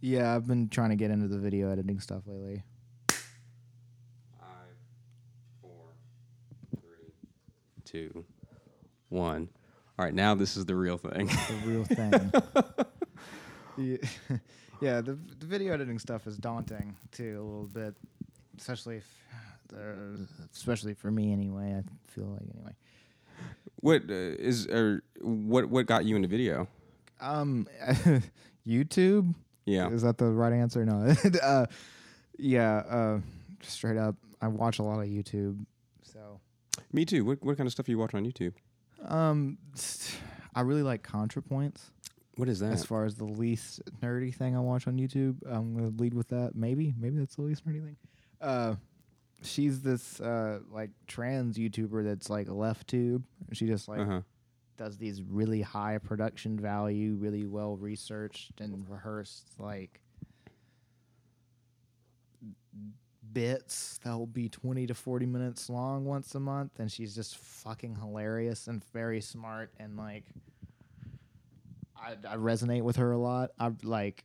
Yeah, I've been trying to get into the video editing stuff lately. Five, four, three, two, one. All right, now this is the real thing. The real thing. yeah, yeah the, the video editing stuff is daunting too a little bit, especially if, uh, especially for me anyway. I feel like anyway. what uh, is or what what got you into video? Um, YouTube. Yeah. Is that the right answer? No. uh, yeah. Uh, straight up, I watch a lot of YouTube. So, Me too. What what kind of stuff are you watch on YouTube? um, I really like ContraPoints. What is that? As far as the least nerdy thing I watch on YouTube, I'm gonna lead with that. Maybe, maybe that's the least nerdy thing. Uh, she's this uh like trans YouTuber that's like left tube. She just like uh-huh. Does these really high production value, really well researched and rehearsed like bits that will be 20 to 40 minutes long once a month and she's just fucking hilarious and very smart and like I, I resonate with her a lot. I like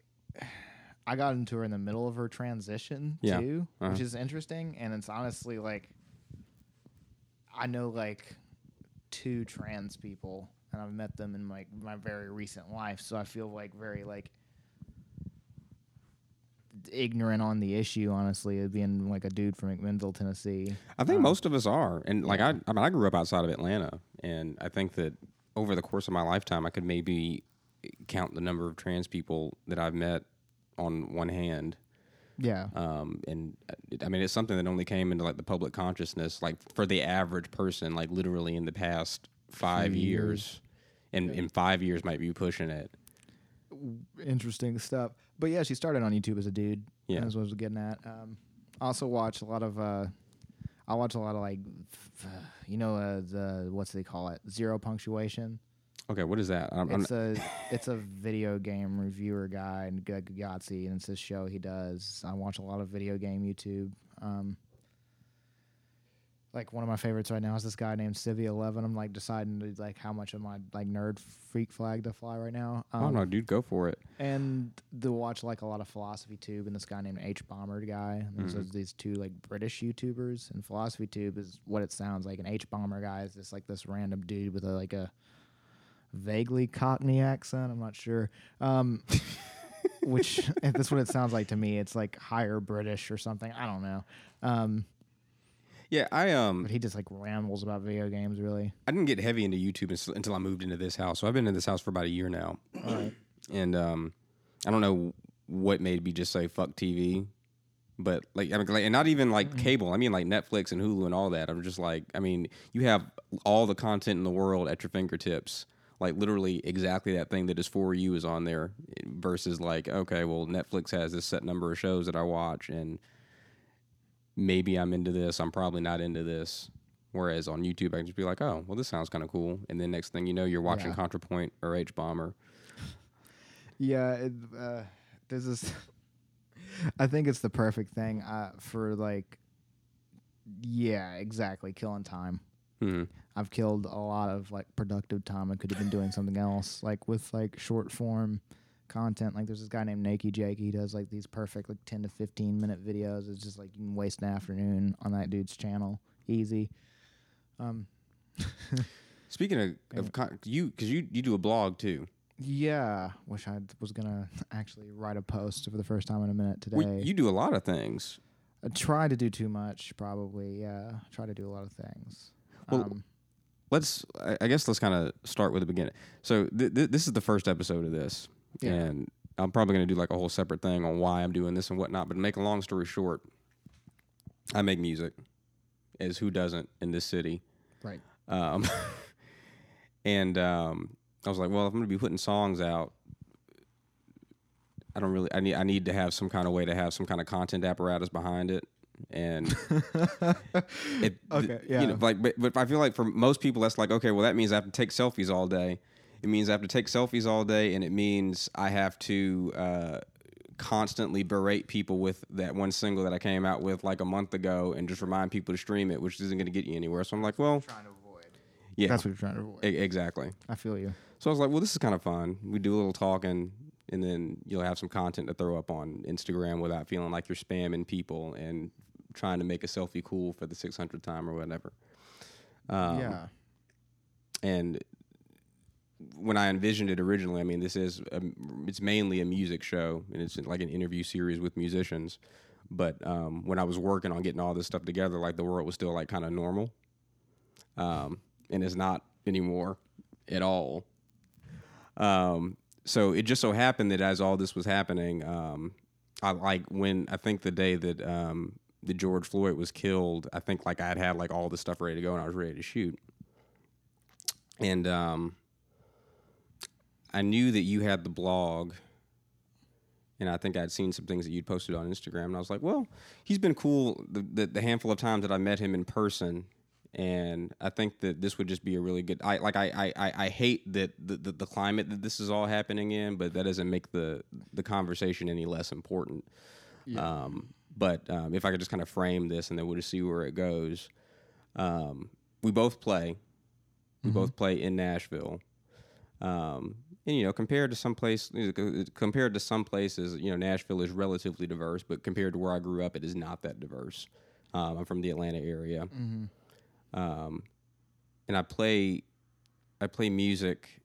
I got into her in the middle of her transition Yeah. too, which Uh-huh. is interesting and it's honestly like I know like two trans people and I've met them in like my very recent life, so I feel like very like ignorant on the issue honestly of being like a dude from McMinnville, Tennessee. I think Um, most of us are, and like I, I mean, I grew up outside of Atlanta, and I think that over the course of my lifetime, I could maybe count the number of trans people that I've met on one hand. Yeah. Um, and uh, I mean, it's something that only came into like the public consciousness, like for the average person, like literally in the past five Few years, years. and in five years might be pushing it. interesting stuff. But yeah, she started on YouTube as a dude. Yeah. As what I was getting at. Um, I also watch a lot of. Uh, I watch a lot of like, you know, uh, the what's they call it, zero punctuation. Okay, what is that? I'm, I'm, It's a it's a video game reviewer guy and G- Gagazi, and it's this show he does. I watch a lot of video game YouTube. Um, like one of my favorites right now is this guy named Civvie Eleven. I'm like deciding to, like how much of my like nerd freak flag to fly right now. I don't Um, know, dude. Go for it. and to watch like a lot of philosophy tube and this guy named hbomberguy. And There's Mhm. these two like British YouTubers and philosophy tube is what it sounds like. An hbomberguy is just like this random dude with a like a vaguely Cockney accent. I'm not sure. Um, which if that's what it sounds like to me. It's like higher British or something. I don't know. Um, Yeah, I um, but he just like rambles about video games. Really. I didn't get heavy into YouTube until- I moved into this house. So I've been in this house for about a year now. Right. and um, I don't know what made me just say fuck TV, but like I mean, like, and not even like cable. I mean, like Netflix and Hulu and all that. I'm just like, I mean, you have all the content in the world at your fingertips. Like literally, exactly that thing that is for you is on there. Versus like, okay, well, Netflix has this set number of shows that I watch, and maybe I'm into this. I'm probably not into this. Whereas on YouTube, I can just be like, oh, well, this sounds kind of cool. And then next thing you know, you're watching Yeah. ContraPoint or H Bomber. Yeah, it, uh, this is. I think it's the perfect thing uh, for like. Yeah, exactly. Killing time. Hmm I've killed a lot of like productive time. I could have been doing something else, like with like short form content. Like there's this guy named Nakey Jake. He does like these perfect like ten to fifteen minute videos. It's just like you can waste an afternoon on that dude's channel, easy. Um, Speaking of, of con- you, because you you do a blog too. yeah, wish I was gonna actually write a post for the first time in a minute today. Well, you do a lot of things. I try to do too much, probably. Yeah, I try to do a lot of things. Well, um, Let's, I guess, let's kind of start with the beginning. So th- th- this is the first episode of this, Yeah. and I'm probably going to do like a whole separate thing on why I'm doing this and whatnot. But to make a long story short, I make music, as who doesn't in this city. right. Um, and um, I was like, well, if I'm going to be putting songs out, I don't really. I need. I need to have some kind of way to have some kind of content apparatus behind it, and it. Okay, You know, yeah. like, but, but I feel like for most people, that's like, okay, well, that means I have to take selfies all day. It means I have to take selfies all day, and it means I have to. Uh, constantly berate people with that one single that I came out with like a month ago and just remind people to stream it, which isn't going to get you anywhere. So I'm like, well, Trying to yeah, That's what you're trying to avoid. E- exactly. I feel you. So I was like, well, this is kind of fun. We do a little talking, and then you'll have some content to throw up on Instagram without feeling like you're spamming people and trying to make a selfie cool for the 600th time or whatever. Um, yeah. and when I envisioned it originally, I mean, this is a, it's mainly a music show, and it's like an interview series with musicians. But um, when I was working on getting all this stuff together, like the world was still like kind of normal, um, and it's not anymore at all. Um, so it just so happened that as all this was happening, um, I like when I think the day that um, that George Floyd was killed, I think like I had had like all the stuff ready to go and I was ready to shoot, and um, I knew that you had the blog. And I think I'd seen some things that you'd posted on Instagram, and I was like, "Well, he's been cool the, the, the handful of times that I met him in person, and I think that this would just be a really good. I like I I, I hate that the, the, the climate that this is all happening in, but that doesn't make the the conversation any less important. Um, but um, if I could just kind of frame this, and then we'll just see where it goes. Um, we both play. We both play in Nashville. Um, and you know, compared to some place, compared to some places, you know, Nashville is relatively diverse, but compared to where I grew up, it is not that diverse. Um, I'm from the Atlanta area, um, and I play, I play music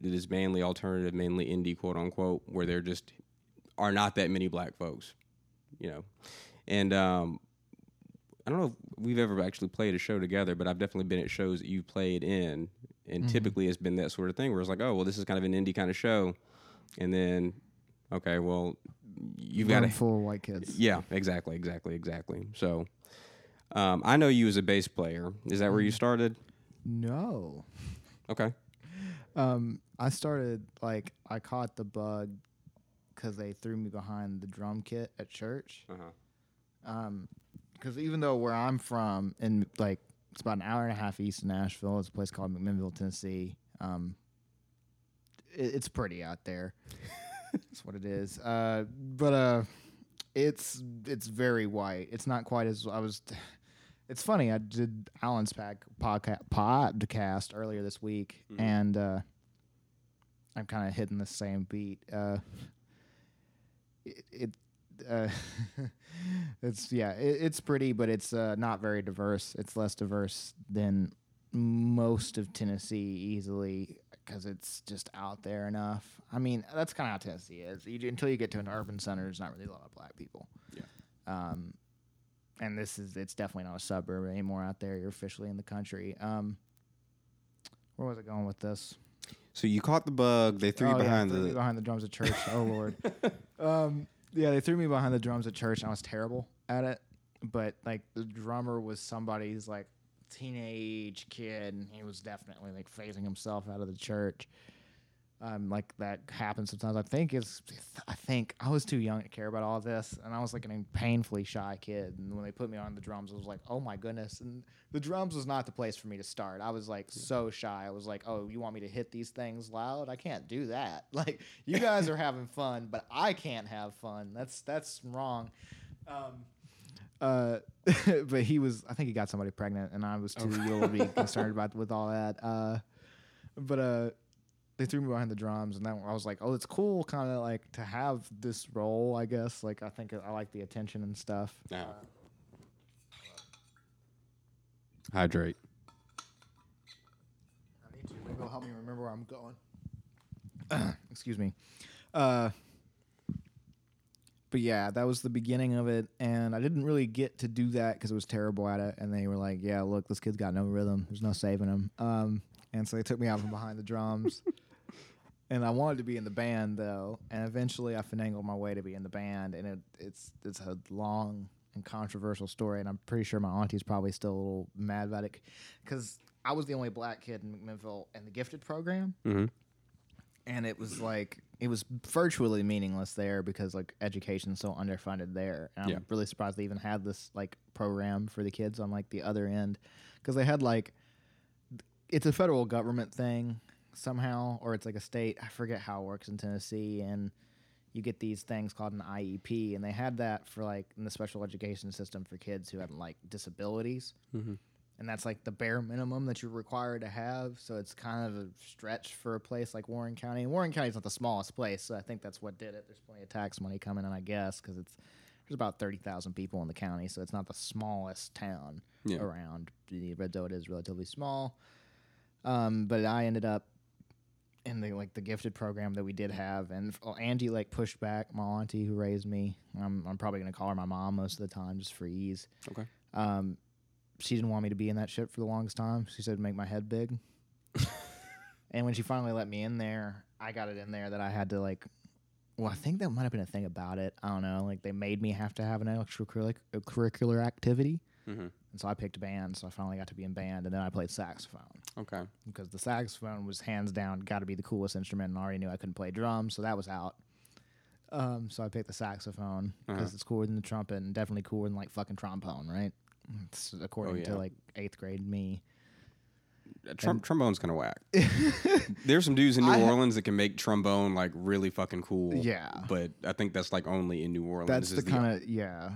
that is mainly alternative, mainly indie, quote unquote, where there just are not that many black folks, you know, and um, I don't know if we've ever actually played a show together, but I've definitely been at shows that you've played in, and typically it's been that sort of thing where it's like, oh, well, this is kind of an indie kind of show, and then, okay, well, you've got a full of white kids. yeah, exactly, exactly, exactly. So, um, I know you as a bass player. Is that where you started? No. Okay. Um, I started like I caught the bug because they threw me behind the drum kit at church. Uh-huh. Um, because even though where I'm from, in like it's about an hour and a half east of Nashville, it's a place called McMinnville, Tennessee. Um, it, it's pretty out there. That's what it is. Uh, but uh, it's it's very white. It's not quite as I was. It's funny. I did Alan's pack podcast podcast earlier this week, and uh, I'm kind of hitting the same beat. Uh, it, it uh, it's yeah, it, it's pretty, but it's uh, not very diverse. It's less diverse than most of Tennessee easily because it's just out there enough. I mean, that's kind of how Tennessee is. You, until you get to an urban center, there's not really a lot of black people. Yeah. Um, and this is it's definitely not a suburb anymore out there. You're officially in the country. Um, where was it going with this? So you caught the bug. They threw you Oh, yeah, behind threw me the. behind the drums at church. oh lord. Um, yeah, they threw me behind the drums at church. And I was terrible at it, but like the drummer was somebody's like teenage kid, and he was definitely like phasing himself out of the church. Um, like that happens sometimes. I think it's. I think I was too young to care about all this, and I was like a painfully shy kid. And when they put me on the drums, I was like, "Oh my goodness!" And the drums was not the place for me to start. I was like so shy. I was like, "Oh, you want me to hit these things loud? I can't do that. Like you guys are having fun, but I can't have fun. That's that's wrong." Um, uh, but he was. I think he got somebody pregnant, and I was too little to be concerned about with all that. Uh, but uh, they threw me behind the drums, and then I was like, "Oh, it's cool, kind of like to have this role." I guess. Like I think I like the attention and stuff. Yeah. Hydrate. I need to. Maybe it'll help me remember where I'm going. Excuse me. Uh, but yeah, that was the beginning of it, and I didn't really get to do that because I was terrible at it. And they were like, "Yeah, look, this kid's got no rhythm. There's no saving him." Um, and so they took me out from behind the drums. and I wanted to be in the band though, and eventually I finagled my way to be in the band, and it, it's it's a long and controversial story, and I'm pretty sure my auntie's probably still a little mad about it because I was the only black kid in McMinnville in the gifted program, Mm-hmm. and it was like it was virtually meaningless there because like education's so underfunded there. And I'm really surprised they even had this like program for the kids on like the other end because they had like it's a federal government thing somehow or it's like a state I forget how it works in Tennessee and you get these things called an IEP and they had that for like in the special education system for kids who had like disabilities Mhm. and that's like the bare minimum that you're required to have. So it's kind of a stretch for a place like Warren County. And Warren County is not the smallest place, so I think that's what did it. There's plenty of tax money coming in, I guess, because it's there's about thirty thousand people in the county, so it's not the smallest town Yeah. around. Red though it is relatively small. Um, but I ended up in the like the gifted program that we did have, and well, Angie like pushed back my auntie who raised me. I'm I'm probably gonna call her my mom most of the time just for ease. Okay. Um, she didn't want me to be in that shit for the longest time. She said make my head big. and when she finally let me in there, I got it in there that I had to like. Well, I think that might have been a thing about it. I don't know. Like they made me have to have an extracurricular curricular activity, Mm-hmm. And so I picked band. So I finally got to be in band, and then I played saxophone Okay. because the saxophone was hands down got to be the coolest instrument, and I already knew I couldn't play drums, so that was out. Um, so I picked the saxophone because Uh-huh. it's cooler than the trumpet, and definitely cooler than like fucking trombone, right? It's according yeah. to like eighth grade me. Trum- trombone's kind of whack. There's some dudes in New I ha- Orleans that can make trombone like really fucking cool. Yeah. But I think that's like only in New Orleans. That's the kind of yeah.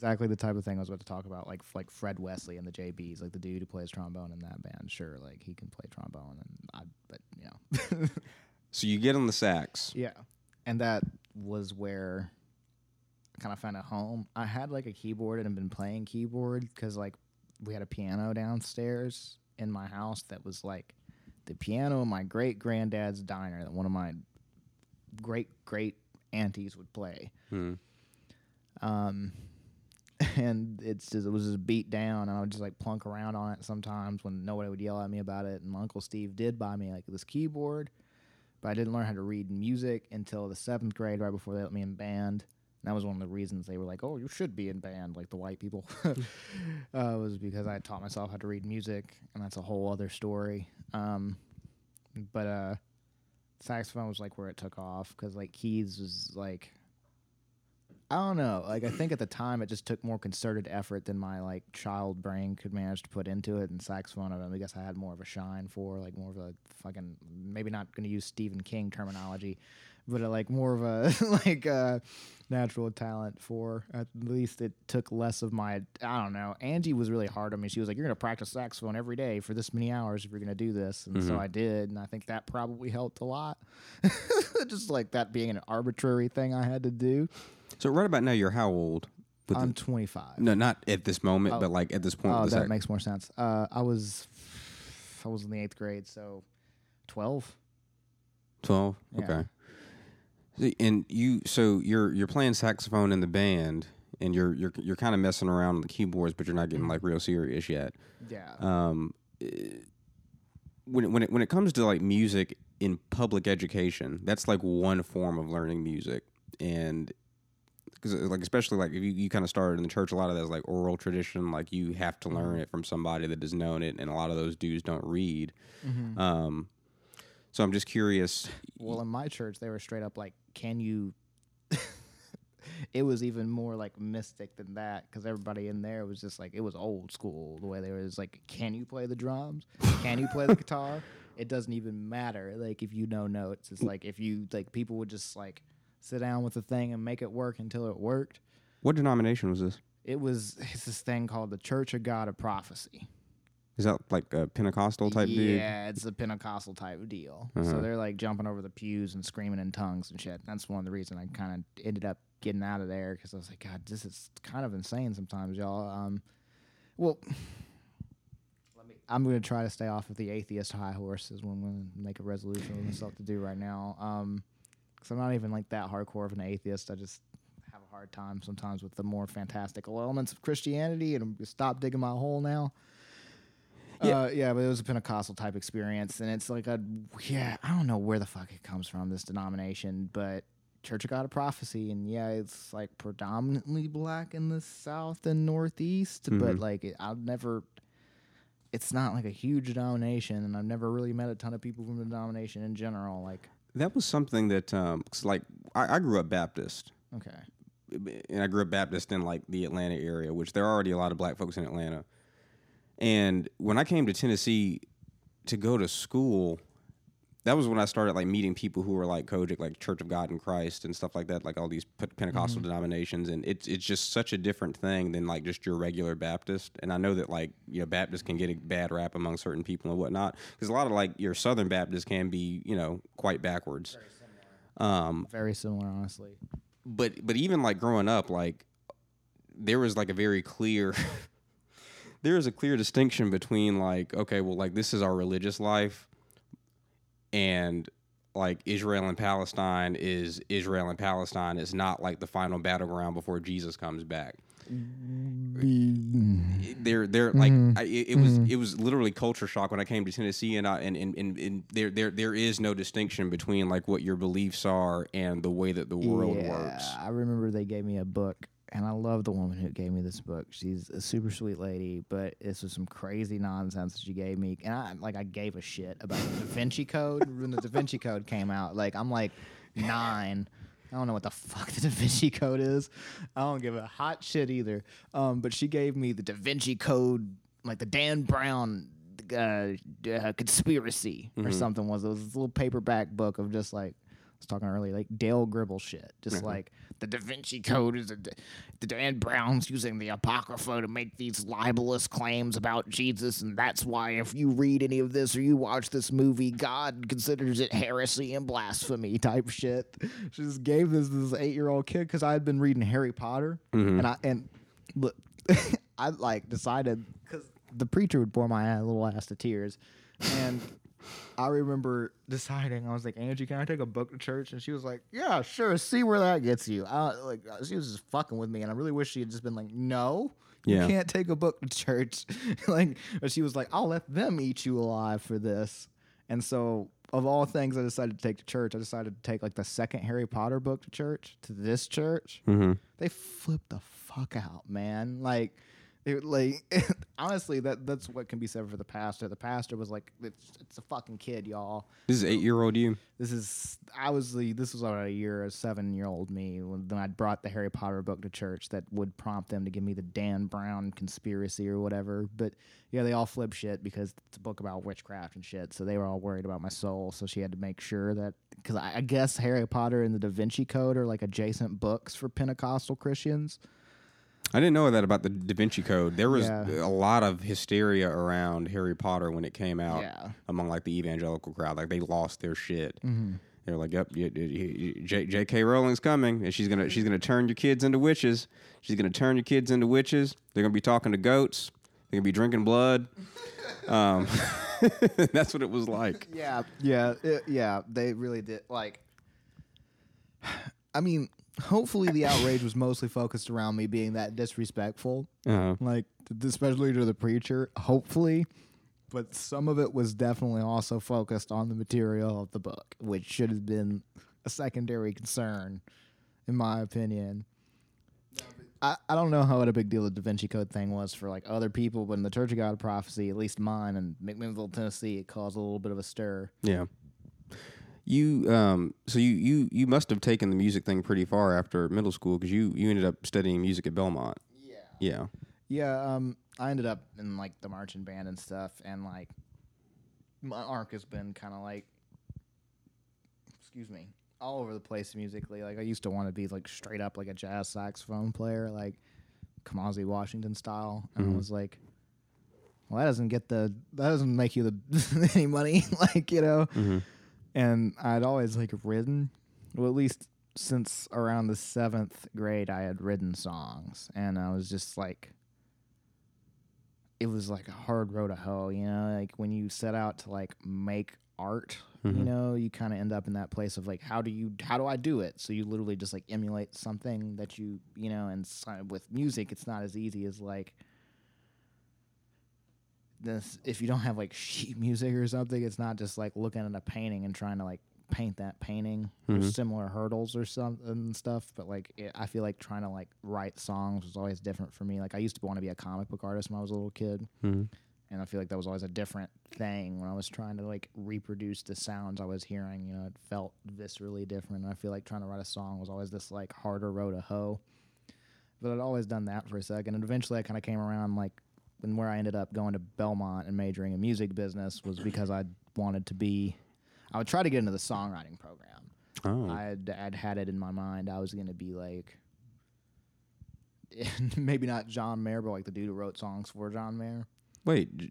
That's ex- that's exactly the type of thing I was about to talk about, like like Fred Wesley and the JBs, like the dude who plays trombone in that band. Sure, like he can play trombone, and I, but you know. So you get on the sax. Yeah. And that was where I kind of found a home. I had like a keyboard and had been playing keyboard because like we had a piano downstairs in my house that was like the piano in my great granddad's diner that one of my great great aunties would play. Hmm. Um, and it's just it was just beat down, and I would just like plunk around on it sometimes when nobody would yell at me about it. And my uncle Steve did buy me like this keyboard, but I didn't learn how to read music until the seventh grade, right before they let me in band. And that was one of the reasons they were like, "Oh, you should be in band," like the white people. uh, was because I taught myself how to read music, and that's a whole other story. Um, but uh, saxophone was like where it took off because like keys was like I don't know. Like I think at the time it just took more concerted effort than my like child brain could manage to put into it. And saxophone, I guess I had more of a shine for, like more of a fucking maybe not going to use Stephen King terminology, but a, like more of a like uh, natural talent for. At least it took less of my. I don't know. Angie was really hard on me. She was like, "You're going to practice saxophone every day for this many hours if you're going to do this," and so Mhm. I did, and I think that probably helped a lot. just like that being an arbitrary thing I had to do. So right about now, you're how old? With I'm 25. no, not at this moment, Oh. but like at this point. Oh, that makes more sense. Uh, I was, I was in the eighth grade, so 12. Twelve. Yeah. Okay. See, And you, so you're you're playing saxophone in the band, and you're you're you're kind of messing around on the keyboards, but you're not getting like real serious yet. Yeah. Um, eh, when it, when it when it comes to like music in public education, that's like one form of learning music, and because like especially like if you, you kind of started in the church, a lot of that's like oral tradition. Like you have to learn Mm-hmm. it from somebody that has known it, and a lot of those dudes don't read. Mhm. Um, so I'm just curious. Well, in my church, they were straight up like, "Can you?" it was even more like mystic than that because everybody in there was just like it was old school the way they were just like, "Can you play the drums? Can you play the guitar?" It doesn't even matter. Like if you know notes, it's like if you like people would just like sit down with the thing and make it work until it worked. What denomination was this? It was it's this thing called the Church of God of Prophecy. Is that like a Pentecostal type deal? Yeah, it's a Pentecostal type deal. Uh-huh. So they're like jumping over the pews and screaming in tongues and shit. That's one of the reasons I kind of ended up getting out of there because I was like, God, this is kind of insane sometimes, y'all. Um, well, let me. I'm gonna try to stay off of the atheist high horse. Is what I'm gonna make a resolution with myself to do right now. Um, because I'm not even like that hardcore of an atheist. I just have a hard time sometimes with the more fantastical elements of Christianity, and stop digging my hole now. Yeah. Uh, yeah, but it was a Pentecostal type experience, and it's like a yeah, I don't know where the fuck it comes from this denomination, but Church of God of Prophecy, and yeah, it's like predominantly black in the South and Northeast, but Mhm. like it, I've never. It's not like a huge denomination, and I've never really met a ton of people from the denomination in general. Like, That was something that, um, 'cause, like, I, I grew up Baptist, okay, and I grew up Baptist in like the Atlanta area, which there are already a lot of black folks in Atlanta. And when I came to Tennessee to go to school, that was when I started like meeting people who were like COGIC, like Church of God in Christ and stuff like that, like all these P- Pentecostal denominations, and it's it's just such a different thing than like just your regular Baptist. And I know that like you know Baptists can get a bad rap among certain people and whatnot because a lot of like your Southern Baptists can be you know quite backwards. Um, Very similar, honestly. but but even like growing up, like there was like a very clear there is a clear distinction between like okay, well like this is our religious life and like Israel and Palestine is Israel and Palestine is not like the final battleground before Jesus comes back. They're they're mm-hmm. like I, it, it was mm-hmm. it was literally culture shock when I came to Tennessee and I and, and, and, and there there there is no distinction between like what your beliefs are and the way that the world yeah, works. I remember they gave me a book, and I love the woman who gave me this book. She's a super sweet lady, but this was some crazy nonsense that she gave me, and I like I gave a shit about the Da Vinci Code when the Da Vinci Code came out. Like I'm like nine. I don't know what the fuck the Da Vinci Code is. I don't give a hot shit either. Um, but she gave me the Da Vinci Code, like the Dan Brown uh, uh, conspiracy or something. Was it was this little paperback book of just like I was talking earlier, like Dale Gribble shit. Just like the Da Vinci Code is a, the Dan Brown's using the Apocrypha to make these libelous claims about Jesus, and that's why if you read any of this or you watch this movie, God considers it heresy and blasphemy type shit. She just gave this to this eight year old kid because I had been reading Harry Potter, mm-hmm. and I and look, I like decided because the preacher would bore my little ass to tears, and. I remember deciding I was like, Angie, can I take a book to church? And she was like, Yeah, sure. See where that gets you. I, like she was just fucking with me, and I really wish she had just been like, No, Yeah. you can't take a book to church. like, but she was like, I'll let them eat you alive for this. And so, of all things, I decided to take to church. I decided to take like the second Harry Potter book to church to this church. Mm-hmm. They flipped the fuck out, man. Like. It, like honestly, that that's what can be said for the pastor. The pastor was like, "It's, it's a fucking kid, y'all." This is eight year old you. This is I was the this was about a year, a seven year old me when then I brought the Harry Potter book to church that would prompt them to give me the Dan Brown conspiracy or whatever. But yeah, they all flip shit because it's a book about witchcraft and shit. So they were all worried about my soul. So she had to make sure that because I, I guess Harry Potter and the Da Vinci Code are like adjacent books for Pentecostal Christians. I didn't know that about the Da Vinci Code. There was Yeah. a lot of hysteria around Harry Potter when it came out Yeah. among like the evangelical crowd. Like they lost their shit. Mm-hmm. They were like, "Yep, y- y- y- J- J.K. Rowling's coming, and she's gonna she's gonna turn your kids into witches. She's gonna turn your kids into witches. They're gonna be talking to goats. They're gonna be drinking blood. Um, that's what it was like. Yeah, yeah, it- yeah. They really did. Like, I mean, hopefully the outrage was mostly focused around me being that disrespectful, Uh-huh. like especially to the preacher. Hopefully, but some of it was definitely also focused on the material of the book, which should have been a secondary concern, in my opinion. I, I don't know how what a big deal the Da Vinci Code thing was for like other people, but in the Church of God of Prophecy, at least mine in McMinnville, Tennessee, it caused a little bit of a stir. Yeah. You um so you you you must have taken the music thing pretty far after middle school because you you ended up studying music at Belmont. Yeah. Yeah. Yeah, um, I ended up in like the marching band and stuff, and like my arc has been kind of like, excuse me, all over the place musically. Like I used to want to be like straight up like a jazz saxophone player, like Kamasi Washington style, and I was like, well, that doesn't get the that doesn't make you the any money, like you know. And I'd always like ridden, well, at least since around the seventh grade, I had written songs, and I was just like it was like a hard road to hoe, you know, like when you set out to like make art, you mm-hmm. know, you kind of end up in that place of like, how do you, how do I do it? So you literally just like emulate something that you, you know, and with music, it's not as easy as like this. If you don't have like sheet music or something, it's not just like looking at a painting and trying to like paint that painting. There's similar hurdles or something and stuff, but like it, I feel like trying to like write songs was always different for me. Like I used to want to be a comic book artist when I was a little kid, Mm-hmm. and I feel like that was always a different thing when I was trying to like reproduce the sounds I was hearing. You know, it felt viscerally different. And I feel like trying to write a song was always this like harder road to hoe. But I'd always done that for a second, and eventually I kind of came around like when where I ended up going to Belmont and majoring in music business was because I wanted to be. I would try to get into the songwriting program. Oh, I'd I'd had it in my mind. I was gonna be like, maybe not John Mayer, but like the dude who wrote songs for John Mayer. wait, J-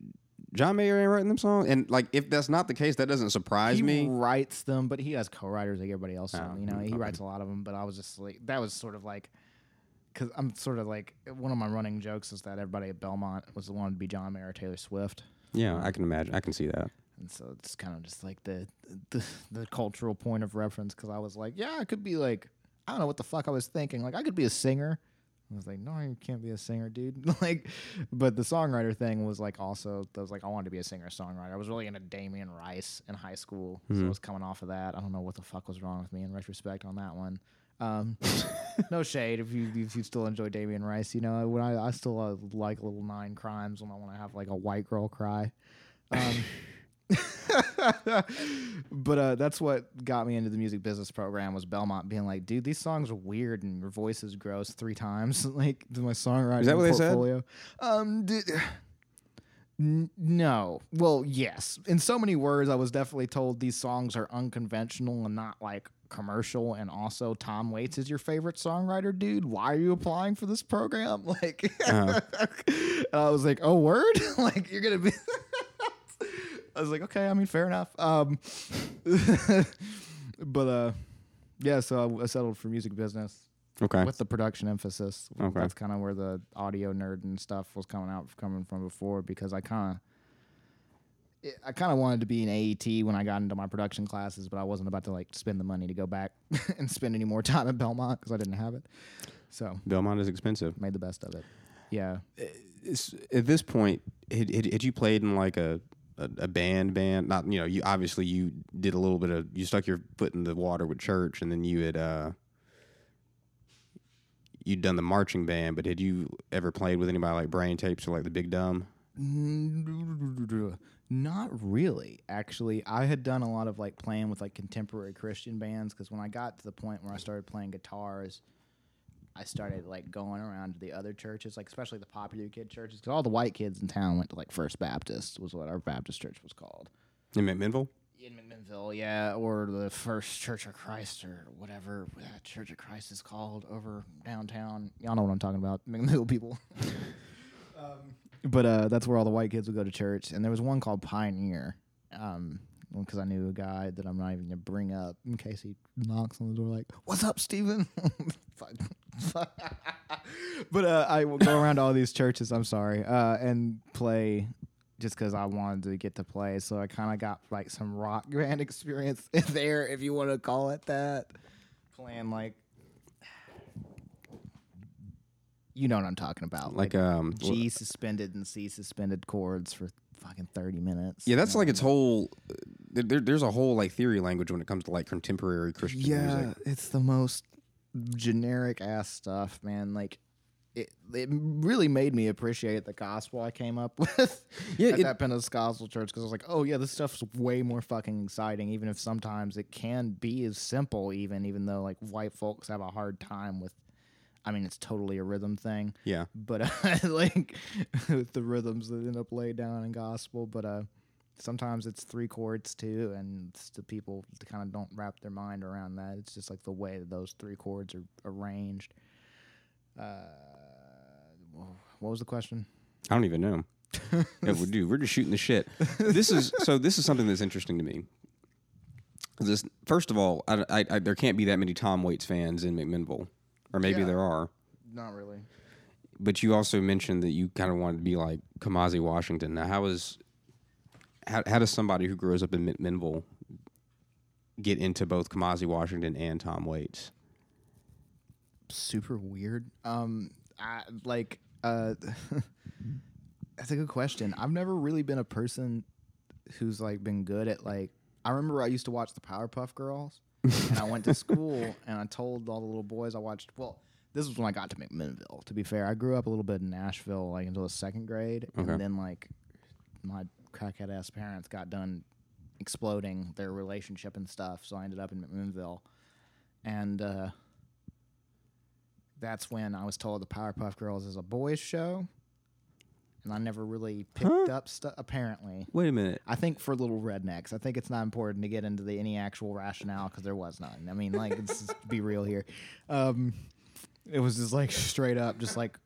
John Mayer ain't writing them songs, and like if that's not the case, that doesn't surprise he me. He writes them, but he has co-writers like everybody else. Oh, you know, he okay. writes a lot of them. But I was just like, that was sort of like, because I'm sort of like one of my running jokes is that everybody at Belmont was the one to be John Mayer or Taylor Swift. Yeah, I can imagine. I can see that. And so it's kind of just like the the, the cultural point of reference because I was like, yeah, I could be like, I don't know what the fuck I was thinking. Like, I could be a singer. I was like, no, you can't be a singer, dude. like, but the songwriter thing was like also, I was like, I wanted to be a singer songwriter. I was really into Damien Rice in high school, so mm-hmm. I was coming off of that. I don't know what the fuck was wrong with me in retrospect on that one. Um, no shade if you if you still enjoy Damien Rice. You know, when I I still uh, like Little Nine Crimes when I want to have like a white girl cry. Um, but uh, that's what got me into the music business program was Belmont being like, dude, these songs are weird and your voice is gross three times. like my songwriting Is that what they said? portfolio. Um, d- n- no. Well, yes. In so many words, I was definitely told these songs are unconventional and not like commercial. And also, Tom Waits is your favorite songwriter, dude. Why are you applying for this program? Like, Uh-huh. I was like, oh, word? like, you're gonna be. I was like, okay, I mean, fair enough. Um, but uh, yeah, so I, I settled for music business Okay. with the production emphasis. Okay. That's kind of where the audio nerd and stuff was coming out coming from before because I kind of I kind of wanted to be an AET when I got into my production classes, but I wasn't about to like spend the money to go back and spend any more time at Belmont because I didn't have it. So Belmont is expensive. made the best of it. Yeah. It's- at this point, had, had, had you played in like a, a a band band? Not you know you obviously you did a little bit of you stuck your foot in the water with church, and then you had uh you'd done the marching band. But had you ever played with anybody like Brain Tapes or like the Big Dumb? Not really, actually. I had done a lot of like playing with like contemporary Christian bands because when I got to the point where I started playing guitars, I started like going around to the other churches, like especially the popular kid churches, because all the white kids in town went to like First Baptist, was what our Baptist church was called In McMinnville? in McMinnville, yeah, or the First Church of Christ or whatever that Church of Christ is called over downtown. Y'all know what I'm talking about, McMinnville people. um, but uh, that's where all the white kids would go to church, and there was one called Pioneer. Um, because I knew a guy that I'm not even gonna bring up in case he knocks on the door like, "What's up, Steven? But uh, I would go around all these churches. I'm sorry, uh, and play just because I wanted to get to play. So I kind of got like some rock band experience there, if you want to call it that. Playing like, you know what I'm talking about, Like um, wh- G suspended and C suspended chords for fucking 30 minutes. yeah, that's you know? like its whole. There, there- there's a whole like theory language when it comes to like contemporary Christian yeah, music. it's the most generic ass stuff, man. Like. It, it really made me appreciate the gospel I came up with Yeah, at it- that Pentecostal church because I was like, oh yeah, this stuff's way more fucking exciting. Even if sometimes it can be as simple, even even though like white folks have a hard time with. I mean, it's totally a rhythm thing, Yeah, but uh, like with the rhythms that end up laid down in gospel. But uh, sometimes it's three chords too, and the people kind of don't wrap their mind around that. It's just like the way that those three chords are arranged. Uh, what was the question? I don't even know. yeah, we do. We're just shooting the shit. This is so. This is something that's interesting to me. This first of all, I, I, I, there can't be that many Tom Waits fans in McMinnville, or maybe Yeah. there are. Not really. But you also mentioned that you kind of wanted to be like Kamasi Washington. Now, how is how how does somebody who grows up in McMinnville get into both Kamasi Washington and Tom Waits? super weird. Um, I, like, uh, that's a good question. I've never really been a person who's like been good at like. I remember I used to watch the Powerpuff Girls, and I went to school and I told all the little boys I watched. Well, this was when I got to McMinnville. To be fair, I grew up a little bit in Nashville, like until the second grade, Okay. and then like my crackhead ass parents got done exploding their relationship and stuff, so I ended up in McMinnville, and. uh that's when I was told the Powerpuff Girls is a boys' show. And I never really picked Huh? up stuff. Apparently, Wait a minute. I think for little rednecks, I think it's not important to get into the any actual rationale because there was none. I mean, like, let's just be real here. Um, it was just like straight up, just like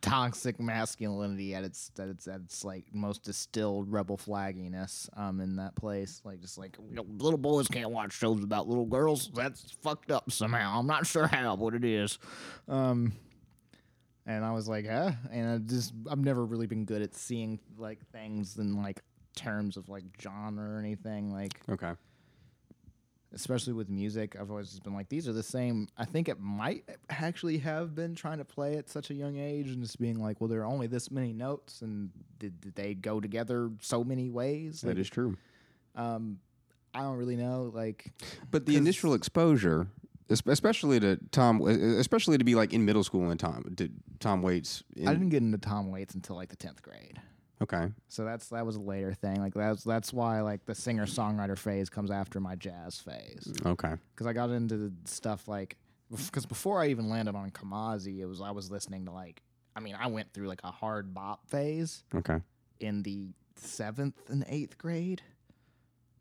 toxic masculinity at its at its at its like most distilled rebel flagginess um in that place like just like you know, little boys can't watch shows about little girls that's fucked up somehow i'm not sure how but it is um and i was like huh and i just i've never really been good at seeing like things in like terms of like genre or anything like Okay. especially with music i've always just been like these are the same i think it might actually have been trying to play at such a young age and just being like well there are only this many notes and did, did they go together so many ways That Like, is true. um i don't really know like But the initial exposure, especially to Tom, especially to be like in middle school and Tom, to Tom Waits. in- i didn't get into tom waits until like the 10th grade okay. so that's that was a later thing like that's that's why like the singer songwriter phase comes after my jazz phase Okay. because I got into the stuff like because before I even landed on Kamasi, it was I was listening to like I mean I went through like a hard bop phase Okay. in the seventh and eighth grade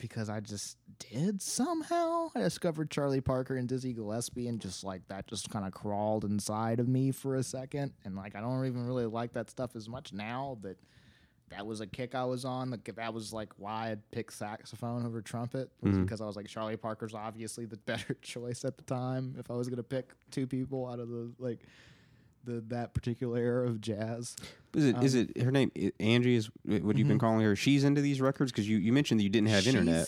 because I just did somehow. I discovered Charlie Parker and Dizzy Gillespie, and just like that just kind of crawled inside of me for a second. And like I don't even really like that stuff as much now, but that was a kick I was on. Like that was like why I'd pick saxophone over trumpet was Mhm. because I was like Charlie Parker's obviously the better choice at the time. If I was gonna pick two people out of the like the that particular era of jazz. Is it is Um, it her name Angie is what you've been calling her? She's into these records because you, you mentioned that you didn't have internet.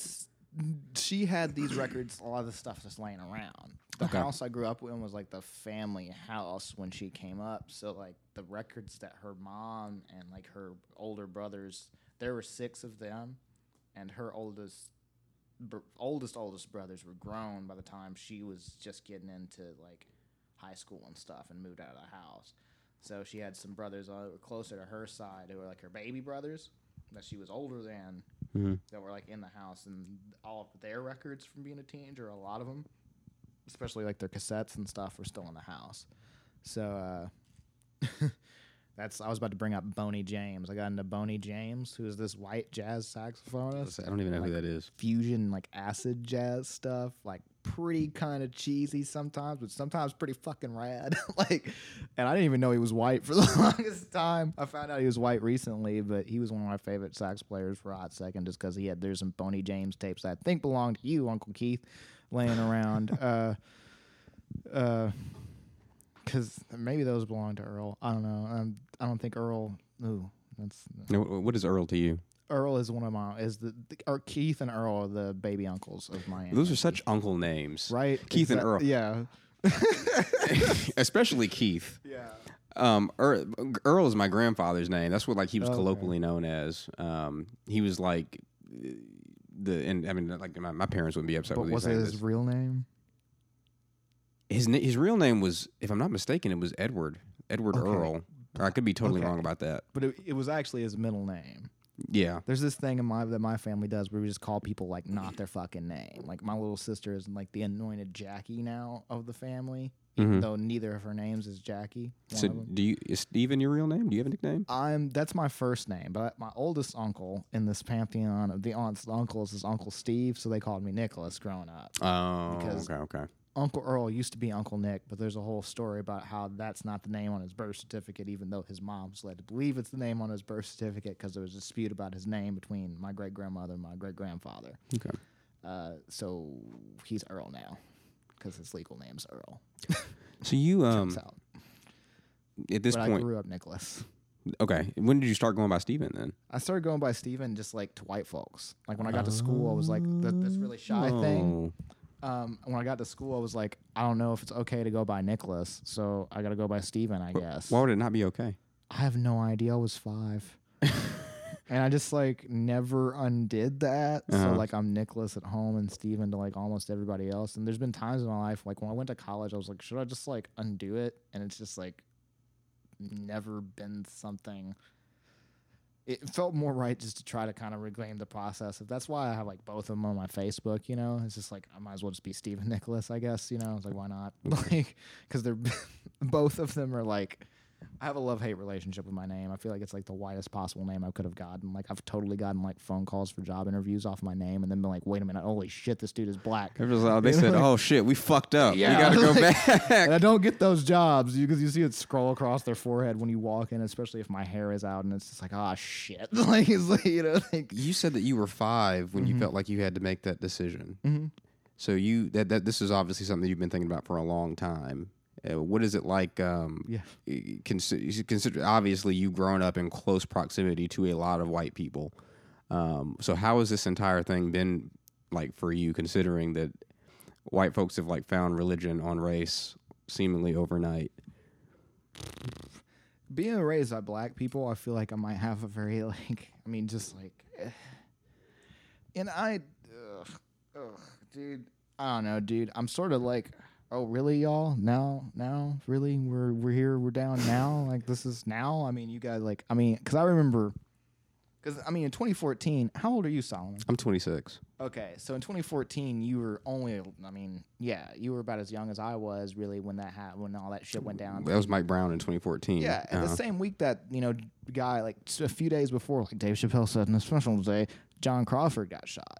She had these records, a lot of the stuff just laying around. The Okay. house I grew up in was like the family house when she came up. So like the records that her mom and like her older brothers, there were six of them, and her oldest, br- oldest oldest brothers were grown by the time she was just getting into like high school and stuff and moved out of the house. So she had some brothers that were closer to her side who were like her baby brothers that she was older than Mhm. that were like in the house and all of their records from being a teenager, a lot of them, especially like their cassettes and stuff, were still in the house. So uh, that's I was about to bring up Boney James. I got into Boney James, who is this white jazz saxophonist. I don't even know like, who that is. Fusion like acid jazz stuff, like pretty kind of cheesy sometimes, but sometimes pretty fucking rad. like, and I didn't even know he was white for the longest time. I found out he was white recently, but he was one of my favorite sax players for a hot second, just because he had there's some Boney James tapes that I think belonged to you, Uncle Keith, laying around. uh, uh, because maybe those belong to Earl. I don't know. Um, I don't think Earl. Ooh, that's No, what is Earl to you? Earl is one of my is the, the or Keith and Earl are the baby uncles of my. Those are such uncle names, right. Keith and Earl. Yeah. especially Keith. Yeah. Um, Earl, Earl is my grandfather's name. That's what like he was colloquially known as. Um, he was like uh, the and I mean like my, my parents wouldn't be upset But with was it his real name? His na- his real name was, if I'm not mistaken, it was Edward Edward Okay. Earl. Or I could be totally Okay. wrong about that. But it, it was actually his middle name. Yeah. There's this thing in my that my family does where we just call people like not their fucking name. Like my little sister is like the anointed Jackie now of the family, even Mhm. though neither of her names is Jackie. One So of 'em. do you is Steven your real name? Do you have a nickname? I'm that's my first name, but my oldest uncle in this pantheon of the aunts and uncles is Uncle Steve, so they called me Nicholas growing up. Oh, Because- okay, okay. Uncle Earl used to be Uncle Nick, but there's a whole story about how that's not the name on his birth certificate, even though his mom was led to believe it's the name on his birth certificate because there was a dispute about his name between my great grandmother and my great grandfather. Okay. Uh, so he's Earl now because his legal name's Earl. So you um at this but I point, grew up Nicholas. okay. When did you start going by Steven then? I started going by Steven just like to white folks. Like when I got to school, I was like, this really shy thing. Um, when I got to school, I was like, I don't know if it's okay to go by Nicholas, so I got to go by Steven, I guess. Why would it not be okay? I have no idea. I was five. and I just like never undid that. So Uh-huh. like I'm Nicholas at home and Steven to like almost everybody else. And there's been times in my life, like when I went to college, I was like, should I just like undo it? And it's just like never been something. It felt more right just to try to kind of reclaim the process. If that's why I have like both of them on my Facebook, you know, it's just like I might as well just be Steven Nicholas, I guess, you know. It's like why not? Like because they're both of them are like I have a love hate relationship with my name. I feel like it's like the widest possible name I could have gotten. Like I've totally gotten like phone calls for job interviews off my name, and then been like, "Wait a minute, holy shit, this dude is black." Everyone's like- they You know, said, like- "Oh shit, we fucked up. Yeah, we got to go like- back." And I don't get those jobs because you see it scroll across their forehead when you walk in, especially if my hair is out, and it's just like, "Ah, shit!" like it's like you know, like You said that you were five when Mm-hmm. you felt like you had to make that decision. So you that, that this is obviously something you've been thinking about for a long time. Uh, what is it like? Um, Yeah. Consider, consider obviously you've grown up in close proximity to a lot of white people. Um, so how has this entire thing been like for you? Considering that white folks have like found religion on race seemingly overnight. being raised by black people, I feel like I might have a very like, I mean, just like, and I, ugh, ugh, dude, I don't know, dude. I'm sort of like, oh, really, y'all? Now, now, really, we're we're here, we're down now. Like this is now. I mean, you guys like, I mean, because I remember, because I mean, in 2014, how old are you, Solomon? I'm 26. Okay, so in 2014, you were only, I mean, yeah, you were about as young as I was, really, when that ha- when all that shit went down. That was Mike Brown in 2014. Yeah, and the Uh-huh. same week that you know guy like s- a few days before, like Dave Chappelle said in the special today, John Crawford got shot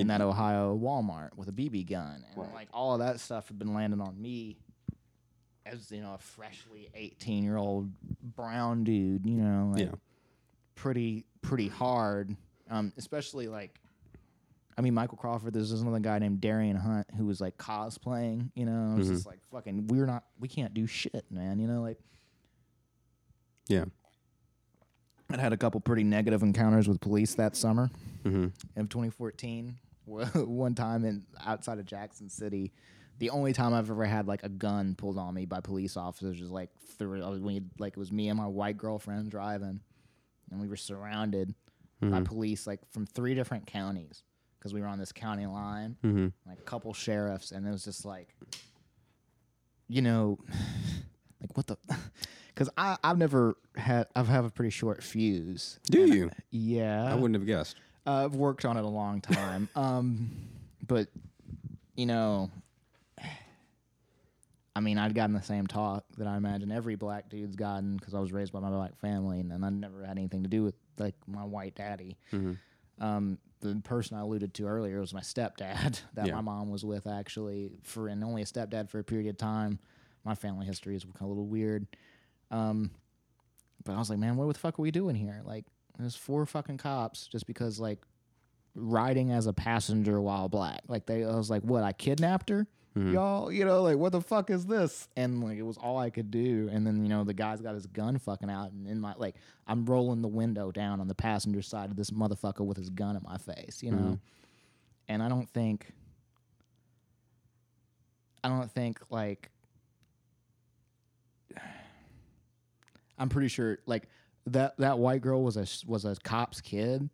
in that Ohio Walmart with a BB gun, and like all of that stuff had been landing on me as you know a freshly 18 year old brown dude, you know, like, Yeah. pretty pretty hard, um, especially like. I mean, Michael Crawford. There's this another guy named Darrien Hunt who was like cosplaying. You know, it's just like fucking. We're not. We can't do shit, man. You know, like Yeah. I'd had a couple pretty negative encounters with police that summer hmm of 2014. One time in outside of Jackson City, the only time I've ever had like a gun pulled on me by police officers was like through I when you- like it was me and my white girlfriend driving, and we were surrounded by police like from three different counties because we were on this county line, hmm like a couple sheriffs, and it was just like, you know, like what the. Because I I've never had I've have a pretty short fuse. Do you? Yeah, I wouldn't have guessed. Uh, I've worked on it a long time. um, but you know, I mean, I'd gotten the same talk that I imagine every black dude's gotten because I was raised by my black family, and, and I never had anything to do with like my white daddy. Um, the person I alluded to earlier was my stepdad that Yeah. my mom was with actually for and only a stepdad for a period of time. My family history is a little weird. Um, but I was like, man, what the fuck are we doing here? Like, there's four fucking cops just because like riding as a passenger while black. Like they, I was like, what? I kidnapped her, mm-hmm. y'all. You know, like what the fuck is this? And like it was all I could do. And then you know the guy's got his gun fucking out, and in my like I'm rolling the window down on the passenger side of this motherfucker with his gun in my face. You know, mm-hmm. and I don't think, I don't think like. I'm pretty sure like that that white girl was a was a cop's kid.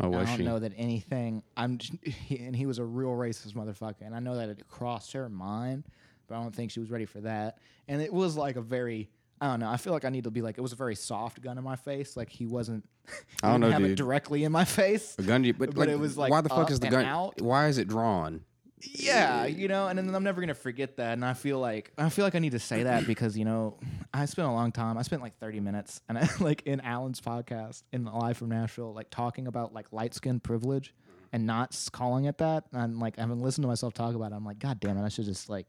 Oh, was I don't she? know that anything. I'm just, and he was a real racist motherfucker, and I know that it crossed her mind, but I don't think she was ready for that. And it was like a very. I don't know. I feel like I need to be like it was a very soft gun in my face. Like he wasn't. he I don't know, have it directly in my face. A gun, but, But like, it was, like, why the fuck is the gun? out. Why is it drawn? Yeah, you know, and then I'm never gonna forget that. And I feel like I feel like I need to say that because you know I spent a long time. I spent like 30 minutes, and I, like in Alan's podcast in the Live from Nashville, like talking about like light skin privilege and not calling it that. And like I haven't listened to myself talk about it, I'm like, God damn it, I should just like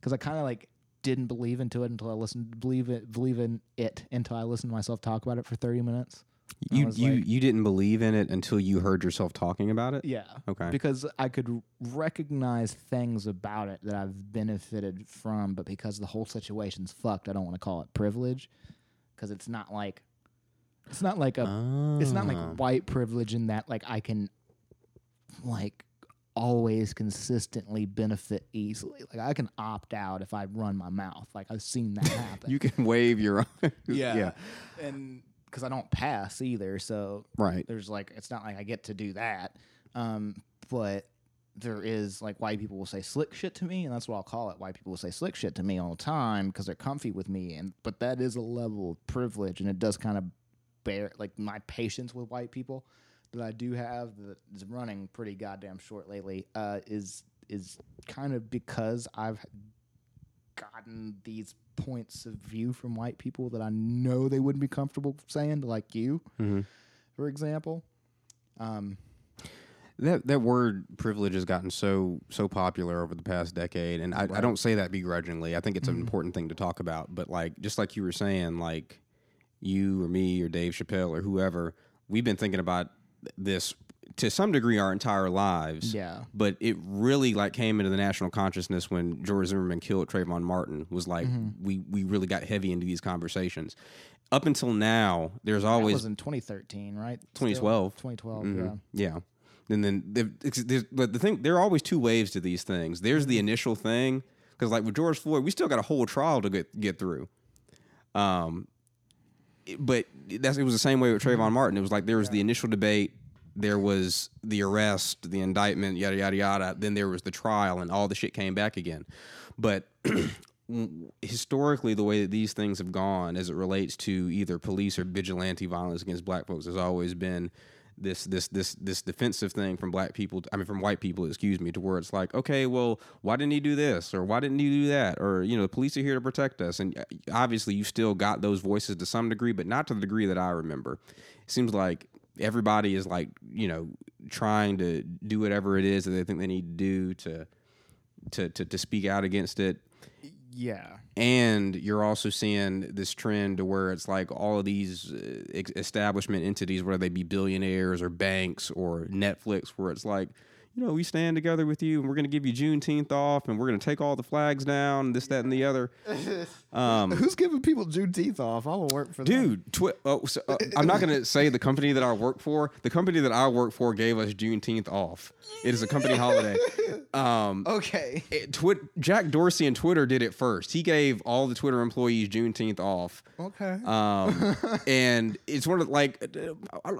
because I kind of like didn't believe into it until I listened believe it believe in it until I listened to myself talk about it for 30 minutes. You you like- you didn't believe in it until you heard yourself talking about it. Yeah. Okay. Because I could recognize things about it that I've benefited from, but because the whole situation's fucked, I don't want to call it privilege. Because it's not like, it's not like a, it's not like Ah. white privilege in that like I can, like, always consistently benefit easily. Like I can opt out if I run my mouth. Like I've seen that happen. You can wave your own. yeah. and because I don't pass either, so Right. there's like it's not like I get to do that. Um, but there is like white people will say slick shit to me, and that's what I'll call it. White people will say slick shit to me all the time because they're comfy with me, and but that is a level of privilege, and it does kind of bear like my patience with white people that I do have that is running pretty goddamn short lately. Uh, is is kind of because I've gotten these points of view from white people that I know they wouldn't be comfortable saying, like you, for example. Um, That that word privilege has gotten so so popular over the past decade, and I, I don't say that begrudgingly. I think it's an important thing to talk about. But like just like you were saying, like you or me or Dave Chappelle or whoever, we've been thinking about this to some degree our entire lives. Yeah. But it really like came into the national consciousness when George Zimmerman killed Trayvon Martin. Was like we we really got heavy into these conversations. Up until now, there's that always was in 2013, right? Still? 2012. 2012, Mhm. yeah. Yeah. And then, the, there's, but the thing, there are always two waves to these things. There's the initial thing, because like with George Floyd, we still got a whole trial to get get through. Um, but that's it was the same way with Trayvon Martin. It was like there was the initial debate, there was the arrest, the indictment, yada yada yada. Then there was the trial, and all the shit came back again. But historically, the way that these things have gone, as it relates to either police or vigilante violence against black folks, has always been this this this this defensive thing from black people. I mean, from white people, excuse me, to where it's like, okay, well, why didn't he do this or why didn't he do that or you know, the police are here to protect us. And uh, obviously, you still got those voices to some degree, but not to the degree that I remember. It seems like everybody is like you know trying to do whatever it is that they think they need to do to to to, to speak out against it Yeah. and you're also seeing this trend to where it's like all of these uh, establishment entities, whether they be billionaires or banks or Netflix, where it's like, you know, we stand together with you and we're going to give you Juneteenth off and we're going to take all the flags down, and this, that, and the other. Um, Who's giving people Juneteenth off? I will work for them. Dude, twi- oh, so, uh, I'm not going to say the company that I work for. The company that I work for gave us Juneteenth off. It is a company holiday. Um, Okay. it, twit, Jack Dorsey and Twitter did it first. He gave all the Twitter employees Juneteenth off. Okay. Um, and it's one of like I,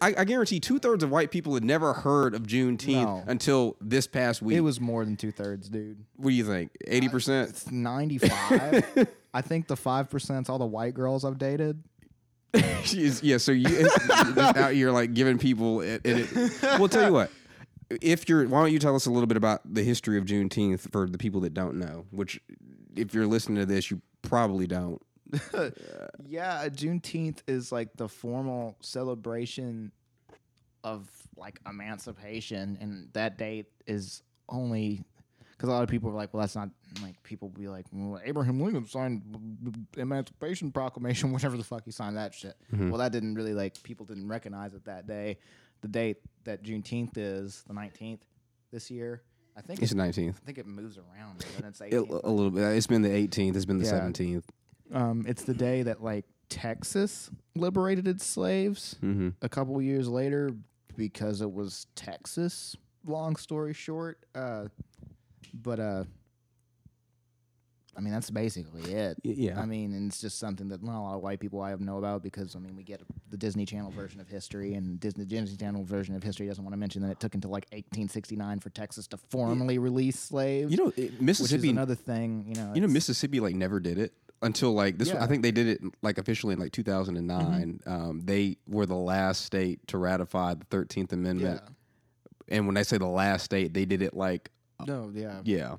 I, I guarantee two thirds of white people had never heard of Juneteenth No. Until this past week. it was more than two thirds, dude. what do you think? Eighty percent? It's 95. I think the 5% all the white girls I've dated. She's- yeah. So you you're out here like giving people. It, it, it, well, tell you what. If you're, why don't you tell us a little bit about the history of Juneteenth for the people that don't know? Which, if you're listening to this, you probably don't. Yeah, Juneteenth is like the formal celebration of like emancipation, and that date is only because a lot of people are like, well, that's not like people be like, well, Abraham Lincoln signed the Emancipation Proclamation, whatever the fuck he signed that shit. Well, that didn't really like people didn't recognize it that day. The date that Juneteenth is the nineteenth this year. I think It's it's, the 19th. I think it moves around, but it's A, 18th. a little bit. It's been the 18th. It's been the Yeah. 17th. Um, it's the day that like Texas liberated its slaves Mm-hmm. a couple years later because it was Texas. Long story short, uh, but uh, I mean that's basically it. yeah. I mean, and it's just something that not a lot of white people I have know about because I mean we get the Disney Channel version of history, and Disney Disney Channel version of history doesn't want to mention that it took until like 1869 for Texas to formally release slaves. You know, it- Mississippi. another thing. You know, You know, Mississippi like never did it until like this. Yeah. I think they did it like officially in like 2009. Mm-hmm. Um, they were the last state to ratify the 13th Amendment. And when they say the last state, they did it like No, yeah. yeah.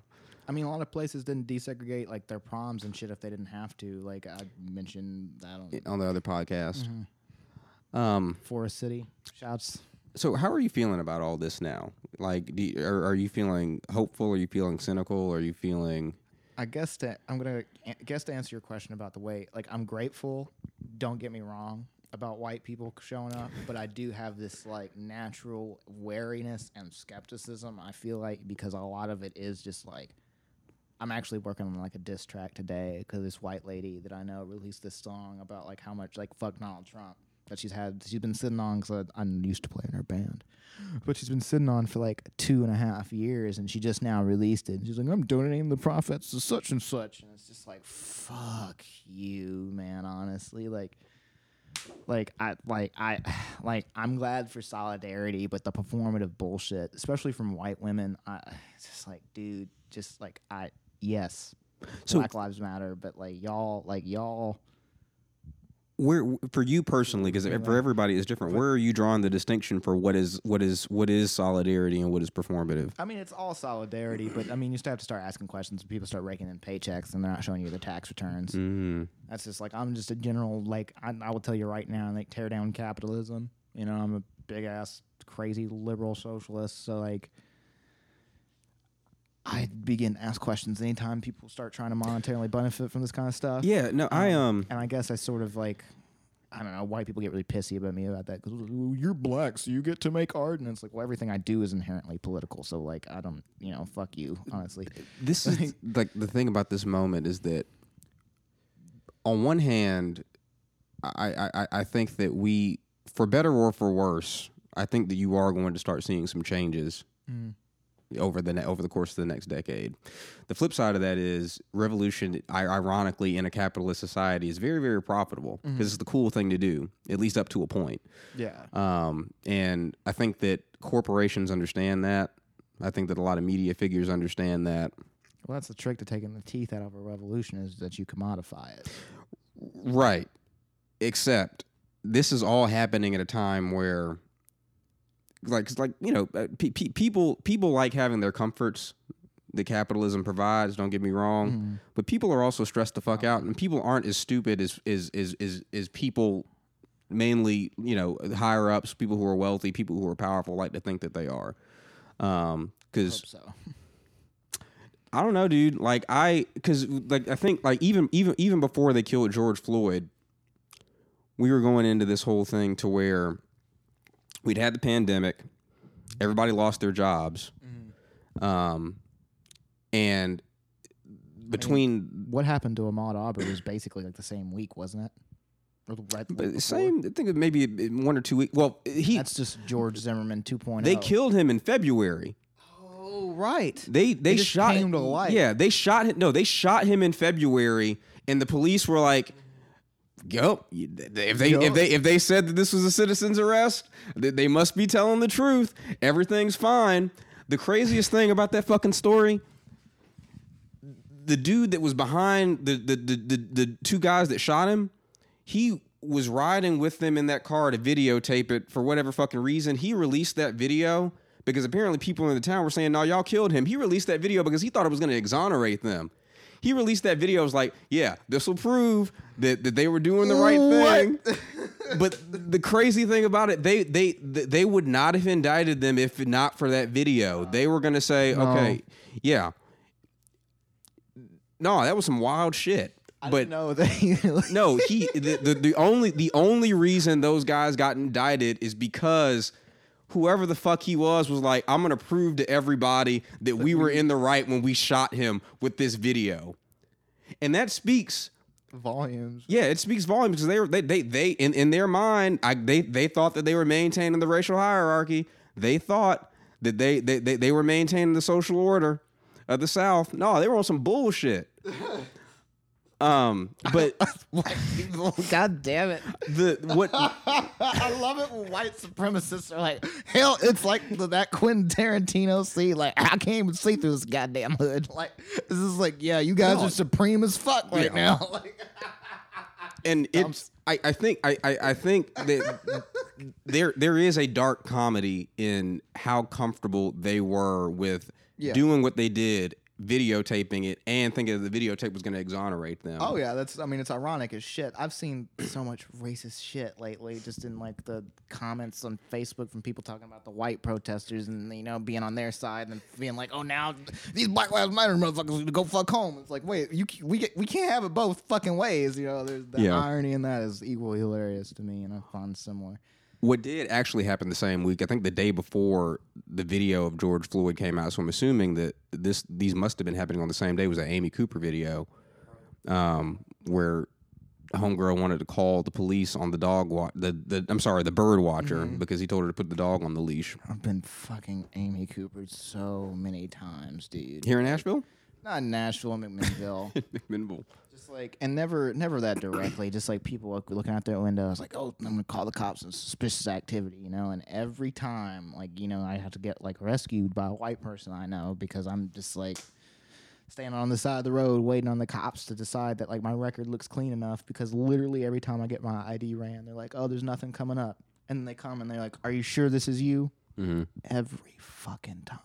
I mean, a lot of places didn't desegregate like their proms and shit if they didn't have to. Like I mentioned that on on the other podcast. Mm-hmm. Um, Forest City. Shouts. so how are you feeling about all this now? Like, do you, are, are you feeling hopeful? Are you feeling cynical? Are you feeling I guess to I'm gonna I guess to answer your question about the way like I'm grateful. Don't get me wrong about white people showing up, but I do have this like natural wariness and skepticism. I feel like because a lot of it is just like I'm actually working on like a diss track today because this white lady that I know released this song about like how much like fuck Donald Trump that she's had she's been sitting on because I'm used to playing her band, but she's been sitting on for like two and a half years and she just now released it. And She's like I'm donating the profits to such and such. And it's just like fuck you man honestly. Like like I like I like I'm glad for solidarity, but the performative bullshit, especially from white women, I it's just like, dude, just like I yes, So- Black Lives Matter, but like y'all, like y'all, where for you personally because for everybody it's different where are you drawing the distinction for what is what is what is solidarity and what is performative I mean, it's all solidarity, but I mean, you still have to start asking questions. People start raking in paychecks and they're not showing you the tax returns. mm. That's just like I'm just a general like I, I will tell you right now, like tear down capitalism. You know, I'm a big ass crazy liberal socialist, so like I begin to ask questions anytime people start trying to monetarily benefit from this kind of stuff. yeah no i um And I guess I sort of like, I don't know, white people get really pissy about me about that because you're black, so you get to make art. And it's like, well, everything I do is inherently political. So, like, I don't, you know, fuck you, honestly. this is like the thing about this moment is that on one hand I, I I- I think that we for better or for worse I think that you are going to start seeing some changes over the ne- over the course of the next decade. The flip side of that is revolution, ironically, in a capitalist society, is very very profitable because it's the cool thing to do, at least up to a point. Yeah. Um, and I think that corporations understand that. I think that a lot of media figures understand that. Well, that's the trick to taking the teeth out of a revolution is that you commodify it. Right. Except this is all happening at a time where like 'cause like you know uh, pe- pe- people people like having their comforts that capitalism provides don't get me wrong but people are also stressed the fuck out and people aren't as stupid as is is is is people mainly you know higher ups people who are wealthy people who are powerful like to think that they are um cuz so. I don't know, dude. Like I, because like I think like even even even before they killed George Floyd, we were going into this whole thing to where we'd had the pandemic, everybody lost their jobs, um, and between What happened to Ahmaud Arbery was basically like the same week, wasn't it? Right but same, I think maybe one or two weeks. Well, he That's just George Zimmerman oh. 2.0. they killed him in February. Oh, right. They they just shot came to life. Yeah, they shot him. No, they shot him in February, and the police were like, "Go! If they if they if they said that this was a citizen's arrest, th- they must be telling the truth. Everything's fine." The craziest thing about that fucking story. The dude that was behind the the, the the the two guys that shot him, he was riding with them in that car to videotape it for whatever fucking reason. He released that video because apparently people in the town were saying, "No, y'all killed him." He released that video because he thought it was going to exonerate them. He released that video. I Was like, "Yeah, this will prove that, that they were doing the right thing." but the crazy thing about it, they they they would not have indicted them if not for that video. They were going to say, "Okay, yeah." No, that was some wild shit. I but didn't no, he the, the the only the only reason those guys got indicted is because whoever the fuck he was was like, I'm gonna prove to everybody that we were in the right when we shot him with this video, and that speaks. volumes. Yeah, it speaks volumes because they were they they they in, in their mind, I, they they thought that they were maintaining the racial hierarchy. They thought that they they they, they were maintaining the social order of the South. No, they were on some bullshit. Um, but god damn it! the what I love it when white supremacists are like, hell, it's like the, that Quentin Tarantino scene. Like, I can't even see through this goddamn hood. Like, this is like, yeah, you guys No. are supreme as fuck right Yeah. now. Like, and it's I, I think I, I, I think that there there is a dark comedy in how comfortable they were with Yeah. doing what they did, videotaping it, and thinking that the videotape was going to exonerate them. oh yeah, that's. I mean, it's ironic as shit. I've seen so much racist shit lately, just in like the comments on Facebook from people talking about the white protesters and you know being on their side and being like, oh now these Black Lives Matter motherfuckers go fuck home. It's like, wait, you we get, we can't have it both fucking ways. You know, there's the Yeah. irony in that is equally hilarious to me, and I find similar. What did actually happen the same week? I think the day before the video of George Floyd came out. So I'm assuming that this these must have been happening on the same day. Was that Amy Cooper video, um, where homegirl wanted to call the police on the dog wa- the the I'm sorry the bird watcher Mm-hmm. because he told her to put the dog on the leash I've been fucking Amy Cooper so many times, dude. here in Nashville. Not in Nashville, McMinnville. McMinnville. Just like, and never, never that directly. Just like people look- looking out their window. It's like, oh, I'm gonna call the cops on suspicious activity, you know. And every time, like, you know, I have to get like rescued by a white person I know because I'm just like, standing on the side of the road waiting on the cops to decide that like my record looks clean enough because literally every time I get my ID ran, they're like, "Oh, there's nothing coming up," and then they come and they're like, "Are you sure this is you?" hmm Every fucking time,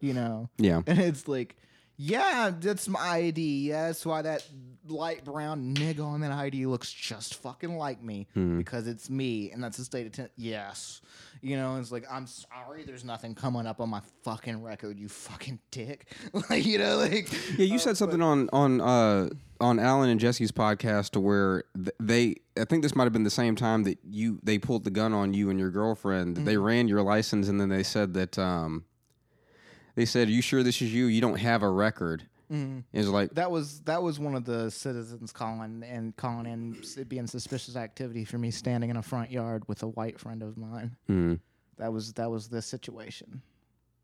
you know. Yeah. And it's like, yeah, that's my ID. Yeah, that's why that light brown nigga on that ID looks just fucking like me Mhm. because it's me, and that's the state of ten- yes. You know, it's like I'm sorry, there's nothing coming up on my fucking record, you fucking dick. like you know, like Yeah, you uh, said something on on uh, on Alan and Jesse's podcast to where they. I think this might have been the same time that you they pulled the gun on you and your girlfriend. They ran your license and then they said that um, they said, "Are you sure this is you? You don't have a record." Mhm. It's like, That was that was one of the citizens calling and calling in it being suspicious activity for me standing in a front yard with a white friend of mine. hmm, That was that was the situation.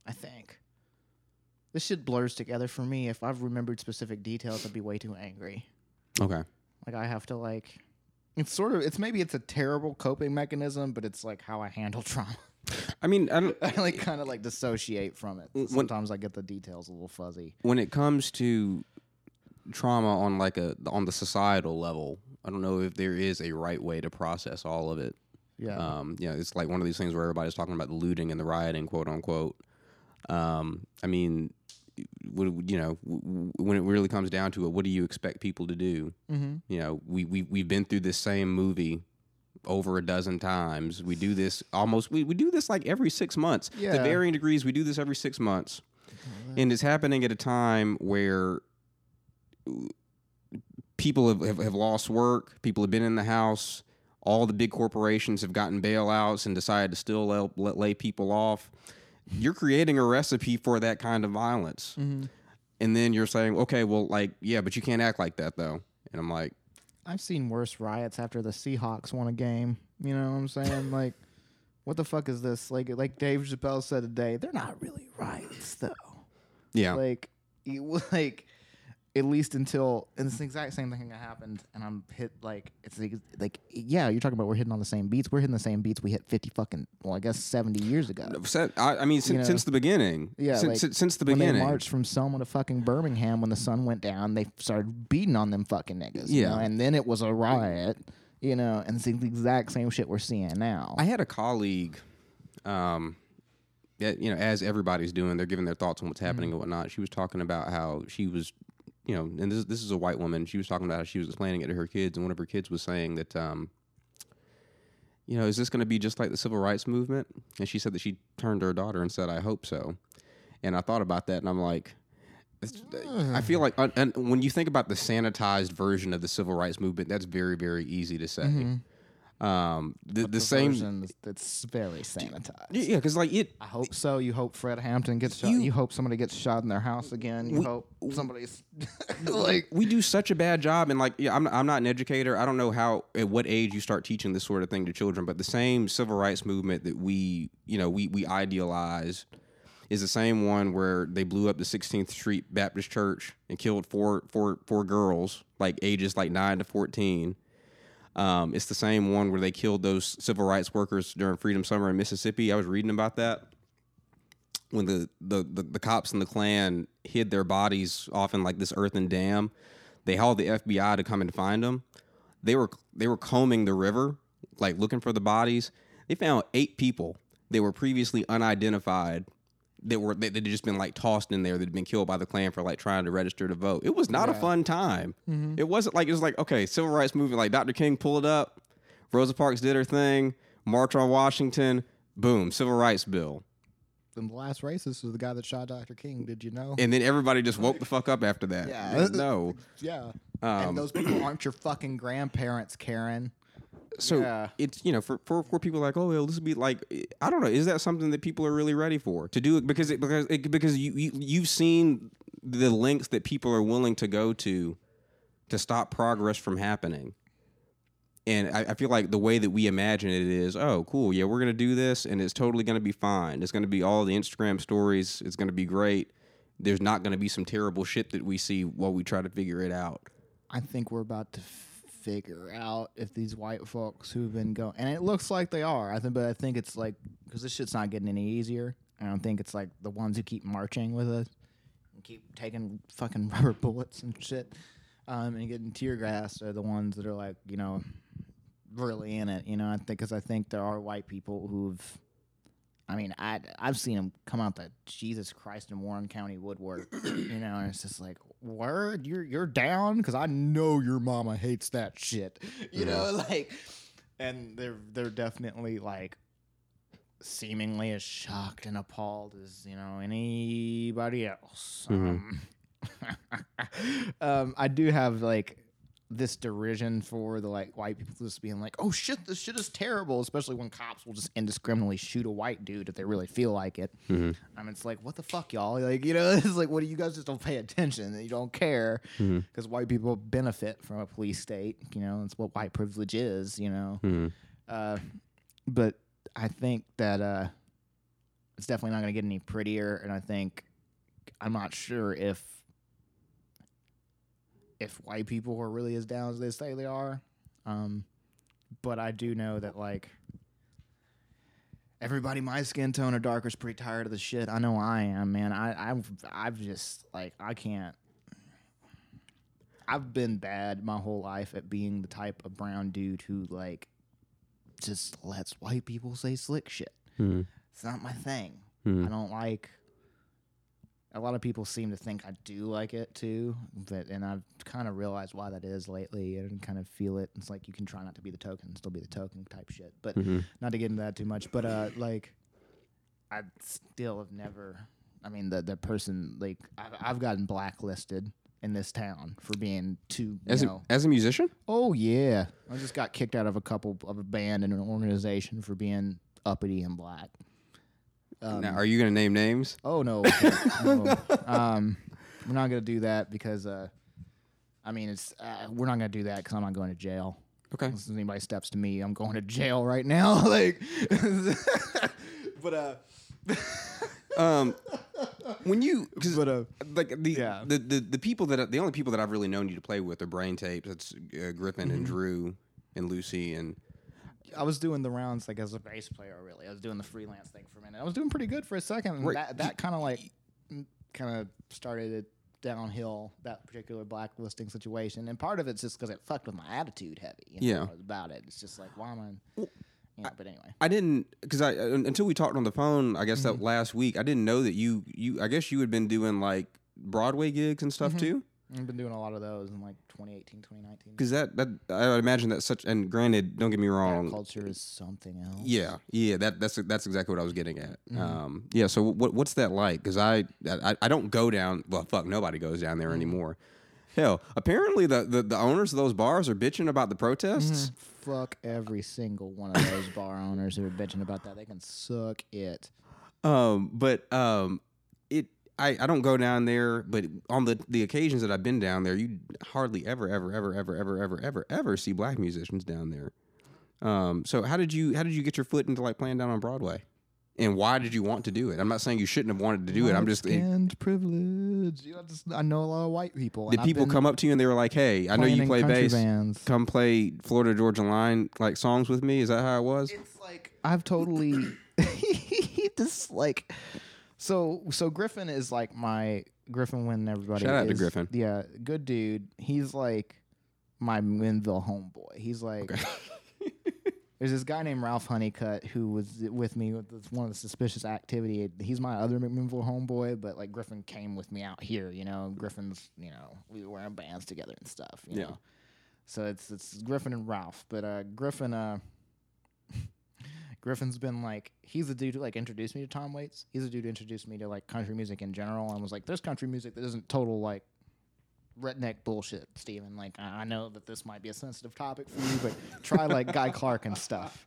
I think. This shit blurs together for me. If I've remembered specific details, I'd be way too angry. okay, Like I have to like it's sort of it's maybe it's a terrible coping mechanism, but it's like how I handle trauma. I mean, I don't. I like kind of like dissociate from it. When- Sometimes I get the details a little fuzzy. when it comes to trauma on like a on the societal level, I don't know if there is a right way to process all of it. Yeah. Um, you know, it's like one of these things where everybody's talking about the looting and the rioting, quote unquote. Um, I mean, you know, when it really comes down to it, what do you expect people to do? mm-hmm. You know, we we we've been through this same movie over a dozen times. We do this almost. We, we do this like every six months. Yeah. To varying degrees, we do this every six months, and it's happening at a time where people have, have, have lost work. People have been in the house. All the big corporations have gotten bailouts and decided to still lay, lay people off. You're creating a recipe for that kind of violence. Mm-hmm. And then you're saying, okay, well, like, yeah, but you can't act like that, though. And I'm like, I've seen worse riots after the Seahawks won a game. You know what I'm saying? like, what the fuck is this? Like, like Dave Chappelle said today, they're not really riots though. yeah. Like, you, like at least until and it's the exact same thing that happened, and I'm hit like it's like, like yeah, you're talking about we're hitting on the same beats. We're hitting the same beats we hit 50 fucking well, I guess 70 years ago. I, I mean, since, know, since the beginning. yeah, Since, like, since, since the when they marched from Selma to fucking Birmingham when the sun went down, they started beating on them fucking niggas. you Yeah. know, and then it was a riot. You know, and it's the exact same shit we're seeing now. I had a colleague, um, that, you know, as everybody's doing, they're giving their thoughts on what's happening and whatnot. She was talking about how she was, you know, and this this is a white woman. She was talking about how she was explaining it to her kids, and one of her kids was saying that, um, you know, is this going to be just like the civil rights movement? And she said that she turned to her daughter and said, "I hope so." And I thought about that, and I'm like. I feel like, and when you think about the sanitized version of the civil rights movement, that's very, very easy to say. Um, the, the, same, it's very sanitized. yeah, because like it, I hope so. You hope Fred Hampton gets shot. You- You, hope somebody gets shot in their house again. You We- hope somebody's like we do such a bad job and like yeah I'm, I'm not an educator i don't know how at what age you start teaching this sort of thing to children but the same civil rights movement that we you know we we idealize is the same one where they blew up the 16th street baptist church and killed four four four girls like ages like 9 to 14 um, it's the same one where they killed those civil rights workers during freedom summer in mississippi i was reading about that when the, the, the, the cops and the Klan hid their bodies off in like this earthen dam, they hauled the FBI to come and find them. They were they were combing the river, like looking for the bodies. They found eight people They were previously unidentified that were that had just been like tossed in there that had been killed by the Klan for like trying to register to vote. It was not a fun time. It wasn't like it was like okay, civil rights movement like Dr. King pulled it up, Rosa Parks did her thing, March on Washington, boom, civil rights bill. And the last racist was the guy that shot Dr. King. Did you know? and then everybody just woke the fuck up after that. Yeah. No. yeah. Um, and those people aren't your fucking grandparents, Karen. So Yeah. it's you know for, for for people like oh well this would be like I don't know is that something that people are really ready for to do it because it because it, because you, you you've seen the lengths that people are willing to go to to stop progress from happening. And I, I feel like the way that we imagine it is, oh, cool, yeah, we're gonna do this, and it's totally gonna be fine. It's gonna be all the Instagram stories. It's gonna be great. There's not gonna be some terrible shit that we see while we try to figure it out. I think we're about to figure out if these white folks who've been going, and it looks like they are. I think, but I think it's like because this shit's not getting any easier. I don't think it's like the ones who keep marching with us, and keep taking fucking rubber bullets and shit, um, and getting tear gas are the ones that are like you know really in it. You know, I think because I think there are white people who've. I mean, I I've seen them come out the Jesus Christ in Warren County woodwork, you know, and it's just like, word, you're you're down? Because I know your mama hates that shit, you know, like, and they're they're definitely like seemingly as shocked and appalled as you know anybody else. Um, um, I do have like this derision for the like white people just being like, "Oh shit, this shit is terrible," especially when cops will just indiscriminately shoot a white dude if they really feel like it. I mean, it's like, what the fuck, y'all? Like, you know, it's like, what do you guys just don't pay attention? You don't care because white people benefit from a police state. You know, it's what white privilege is. You know, uh, but I think that uh, it's definitely not going to get any prettier, and I think I'm not sure if if white people are really as down as they say they are. Um, but I do know that like everybody my skin tone or darker is pretty tired of the shit. I know I am, man. I I've I've just like I can't. I've been bad my whole life at being the type of brown dude who like just lets white people say slick shit. It's not my thing. I don't like. A lot of people seem to think I do like it too, but and I've kind of realized why that is lately, and kind of feel it. It's like you can try not to be the token, and still be the token type shit. But not to get into that too much. But uh, like, I still have never. I mean, the the person like I've, I've gotten blacklisted in this town for being too. You As a, as a musician? Oh yeah, I just got kicked out of a couple of a band and an organization for being uppity and black. Um, now, are you going to name names? Oh no, no. Um, we're not gonna do that because uh, I mean it's uh, we're not gonna do that because I'm not going to jail. Okay. Unless anybody steps to me, I'm going to jail right now. like, but uh, Um, when you, cause but uh, like the, Yeah. the the the people that the only people that I've really known you to play with are Brain Tapes. That's uh, Griffin and Mm-hmm. Drew and Lucy and I was doing the rounds like as a bass player. Really, I was doing the freelance thing for a minute. I was doing pretty good for a second. And Right. That that kind of like kind of started it downhill. That particular blacklisting situation, and part of it's just because it fucked with my attitude heavy. You know, Yeah. about it. It's just like why am I? You know, but anyway. I didn't because I uh, until we talked on the phone. I guess Mm-hmm. that last week I didn't know that you you I guess you had been doing like Broadway gigs and Mm-hmm. stuff too. I've been doing a lot of those in like 2018, 2019. Because that that I would imagine that such. And granted, don't get me That wrong. culture is something else. Yeah, yeah, that that's that's exactly what I was getting at. Mm-hmm. Um, yeah, so what what's that like? Because I, I I don't go down. Well, fuck, nobody goes down Mm-hmm. there anymore. Hell, apparently the, the the owners of those bars are bitching about the protests. Fuck every single one of those bar owners who are bitching about that. They can suck it. Um, but um, I, I don't go down there, but on the, the occasions that I've been down there, you hardly ever, ever, ever, ever, ever, ever, ever, ever see black musicians down there. Um, so how did you how did you get your foot into like playing down on Broadway? and why did you want to do it? I'm not saying you shouldn't have wanted to do it. I'm just and privilege. You know, just, I know a lot of white people. Did people come up to you and they were like, "Hey, I know you play bass. Bands. Come play Florida Georgia Line like songs with me." Is that how it was? It's like I've totally just like so so Griffin is like my Griffin when everybody Shout out to Griffin. Yeah, good dude. He's like my Minville homeboy. He's like There's this guy named Ralph Honeycutt who was with me with one of the suspicious activity. He's my other McMinnville homeboy, but like Griffin came with me out here. You know, Griffin's. You know, we were in bands together and stuff. You Yeah. know, so it's it's Griffin and Ralph. But uh, Griffin, uh, Griffin's been like he's the dude who like introduced me to Tom Waits. He's the dude who introduced me to like country music in general, and was like, "There's country music that isn't total like redneck bullshit, Steven. Like, I know that this might be a sensitive topic for you, but try like Guy Clark and stuff.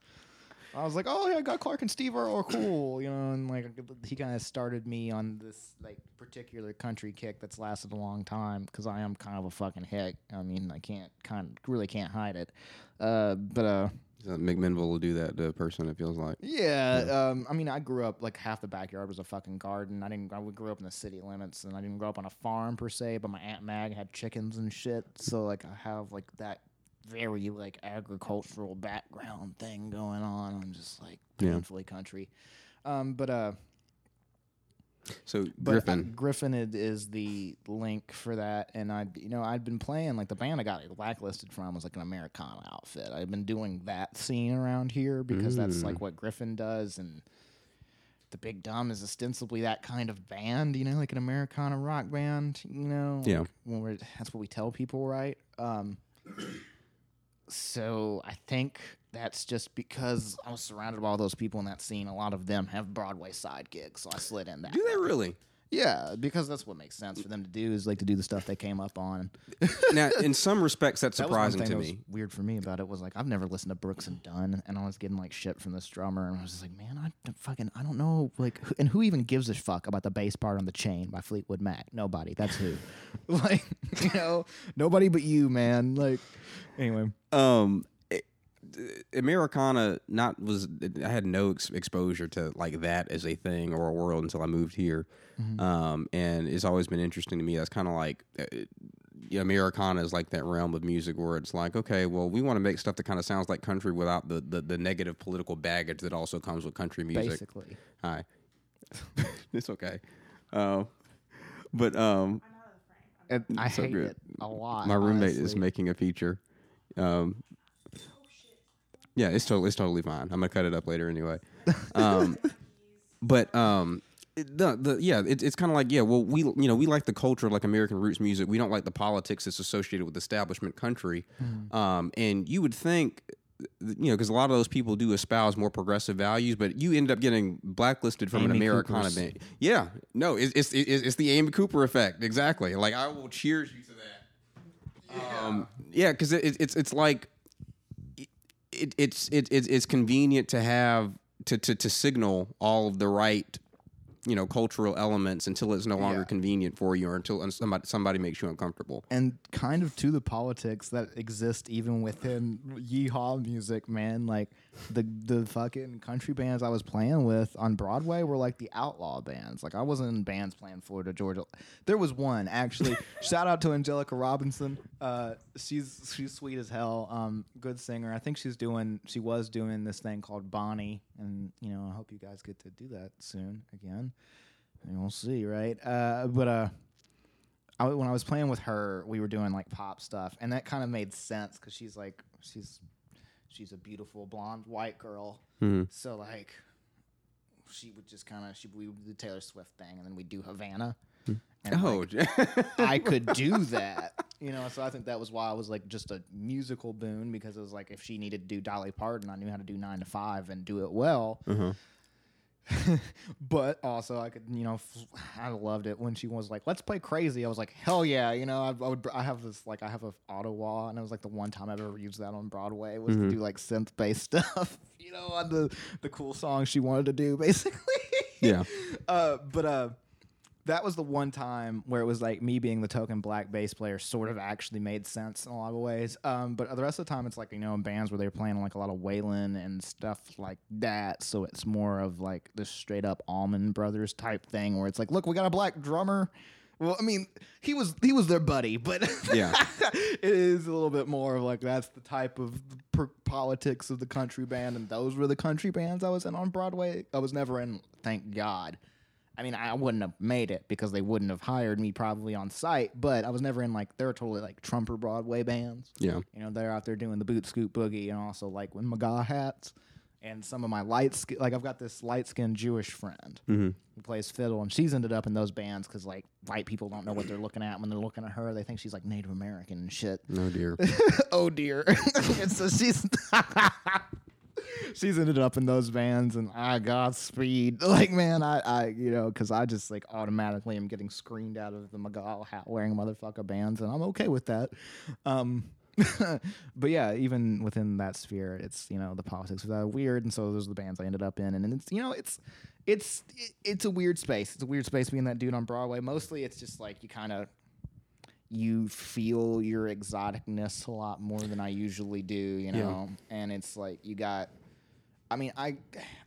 I was like, oh yeah, Guy Clark and Steve Earle, cool, you know, and like he kind of started me on this like particular country kick that's lasted a long time because I am kind of a fucking hick. I mean, I can't kind really can't hide it. Uh, but uh, McMinnville will do that to a person. It feels like. yeah, Um, I mean, I grew up like half the backyard was a fucking garden. I didn't. I grew up in the city limits, and I didn't grow up on a farm per se. But my aunt Mag had chickens and shit, so like I have like that very like agricultural background thing going on. I'm just like Yeah. painfully country. Um, but uh, So But Griffin. uh, Griffin is the link for that, and I, you know, I'd been playing like the band I got blacklisted from was like an Americana outfit. I've been doing that scene around here because that's Mm. like what Griffin does, and the Big Dumb is ostensibly that kind of band, you know, like an Americana rock band, you know. Yeah. like, when we're, that's what we tell people, right? Um, so I think that's just because I was surrounded by all those people in that scene. A lot of them have Broadway side gigs, so I slid in that. Do they really? Yeah, because that's what makes sense for them to do is like to do the stuff they came up on. now, in some respects, that's That surprising to that was me. weird for me about it was like I've never listened to Brooks and Dunn, and I was getting like shit from this drummer, and I was just like, man, I don't fucking I don't know, like, who, and who even gives a fuck about the bass part on the chain by Fleetwood Mac? Nobody. That's who. like, you know, nobody but you, man. Like, anyway, um Americana not was I had no ex- exposure to like that as a thing or a world until I moved here, um, and it's always been interesting to me. That's kind of like uh, Americana is like that realm of music where it's like okay, well, we want to make stuff that kind of sounds like country without the, the the negative political baggage that also comes with country music. basically. Hi, it's okay, uh, but um, And I So hate good. it a lot. my roommate is making a feature. Um, yeah, it's totally it's totally fine. I'm gonna cut it up later anyway. Um, but um, it- the the yeah, it, it's kind of like yeah. Well, we you know we like the culture of like American roots music. We don't like the politics that's associated with establishment country. Mm-hmm. Um, and you would think. th- You know, because a lot of those people do espouse more progressive values, but you end up getting blacklisted from an Amy Americana Cooper's- band. Yeah, no, it's it's, it's it's the Amy Cooper effect, exactly. Like I will cheers you to that. Um, yeah, because it, it, it's it's like it, it's it, it, it's convenient to have to, to to signal all of the right you know cultural elements until it's no longer Yeah. convenient for you or until somebody somebody makes you uncomfortable. and kind of to the politics that exist even within yeehaw music, man. Like the the fucking country bands I was playing with on Broadway were like the outlaw bands. Like I wasn't in bands playing Florida Georgia. There was one actually. shout out to Angelica Robinson. Uh, she's she's sweet as hell. Um, good singer. I think she's doing she was doing this thing called Bonnie, and you know I hope you guys get to do that soon again. And we'll see, right? Uh, but uh. I, when I was playing with her, we were doing like pop stuff, and that kind of made sense because she's like she's she's a beautiful blonde white girl. Mhm. So like she would just kind of she we would do the Taylor Swift thing, and then we would do Havana. And Oh, like, I could do that, you know. So I think that was why I was like just a musical boon because it was like if she needed to do Dolly Parton, I knew how to do nine to five and do it well. uh-huh. but also I could, you know, I loved it when she was like, "Let's play crazy." I was like, "Hell yeah!" You know, I, I would, I have this like, I have a Ottawa, and it was like the one time I've ever used that on Broadway was to do like synth based stuff, you know, on the the cool songs she wanted to do, basically. Yeah. Uh, but uh, that was the one time where it was like me being the token black bass player sort of actually made sense in a lot of ways. Um, but the rest of the time, it's like you know in bands where they're playing like a lot of Waylon and stuff like that. So it's more of like this straight up Allman Brothers type thing where it's like, look, we got a black drummer. Well, I mean, he was he was their buddy, but Yeah. it is a little bit more of like that's the type of per- politics of the country band, and those were the country bands I was in on Broadway. I was never in, thank God. I mean, I wouldn't have made it because they wouldn't have hired me probably on site, but I was never in like they're totally like Trumper Broadway bands. Yeah. You know, they're out there doing the boot scoot boogie and also like with MAGA hats. And some of my light skin, like I've got this light skinned Jewish friend Mm-hmm. who plays fiddle, and she's ended up in those bands because like white people don't know what they're looking at when they're looking at her. They think she's like Native American and shit. Oh dear. oh dear. and so she's she's ended up in those bands, and I got speed. Like man, I I you know because I just like automatically am getting screened out of the MAGA hat wearing motherfucker bands, and I'm okay with that. Um. but yeah, even within that sphere, it's you know the politics of that weird, and so those are the bands I ended up in, and it's you know it's it's it, it's a weird space. It's a weird space being that dude on Broadway. Mostly, it's just like you kind of you feel your exoticness a lot more than I usually do, you Yeah. know. And it's like you got. I mean, I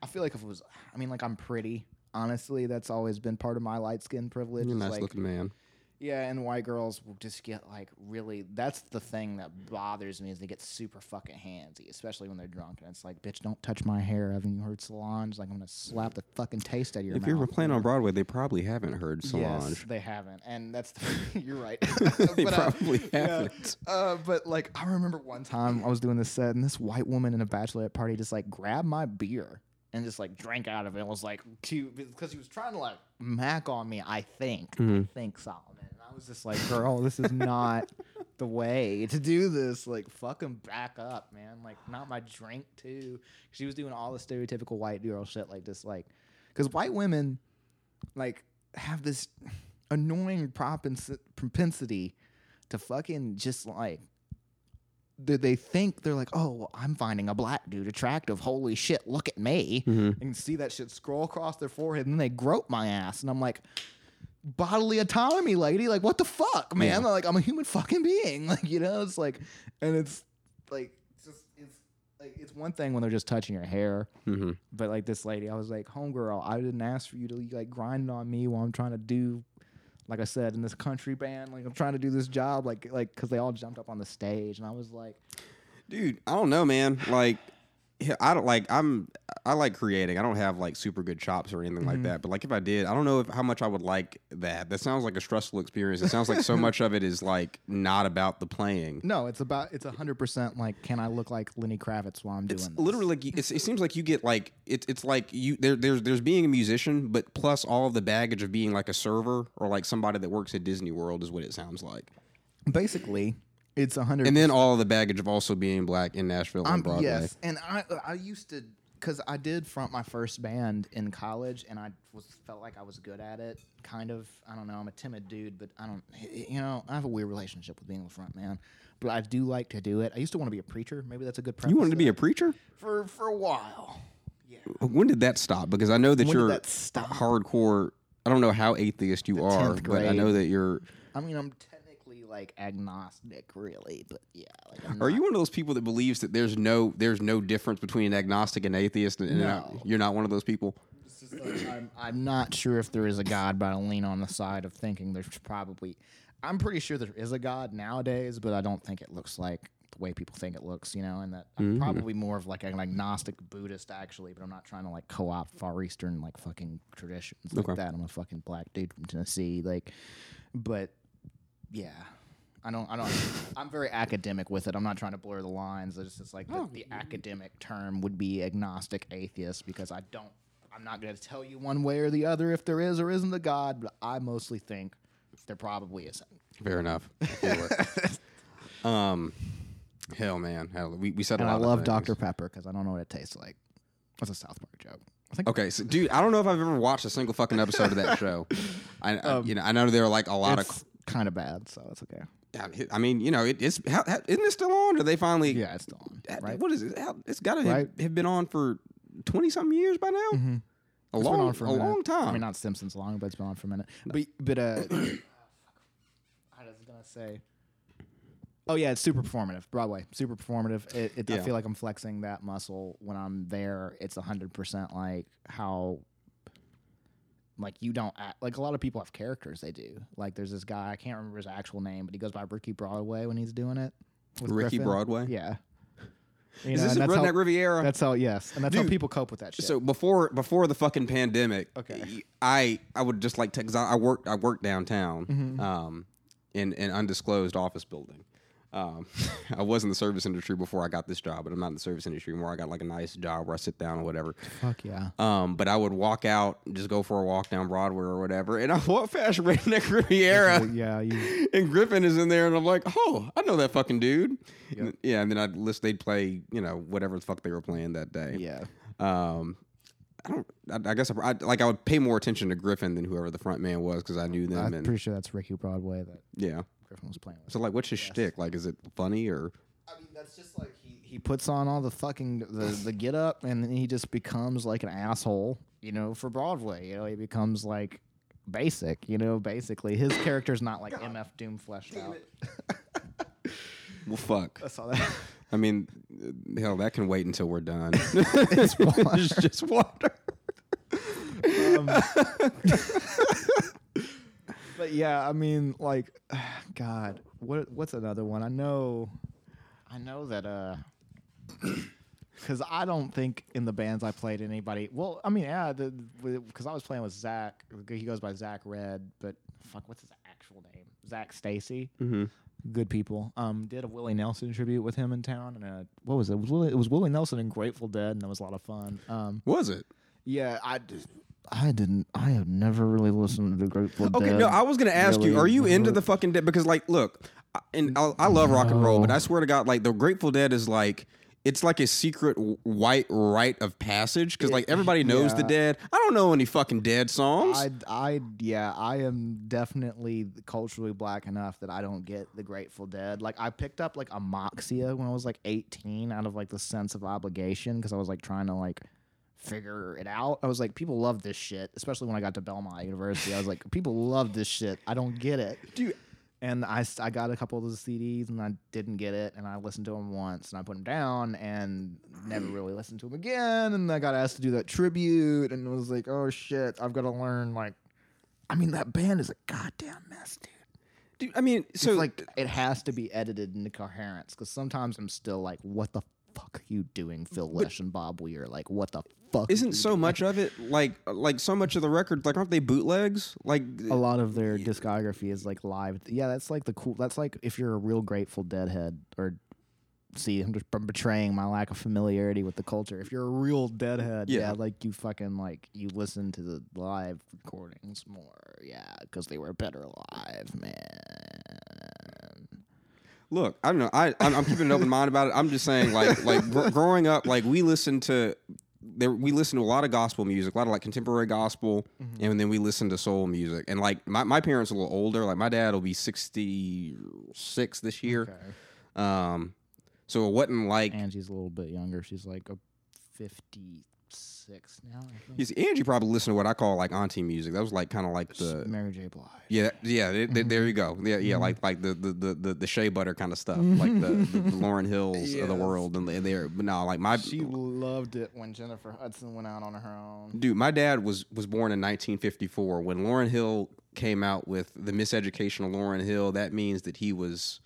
I feel like if it was, I mean, like I'm pretty. Honestly, that's always been part of my light skin privilege. You're a nice like, looking man. Yeah, and white girls will just get like really. That's the thing that bothers me is they get super fucking handsy, especially when they're drunk. And it's like, bitch, don't touch my hair. Haven't you heard Solange? Like I'm gonna slap the fucking taste out of your If mouth. you're playing on Broadway, they probably haven't heard Solange. Yes, they haven't, and that's the, you're right. They But, uh, probably yeah, haven't. uh, but like, I remember one time I was doing this set, and this white woman in a bachelorette party just like grabbed my beer and just like drank out of it. and was like cute because he was trying to like mac on me. I think, Mm-hmm. I think Solomon. Was just like, girl, this is not the way to do this. Like, fucking back up, man. Like, not my drink too. She was doing all the stereotypical white girl shit, like just like, because white women like have this annoying propens- propensity to fucking just like they, they think they're like, oh, well, I'm finding a black dude attractive. Holy shit, look at me. Mm-hmm. And see that shit scroll across their forehead, and then they grope my ass, and I'm like, bodily autonomy, lady. Like, what the fuck, man? Yeah. Like, I'm a human fucking being. Like, you know, it's like, and it's like, it's just, it's like, it's one thing when they're just touching your hair, hmm but like this lady, I was like, homegirl, I didn't ask for you to like grind on me while I'm trying to do, like I said, in this country band, like I'm trying to do this job, like like because they all jumped up on the stage, and I was like, Dude, I don't know, man. Like, I don't like. I'm. I like creating. I don't have like super good chops or anything Mm-hmm. like that. But like, if I did, I don't know if, how much I would like that. That sounds like a stressful experience. It sounds like so much of it is like not about the playing. no, it's about it's hundred percent like, can I look like Lenny Kravitz while I'm doing this? literally like it's, it seems like you get like it's it's like you there there's there's being a musician, but plus all of the baggage of being like a server or like somebody that works at Disney World is what it sounds like. basically it's a hundred. And then all the baggage of also being black in Nashville on Broadway. yes, and I I used to because I did front my first band in college, and I was felt like I was good at it. Kind of, I don't know. I'm a timid dude, but I don't. You know, I have a weird relationship with being the front man, but I do like to do it. I used to want to be a preacher. Maybe that's a good. You wanted to be a preacher? for for a while. Yeah. When did that stop? Because I know that When you're that hardcore. I don't know how atheist you are, but I know that you're. I mean, I'm like agnostic, really, but yeah. Like, I'm Are not- you one of those people that believes that there's no there's no difference between an agnostic and atheist? And, and No. you're not one of those people. It's just like, I'm, I'm not sure if there is a God, but I lean on the side of thinking there's probably. I'm pretty sure there is a God nowadays, but I don't think it looks like the way people think it looks, you know, and that I'm mm-hmm. probably more of like an agnostic Buddhist actually, but I'm not trying to like co-opt Far Eastern like fucking traditions like that. I'm a fucking black dude from Tennessee, like, but yeah. I don't. I don't. I'm very academic with it. I'm not trying to blur the lines. It's just like the, the academic term would be agnostic atheist because I don't. I'm not going to tell you one way or the other if there is or isn't a God, but I mostly think there probably isn't. Fair enough. I feel it. um, hell, man, hell, we we said And a I lot. love Dr. Pepper because I don't know what it tastes like. That's a South Park joke. I think Okay, so dude, I don't know if I've ever watched a single fucking episode of that show. I, I you know I know there are like a lot of. it's kind of bad, so it's okay. I mean, you know, it, it's how, how, isn't it still on? Or they finally? Yeah, it's still on, right? What is it? How, it's got to Right. have, have been on for twenty something years by now. A It's been long, on for a minute. long time. I mean, not Simpsons long, but it's been on for a minute. But but uh, I was gonna say. Oh yeah, it's super performative. Broadway, super performative. It, it, I feel like I'm flexing that muscle when I'm there. It's hundred percent like how, like you don't act like a lot of people have characters. They do. Like there's this guy I can't remember his actual name, but he goes by Ricky Broadway when he's doing it. Ricky Griffin. Broadway? Yeah. You is know, this and a that's Redneck how, Riviera? That's how yes, and that's Dude, how people cope with that shit. So before before the fucking pandemic, Okay. I I would just like to because I, I worked I worked downtown, Mm-hmm. um, in an undisclosed office building. Um, I was in the service industry before I got this job, but I'm not in the service industry anymore. I got like a nice job where I sit down or whatever. fuck yeah. Um, but I would walk out, just go for a walk down Broadway or whatever, and I walk past Redneck Riviera. yeah, you and Griffin is in there, and I'm like, oh, I know that fucking dude. And- yeah, and then I'd list they'd play, you know, whatever the fuck they were playing that day. yeah. Um, I don't. I, I guess I, I like I would pay more attention to Griffin than whoever the front man was because I knew them. I'm and pretty sure that's Ricky Broadway that yeah. Griffin was playing with. So like, what's his shtick? Like, is it funny or? I mean, that's just like he, he puts on all the fucking the, the get up and then he just becomes like an asshole, you know, for Broadway. You know, he becomes like basic, you know, basically. His character's not like MF Doom fleshed out. Well, fuck. I saw that. I mean, uh, hell, that can wait until we're done. it's water. it's just water. But yeah, I mean, like, God, what what's another one? I know, I know that uh, because I don't think in the bands I played anybody. Well, I mean, yeah, the because I was playing with Zach. He goes by Zach Red, but fuck, what's his actual name? Zach Stacy. Mm-hmm. Good people. Um, did a Willie Nelson tribute with him in town, and uh, what was it? It was Willie, it was Willie Nelson and Grateful Dead, and that was a lot of fun. Um, Was it? yeah, I. I didn't. I have never really listened to the Grateful Okay, Dead. Okay, no, I was gonna ask you, are you into the fucking dead? Because like, look, I- and I, I love rock and roll, but I swear to God, like the Grateful Dead is like. It's like a secret white rite of passage because like everybody knows the dead. I don't know any fucking dead songs. I, I, yeah, I am definitely culturally black enough that I don't get the Grateful Dead. Like, I picked up like Amoxia when I was like 18 out of like the sense of obligation because I was like trying to like figure it out. I was like, people love this shit, especially when I got to Belmont University. I was like, people love this shit. I don't get it. Dude. And I, I got a couple of the CDs and I didn't get it. And I listened to them once and I put them down and never really listened to them again. And I got asked to do that tribute and it was like, oh shit, I've got to learn. Like, I mean, that band is a goddamn mess, dude. Dude, I mean, so it's like it has to be edited into coherence because sometimes I'm still like, what the fuck are you doing, Phil Lesh and Bob Weir? Like, what the fuck? isn't so doing? much of it like like so much of the record like aren't they bootlegs? Like a lot of their discography is like live. Yeah, that's like the cool. That's like if you're a real Grateful Deadhead or. See, I'm just betraying my lack of familiarity with the culture. If you're a real Deadhead, yeah, Yeah. like you fucking like you listen to the live recordings more, yeah, because they were better live, man. Look, I don't know. I I'm, I'm keeping an open mind about it. I'm just saying, like like gr- growing up, like we listened to there we listened to a lot of gospel music, a lot of like contemporary gospel, Mm-hmm. and then we listened to soul music. And like my, my parents are a little older. Like my dad will be 66 this year. Okay. Um, so it wasn't like Angie's a little bit younger. She's like a 56 now. I think. you see, Angie probably listened to what I call like auntie music. That was like kind of like the Mary J. Blige. Yeah, yeah. th- th- there you go. Yeah, yeah. Mm-hmm. Like like the the the the, the shea butter kind of stuff, like the, the, the Lauryn Hills of the Yes. world, and they- they're but no, like my She loved it when Jennifer Hudson went out on her own. dude. My dad was was born in 1954 when Lauryn Hill came out with the Miseducation of Lauryn Hill. That means that he was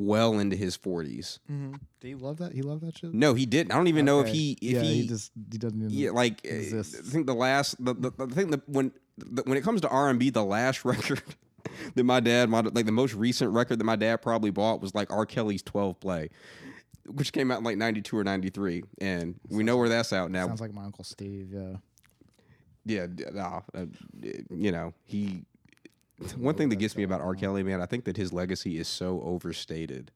well into his 40s. Mm-hmm. Do you love that? He loved that shit. No, he didn't. I don't even know if he if yeah, he, he just he doesn't even. yeah like uh, exists. I think the last the the, the thing that when the, when it comes to R and B, the last record that my dad might like the most recent record that my dad probably bought was like R. Kelly's 12 Play, which came out in like 92 or 93, and we know where that's out now. Sounds like my uncle Steve. Yeah. yeah, nah, uh, you know he. One thing that gets me about R. Kelly, man, I think that his legacy is so overstated.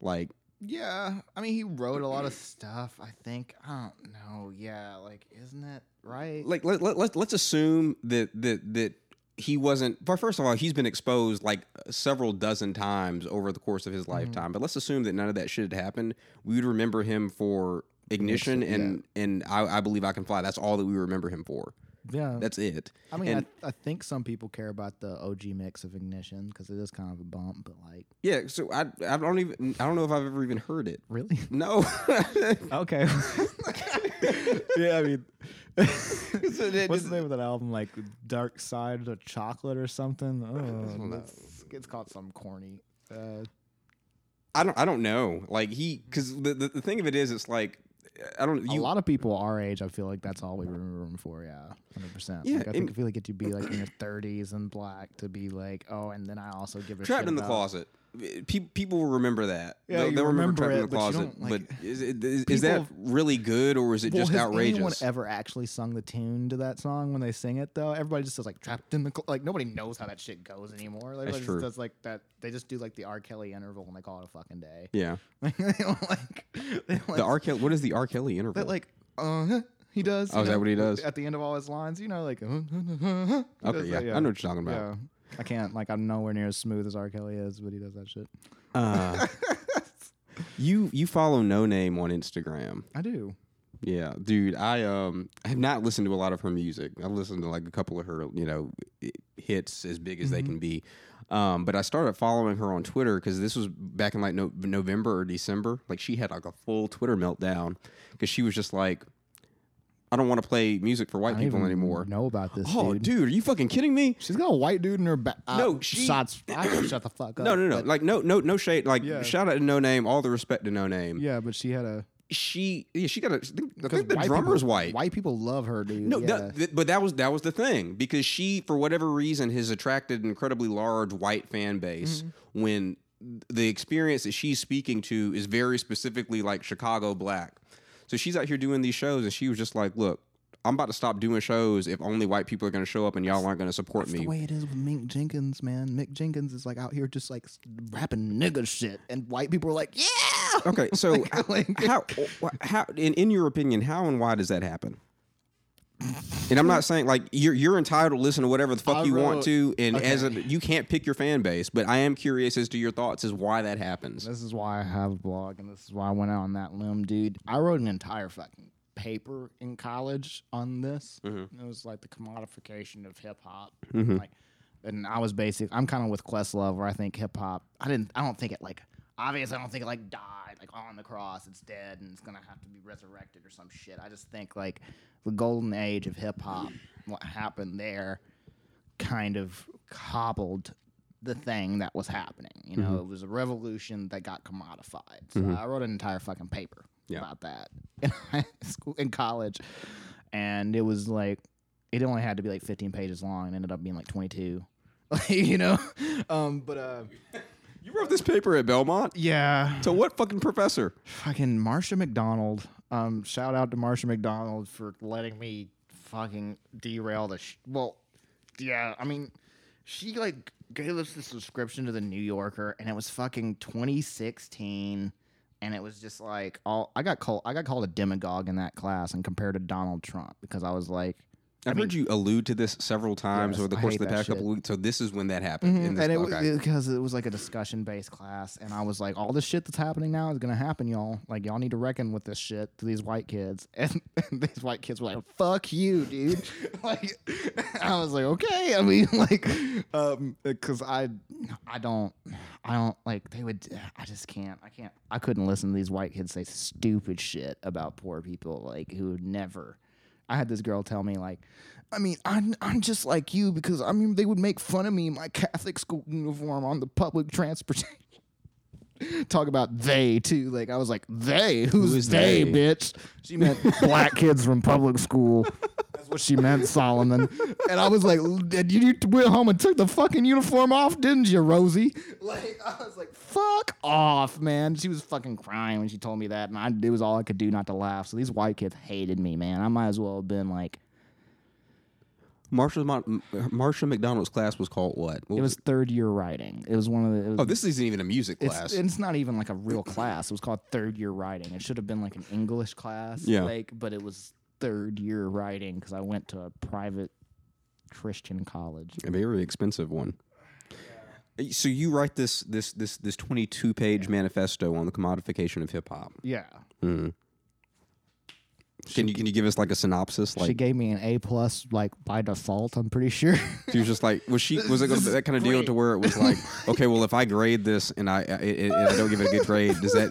Like Yeah, I mean, he wrote a lot of stuff. I think I don't know. Yeah, like, isn't it right? like let, let, let, let's assume that that that he wasn't but first of all he's been exposed like several dozen times over the course of his mm-hmm. lifetime but let's assume that none of that shit had happened we would remember him for ignition Ignition, and and I, I believe i can fly that's all that we remember him for yeah, that's it I mean, and- I, I think some people care about the OG mix of Ignition because it is kind of a bump, but like, yeah so i i don't even i don't know if i've ever even heard it really? no okay. yeah, I mean, what's the name of that album? Like Dark Side of Chocolate or something? Oh, it's called some corny. Uh, i don't i don't know like he because the, the the thing of it is it's like i don't you a lot of people our age, I feel like that's all we remember him for. Yeah, hundred percent. Yeah, like, I think I feel like it to be like in your thirties and black to be like, oh, and then I also give a trapped in the about- closet. Pe- people will remember that. Yeah, they'll, they'll remember, remember trapped in it, the but closet. don't, like- but is, it, is, is that really good or is it Well, just has outrageous? anyone ever actually sung the tune to that song when they sing it though? Everybody just does like trapped in the cl-. like nobody knows how that shit goes anymore. Everybody just true. does like that. They just do like the R. Kelly interval and they call it a fucking day. yeah, Like they don't like they don't like, the R. Kelly. What is the R. Kelly interval? that like uh he does. Oh, is that what he does? at the end of all his lines? You know, like uh, he okay, does yeah, that, I know what you're talking about. Yeah, I can't like I'm nowhere near as smooth as R. Kelly is, but he does that shit. Uh, you you follow Noname on Instagram. I do. Yeah, dude, I um have not listened to a lot of her music. I've listened to like a couple of her, you know, hits as big as they can be. Um, but I started following her on Twitter because this was back in like no- November or December. Like she had like a full Twitter meltdown because she was just like, I don't want to play music for white I don't people anymore. Know about this, Oh, dude. dude, are you fucking kidding me? She's got a white dude in her back. Uh, No, she- shots. I shut the fuck up. No, no, no. but- Like no, no, no shade. Like Yeah. shout out to Noname. All the respect to Noname. yeah, but she had a. She, yeah, she got a. I think, I think the drummer's people, white. White people love her, dude. No, yeah. th- but that was that was the thing because she, for whatever reason, has attracted an incredibly large white fan base. Mm-hmm. When the experience that she's speaking to is very specifically like Chicago black, so she's out here doing these shows, and she was just like, "Look, I'm about to stop doing shows if only white people are going to show up and y'all aren't going to support That's me." the way it is with Mick Jenkins, man. Mick Jenkins is like out here just like rapping nigga shit, and white people are like, yeah. Okay, so Like- like- how how in in your opinion, how and why does that happen? And I'm not saying like you're you're entitled to listen to whatever the fuck I you want to, and as a you can't pick your fan base, but I am curious as to your thoughts as why that happens. This is why I have a blog, and this is why I went out on that limb, dude. I wrote an entire fucking paper in college on this. Mm-hmm. It was like the commodification of hip hop, like, and I was basic. I'm kind of with Questlove, where I think hip hop. I didn't. I don't think it like. Obviously, I don't think it like died, like on the cross, it's dead, and it's gonna have to be resurrected or some shit. I just think like the golden age of hip hop, what happened there, kind of cobbled the thing that was happening. You know, it was a revolution that got commodified. So I wrote an entire fucking paper Yeah. about that in high school, in college, and it was like it only had to be like 15 pages long, and ended up being like 22. you know, um, but uh, You wrote this paper at Belmont. yeah, So what fucking professor? fucking Marsha McDonald. Um, shout out to Marsha McDonald for letting me fucking derail the. Sh- well, yeah, I mean, she like gave us the subscription to the New Yorker, and it was fucking 2016, and it was just like all I got called. I got called a demagogue in that class, and compared to Donald Trump because I was like. I've heard you allude to this several times Yes, over the course of the past couple weeks. So this is when that happened. in this, and it was because it was like a discussion based class, and I was like, all this shit that's happening now is gonna happen, y'all. Like, y'all need to reckon with this shit to these white kids, and, and these white kids were like, "Fuck you, dude." like, I was like, okay. I mean, like, um, because I, I don't, I don't like they would. I just can't. I can't. I couldn't listen to these white kids say stupid shit about poor people, like who would never. I had this girl tell me like, I mean, I'm I'm just like you because I mean they would make fun of me in my Catholic school uniform on the public transportation. Talk about they too. Like I was like they. Who's Who is they, they? bitch? She meant black kids from public school. That's what she meant, Solomon. And I was like, "Did you went home and took the fucking uniform off, didn't you, Rosie?" Like I was like, "Fuck off, man." She was fucking crying when she told me that, and I it was all I could do not to laugh. So these white kids hated me, man. I might as well have been like, Marsha Mon- Marsha McDonald's class was called what? What it was third year writing. It was one of the. It was, Oh, this isn't even a music class. it's not even like a real class. It was called third year writing. It should have been like an English class. Yeah. Like, but it was third year writing because I went to a private Christian college. a very expensive one. Eh, so you write this this this this twenty two page manifesto on the commodification of hip hop. Yeah. Mm-hmm. Can you can you give us like a synopsis? Like she gave me an A plus, like by default. I'm pretty sure. she was just like was she was it gonna be that kind of deal to where it was like okay well if I grade this and I, I, I, and I don't give it a good grade does that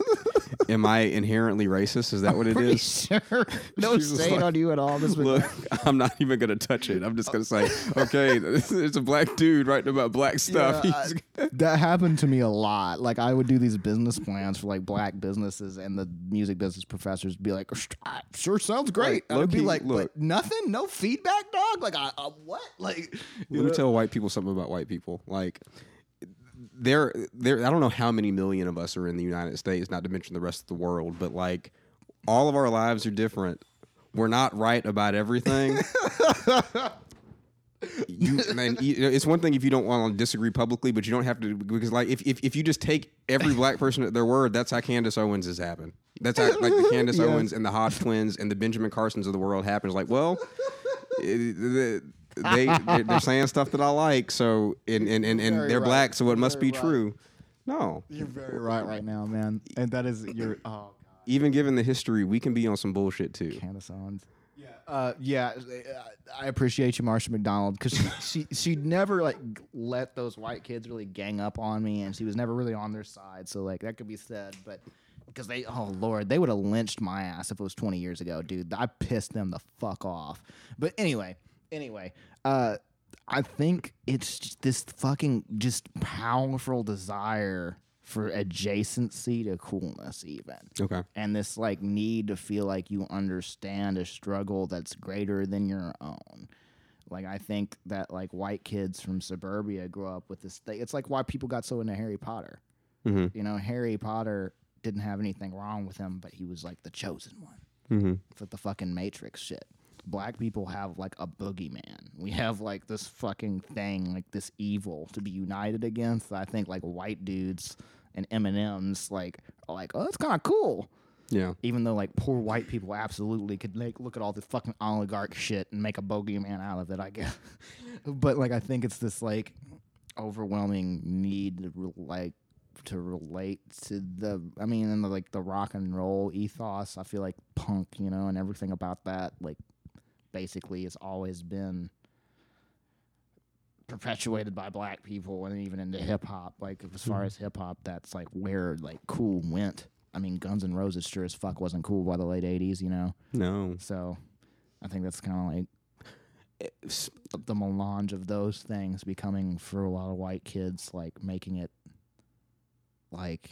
am I inherently racist? Is that what it pretty is? sure. No She was shade like, on you at all. This was Look, I'm not even gonna touch it. I'm just gonna say, okay, it's a black dude writing about black stuff. Yeah, He's- I- that happened to me a lot. Like I would do these business plans for like black businesses, and the music business professors would be like, ah, "Sure, sounds great." Like, I'd be like, look. "But nothing, no feedback, dog." Like, I, I what? Like, Let me tell white people something about white people. Like there there I don't know how many million of us are in the United States, not to mention the rest of the world, but like all of our lives are different. We're not right about everything. you, and you it's one thing if you don't want to disagree publicly, but you don't have to because like if, if, if you just take every black person at their word, that's how Candace Owens has happened. That's how like the Candace. Owens and the Hodge twins and the Benjamin Carsons of the world happens. Like, well, it- they they're, they're saying stuff that I like, so and and and, and they're right. black, so it must be right. true. No, you're very right right now, man. And that is your oh god, even given the history, we can be on some bullshit too. Candace. Yeah, uh, yeah. I appreciate you, Marsha McDonald, because she, she she never like let those white kids really gang up on me, and she was never really on their side. So like that could be said, but because they oh lord they would have lynched my ass if it was 20 years ago dude i pissed them the fuck off but anyway anyway uh i think it's this fucking just powerful desire for adjacency to coolness even Okay. and this like need to feel like you understand a struggle that's greater than your own like i think that like white kids from suburbia grow up with this thing it's like why people got so into harry potter Mm-hmm. you know harry potter didn't have anything wrong with him but he was like the chosen one Mm-hmm. it's like the fucking matrix shit black people have like a boogeyman we have like this fucking thing like this evil to be united against i think like white dudes and m&ms like are like oh that's kind of cool Yeah. even though like poor white people absolutely could like look at all this fucking oligarch shit and make a bogeyman out of it, I guess. but like I think it's this like overwhelming need to re- like to relate to the I mean in the like the rock and roll ethos. I feel like punk, you know, and everything about that like basically has always been perpetuated by black people and even into hip hop. Like as far hmm. as hip hop, that's like where like cool went. I mean, Guns N' Roses sure as fuck wasn't cool by the late '80s, you know. No. So I think that's kind of like It's- the melange of those things becoming for a lot of white kids, like making it like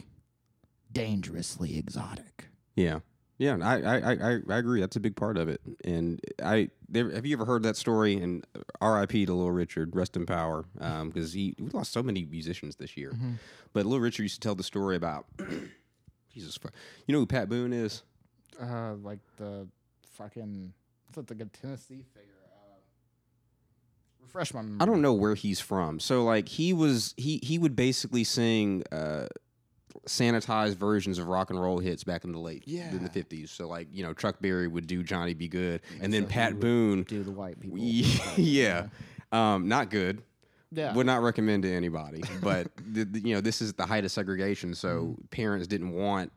dangerously exotic. Yeah. Yeah, I, I, I, I- agree. That's a big part of it. And I there, have you ever heard that story? And R.I.P. to Little Richard, rest in power, because he we lost so many musicians this year. But Little Richard used to tell the story about Jesus. fu- You know who Pat Boone is? Uh, like the fucking what's that? The good Tennessee figure. Uh, refresh my. Memory. I don't know where he's from. So like he was he he would basically sing uh sanitized versions of rock and roll hits back in the late in the fifties. So like you know Chuck Berry would do Johnny B. Goode, and then so Pat Boone, do the white people. yeah, um, not good. Yeah. Would not recommend to anybody. But the, the- you know this is the height of segregation, so Mm-hmm. parents didn't want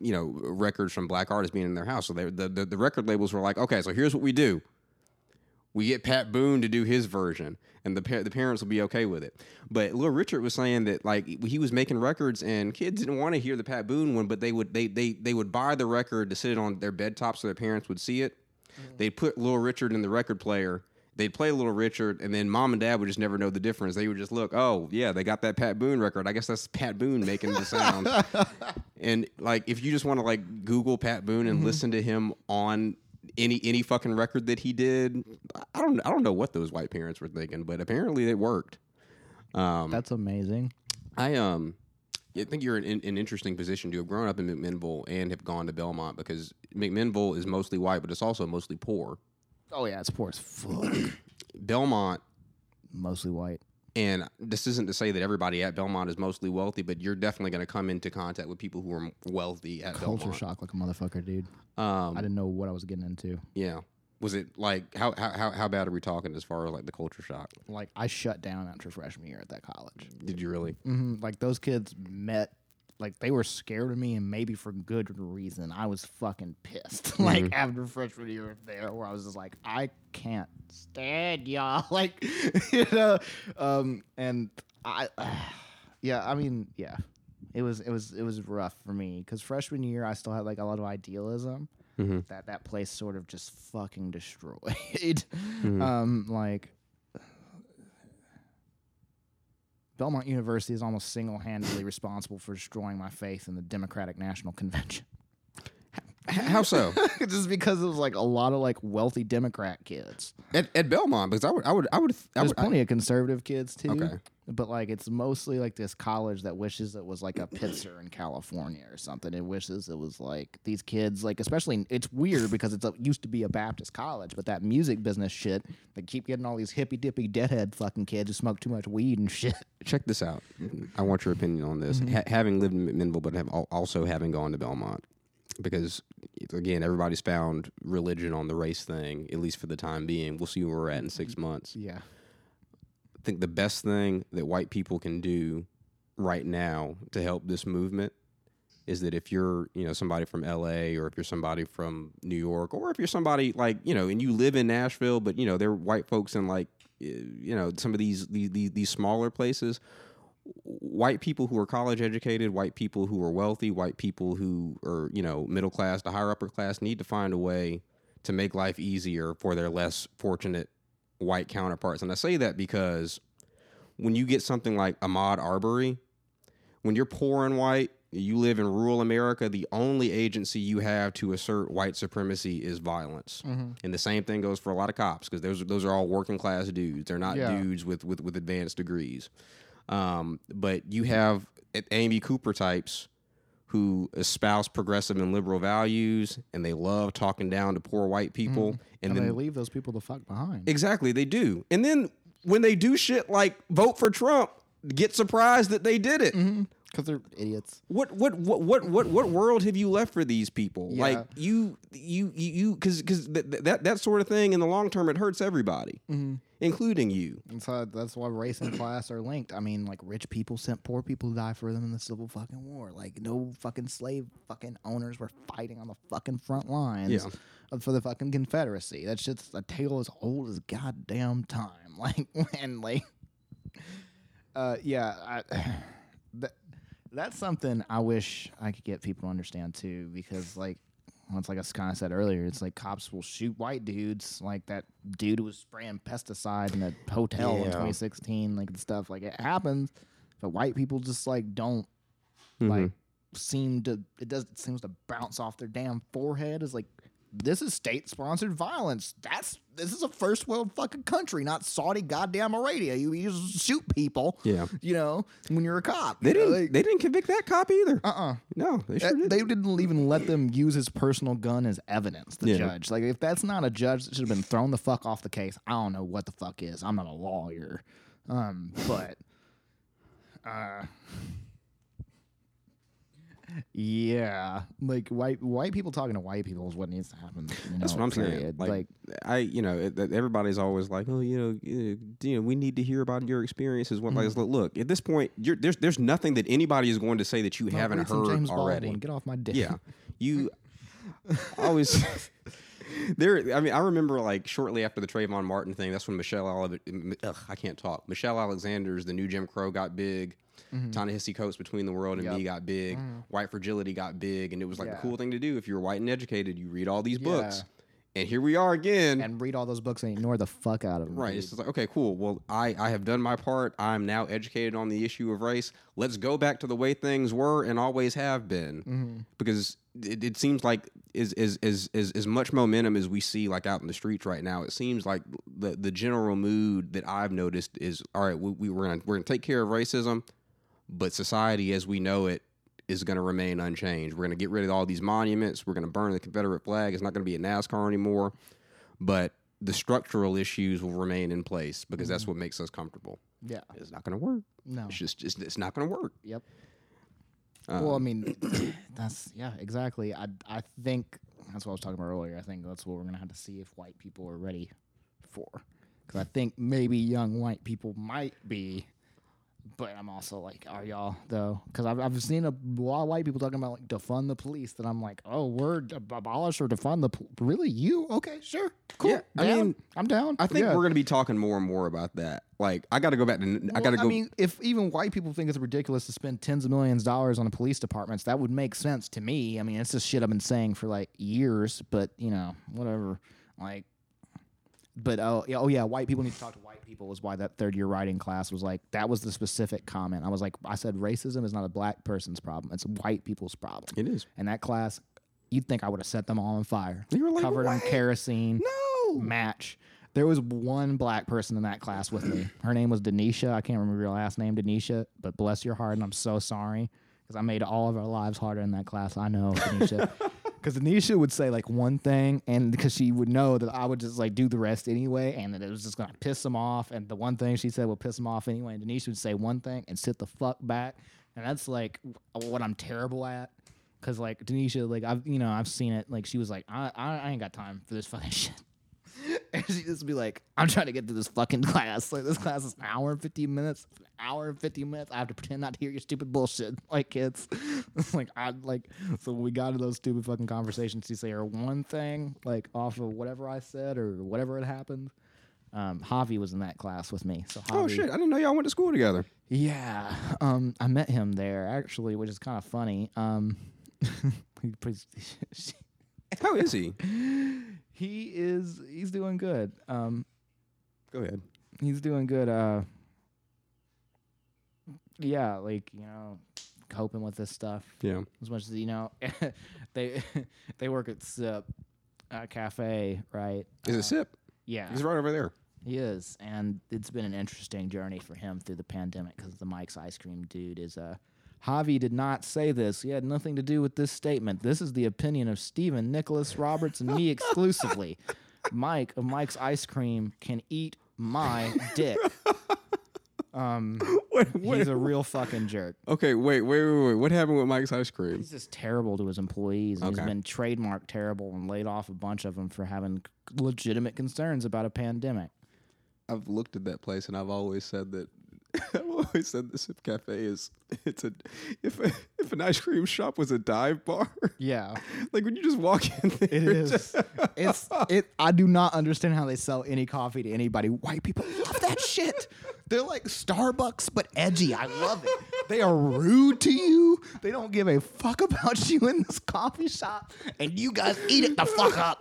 you know records from black artists being in their house. So they, the, the the record labels were like, okay, so here's what we do. We get Pat Boone to do his version, and the pa- the parents will be okay with it. But Little Richard was saying that like he was making records, and kids didn't want to hear the Pat Boone one, but they would they they they would buy the record to sit it on their bed top so their parents would see it. Mm-hmm. They'd put Little Richard in the record player. They'd play Little Richard, and then mom and dad would just never know the difference. They would just look, oh yeah, they got that Pat Boone record. I guess that's Pat Boone making the sound. and like, if you just want to like Google Pat Boone and mm-hmm. listen to him on any any fucking record that he did, I don't I don't know what those white parents were thinking, but apparently it worked. Um, That's amazing. I um, I think you're in an interesting position to have grown up in McMinnville and have gone to Belmont because McMinnville is mostly white, but it's also mostly poor. Oh yeah, it's poor as fuck. Belmont, Mostly white. And this isn't to say that everybody at Belmont is mostly wealthy, but you're definitely going to come into contact with people who are wealthy at Belmont. Culture Belmont. shock like a motherfucker, dude. Um, I didn't know what I was getting into. yeah. Was it like how, how how bad are we talking as far as like the culture shock? Like I shut down after freshman year at that college. Did you really? hmm Like those kids met, like they were scared of me, and maybe for good reason. I was fucking pissed. like after freshman year there, where I was just like, I can't stand y'all. Like, you know, um, and I, yeah, I mean, yeah, it was it was it was rough for me because freshman year I still had like a lot of idealism. Mhm. That that place sort of just fucking destroyed. Um, like Belmont University is almost single handedly responsible for destroying my faith in the Democratic National Convention. How so? Just because it was like a lot of like wealthy Democrat kids. at, at Belmont, because I would I would I would I There's would, I, plenty of conservative kids too. Okay. But like it's mostly like this college that wishes it was like a Pitzer in California or something. It wishes it was like these kids, like especially it's weird because it's a, used to be a Baptist college, but that music business shit, they keep getting all these hippy dippy deadhead fucking kids who smoke too much weed and shit. check this out. I want your opinion on this. Mm-hmm. Ha- having lived in McMinnville, but have also having gone to Belmont, because again, everybody's found religion on the race thing, at least for the time being. We'll see where we're at in six months. Yeah. I think the best thing that white people can do right now to help this movement is that if you're, you know, somebody from LA or if you're somebody from New York or if you're somebody like, you know, and you live in Nashville, but you know, there are white folks in like, uh, you know, some of these these these, these smaller places. White people who are college educated, white people who are wealthy, white people who are, you know, middle class to higher upper class need to find a way to make life easier for their less fortunate white counterparts. And I say that because when you get something like Ahmaud Arbery, when you're poor and white, you live in rural America, the only agency you have to assert white supremacy is violence. Mm-hmm. And the same thing goes for a lot of cops because those those are all working class dudes. They're not Yeah. dudes with, with with advanced degrees. Um, but you have Amy Cooper types who espouse progressive and liberal values, and they love talking down to poor white hmm. people. And, And, then they leave those people the fuck behind. Exactly, they do. And then when they do shit like vote for Trump, get surprised that they did it. Mm-hmm. Because they're idiots. What what what what what what world have you left for these people? Yeah. Like you you you because because th- th- that that sort of thing in the long term it hurts everybody, mm-hmm. Including you. And so that's why race and class are linked. I mean, like rich people sent poor people to die for them in the Civil fucking War. Like no fucking slave fucking owners were fighting on the fucking front lines Yeah. for the fucking Confederacy. That shit's a tale as old as goddamn time. Like and like, uh, yeah, I, that, that's something I wish I could get people to understand too, because like. Well, it's like I kind of said earlier. It's like cops will shoot white dudes, like that dude who was spraying pesticide in a hotel in 2016, like and stuff. Like it happens, but white people just like don't Mm-hmm. like seem to. It does. It seems to bounce off their damn forehead. Is like this is state sponsored violence. That's this is a first world fucking country, not Saudi goddamn Arabia. You, you just shoot people. Yeah. you know when you're a cop. They didn't like, they didn't convict that cop either. uh uh no, they sure uh, did. They didn't even let them use his personal gun as evidence. The Yeah. judge, like, if that's not a judge that should have been thrown the fuck off the case, I don't know what the fuck is. I'm not a lawyer, um, but, uh, yeah, like white white people talking to white people is what needs to happen. You That's what I'm saying. Like, Like, I, you know, it, everybody's always like, oh, you know, you know, we need to hear about your experiences. What Mm-hmm. like, look, at this point, you're, there's there's nothing that anybody is going to say that you haven't heard already. Baldwin. Get off my dick. Yeah, you always. There, I mean, I remember like shortly after the Trayvon Martin thing. That's when Michelle, Ale- ugh, I can't talk. Michelle Alexander's "The New Jim Crow" got big. Ta-Nehisi Coates "Between the World and Mm-hmm. Yep. Me" got big. White Fragility got big, and it was like Yeah. the cool thing to do if you were white and educated. You read all these books, Yeah. And here we are again. and read all those books and ignore the fuck out of them. Right. It's just like, okay, cool. Well, I, I have done my part. I'm now educated on the issue of race. Let's go back to the way things were and always have been. Mm-hmm. Because it, it seems like as, as, as, as, as much momentum as we see like out in the streets right now, it seems like the, the general mood that I've noticed is, all right, we, we, we're going we're gonna take care of racism, but society as we know it is going to remain unchanged. We're going to get rid of all these monuments. We're going to burn the Confederate flag. It's not going to be a NASCAR anymore but the structural issues will remain in place because that's what makes us comfortable. Yeah. It's not going to work. No. It's just it's, it's not going to work. Yep. Um, well, I mean, that's yeah, exactly. I I think that's what I was talking about earlier. I think that's what we're gonna have to see if white people are ready for, because I think maybe young white people might be, but I'm also like, are y'all though? Because I've I've seen a lot of white people talking about like defund the police. That I'm like, oh, we're ab- abolish or defund the pol- really you? Okay, sure, cool. Yeah, I down. mean, I'm down. I think Yeah. we're going to be talking more and more about that. Like, I got to go back to. I got to go. I mean, if even white people think it's ridiculous to spend tens of millions of dollars on the police departments, that would make sense to me. I mean, it's just shit I've been saying for like years, but you know, whatever. Like, but oh yeah, oh yeah, white people need to talk to white people is why that third year writing class was like that was the specific comment. I was like, I said racism is not a black person's problem; it's white people's problem. it is. And that class, you'd think I would have set them all on fire, You were like, covered in kerosene No. match. There was one black person in that class with me. Her name was Denisha. I can't remember your last name, Denisha, but bless your heart, and I'm so sorry because I made all of our lives harder in that class. I know, Denisha. Because Denisha would say like one thing, and because she would know that I would just like do the rest anyway, and that it was just gonna piss them off. And the one thing she said would piss them off anyway. And Denisha would say one thing and sit the fuck back, and that's like what I'm terrible at. Cause like Denisha, like I've you know I've seen it. Like she was like I I, I ain't got time for this fucking shit. And she just be like, I'm trying to get to this fucking class. Like this class is an hour and fifteen minutes. An hour and fifteen minutes. I have to pretend not to hear your stupid bullshit. Like kids. Like I like so we got to those stupid fucking conversations, you say or one thing, like off of whatever I said or whatever had happened. Um, Javi was in that class with me. So Javi, Oh shit! I didn't know y'all went to school together. Yeah, um, I met him there actually, which is kind of funny. Um, How is he? he is he's doing good. Um, Go ahead. he's doing good. Uh, yeah, like you know, coping with this stuff Yeah. as much as you know. they they work at Sip uh, Cafe, right? Is Uh, it Sip? Yeah, He's right over there. he is, and it's been an interesting journey for him through the pandemic because the Mike's ice cream dude is Uh, Javi did not say this. He had nothing to do with this statement. This is the opinion of Stephen, Nicholas, Roberts, and me exclusively. Mike of Mike's ice cream can eat my dick. Um, Wait, he's a real fucking jerk. Okay, wait, wait, wait, wait. What happened with Mike's ice cream? He's just terrible to his employees. And Okay. He's been trademarked terrible and laid off a bunch of them for having legitimate concerns about a pandemic. I've looked at that place and I've always said that. I've always said the Sip Cafe is it's a if a, if an ice cream shop was a dive bar, Yeah. like when you just walk in there, It is. it's it. I do not understand how they sell any coffee to anybody. White people love that shit. They're like Starbucks, but edgy. I love it. They are rude to you. They don't give a fuck about you in this coffee shop, and you guys eat it the fuck up.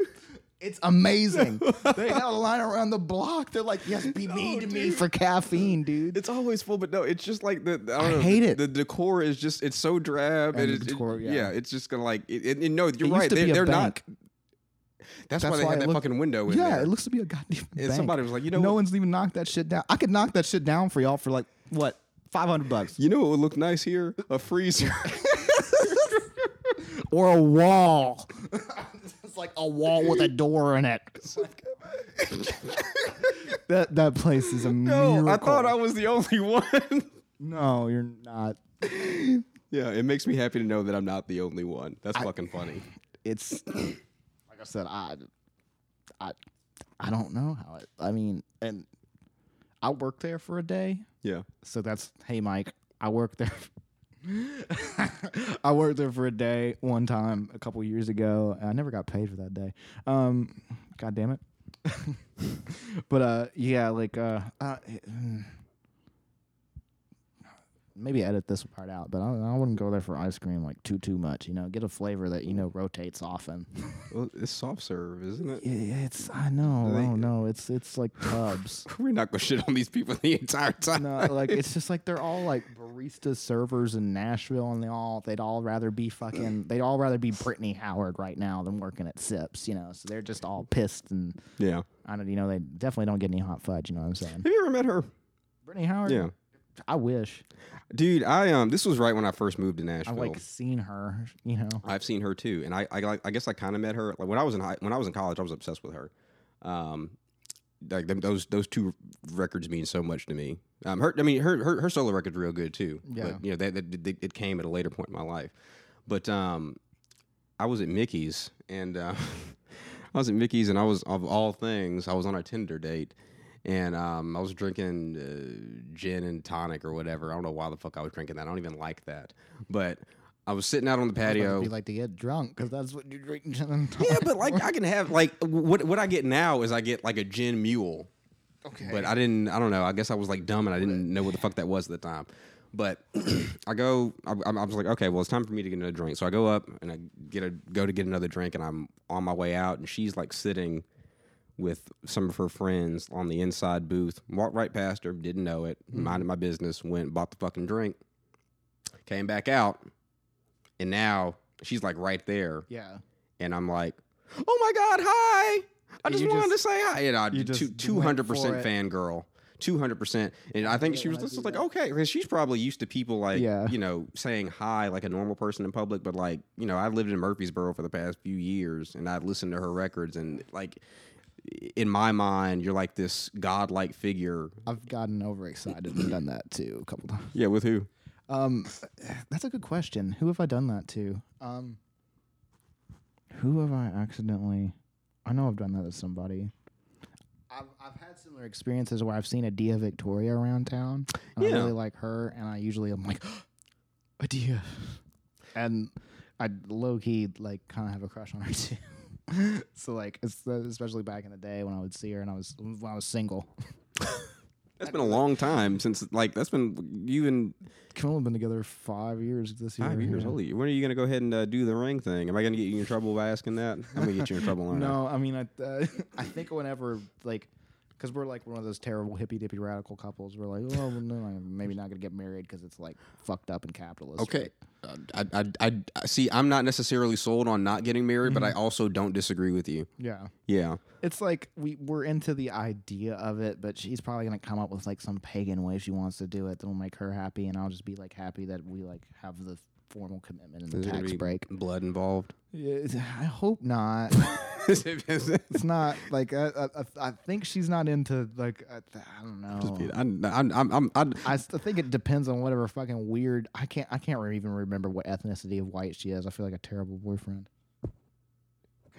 It's amazing. They got a line around the block. They're like, "Yes, be mean to me for caffeine, dude." It's always full, but no, it's just like the I, don't I know, hate the, it. The decor is just it's so drab, And and it, it- yeah. yeah. it's just gonna like it, no, you're right. They, they're bank. not. That's, why they why had that looked- fucking window in yeah, there. it looks to be a goddamn. And bank. somebody was like, you know no what? one's even knocked that shit down. I could knock that shit down for y'all for like what, five hundred bucks. you know what would look nice here? A freezer. or a wall. it's like a wall with a door in it. that that place is a no, miracle. I thought I was the only one. No, you're not. yeah, it makes me happy to know that I'm not the only one. That's fucking funny. It's I said, I, I, I don't know how it. I mean, and I worked there for a day, Yeah. so that's hey, Mike. I worked there. I worked there for a day one time a couple years ago. I never got paid for that day. Um, God damn it. but uh, yeah, like uh, uh, maybe edit this part out. But I, I wouldn't go there for ice cream like too too much. You know, get a flavor that you know rotates often. Well, it's soft serve, isn't it? Yeah, it's I know, Like- I don't. It's it's like tubs. We're not gonna shit on these people the entire time. no, like it's just like they're all like barista servers in Nashville, and they all they'd all rather be fucking they'd all rather be Brittany Howard right now than working at Sips, you know. So they're just all pissed, and yeah. I don't, you know, they definitely don't get any hot fudge. You know what I'm saying? Have you ever met her? Brittany Howard. Yeah. I wish Dude, I um this was right when I first moved to Nashville. I Nashville. like seen her. You know. I've seen her too, and I I, like, I guess I kind of met her like when I was in high, when I was in college. I was obsessed with her. Um, like them, those those two records mean so much to me. Um, her I mean her her, her solo record's real good too. Yeah. But you know that, that, that it came at a later point in my life. But um, I was at Mickey's and uh, I was at Mickey's and I was of all things I was on a Tinder date. And um, I was drinking uh, gin and tonic or whatever. I don't know why the fuck I was drinking that. I don't even like that. But I was sitting out on the patio. You like to get drunk because that's what you drink. gin and Yeah, but like. I can have like what what I get now is I get like a gin mule. okay, But I didn't. I don't know. I guess I was like dumb and I didn't know what the fuck that was at the time. But I go. I, I was like, okay, well, it's time for me to get another drink. So I go up and I get a go to get another drink, and I'm on my way out, and she's like sitting with some of her friends on the inside booth. Walked right past her, didn't know it, mm-hmm. minded my business, went bought the fucking drink, came back out, and now she's like right there, yeah. and I'm like, "Oh my god, hi! I just You wanted just- to say hi." And I you two just two hundred percent fangirl, two hundred percent. And I think hate she was just like, that. "Okay," because she's probably used to people like Yeah. you know saying hi like a normal person in public, but like you know, I lived in Murfreesboro for the past few years, and I'd listened to her records, and like in my mind, you're like this godlike figure. I've gotten overexcited and done that too a couple times. Yeah, with who? Um, that's a good question. Who have I done that to? Um, who have I accidentally? I know I've done that to somebody. I've I've had similar experiences where I've seen Adia Victoria around town. And I really like her, and I usually am like, Adia, and I low key like kind of have a crush on her too. so like, especially back in the day when I would see her and I was when I was single. That's been a long time since like that's been you and We've only been together five years this year. five years. yeah. Holy, when are you gonna go ahead and uh, do the ring thing? Am I gonna get you in trouble by asking that? I'm gonna get you in trouble. No, I mean, I, uh, I think whenever like, because we're like one of those terrible hippy dippy radical couples. We're like, oh, well, no, I'm maybe not gonna get married because it's like fucked up and capitalist. Okay. Uh, I, I, I, I see. I'm not necessarily sold on not getting married, but I also don't disagree with you. Yeah, Yeah. it's like we we're into the idea of it, but she's probably gonna come up with like some pagan way she wants to do it that'll make her happy, and I'll just be like happy that we like have the formal commitment and the Is there gonna tax be break. blood involved? Yeah, I hope not. it's not like I, I, I- think she's not into like I, I don't know. I'm, I'm, I'm, I'm, I'm, I think it depends on whatever fucking weird. I can't. I can't even remember what ethnicity of white she is. I feel like a terrible boyfriend.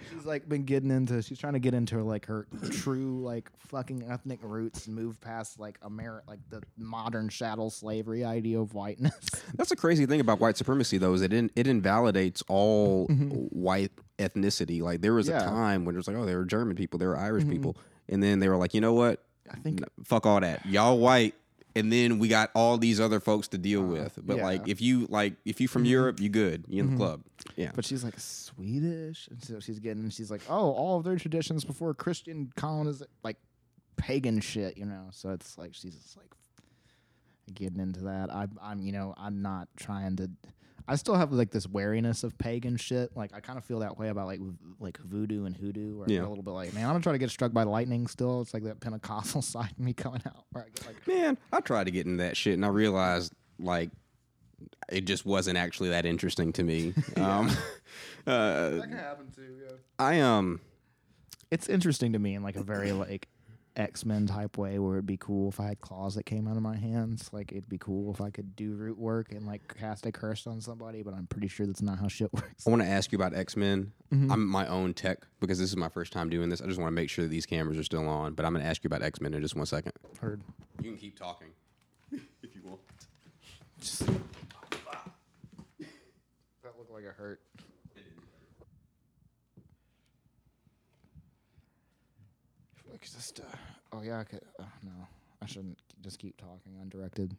She's like been getting into. She's trying to get into like her true like fucking ethnic roots and move past like Ameri- like the modern chattel slavery idea of whiteness. That's a crazy thing about white supremacy, though, is it in, it invalidates all mm-hmm. white ethnicity. Like there was Yeah. a time when it was like, oh, they were German people, they were Irish mm-hmm. people, and then they were like, you know what? I think Fuck all that, y'all white. And then we got all these other folks to deal uh, with. But yeah. like, if you like, if you from mm-hmm. Europe, you good. You in the mm-hmm. club. Yeah. But she's like Swedish, and so she's getting. She's like, oh, all of their traditions before Christian colonization, like pagan shit, you know. So it's like she's just like getting into that. I, I'm, you know, I'm not trying to. I still have like this wariness of pagan shit. Like I kind of feel that way about like v- like voodoo and hoodoo, where I Yeah. a little bit like, man, I'm gonna try to get struck by lightning. Still, it's like that Pentecostal side of me coming out, where I get like, Man, I tried to get into that shit, and I realized like it just wasn't actually that interesting to me. um, uh, can happen too. Yeah. I um. it's interesting to me in like a very like X Men type way where it'd be cool if I had claws that came out of my hands. Like it'd be cool if I could do root work and like cast a curse on somebody, but I'm pretty sure that's not how shit works. I want to ask you about X Men. Mm-hmm. I'm my own tech because this is my first time doing this. I just want to make sure that these cameras are still on. But I'm going to ask you about X Men in just one second. Heard. You can keep talking if you want. Just, that looked like it hurt. Like just, uh, oh yeah, I could. Uh, no, I shouldn't just keep talking undirected.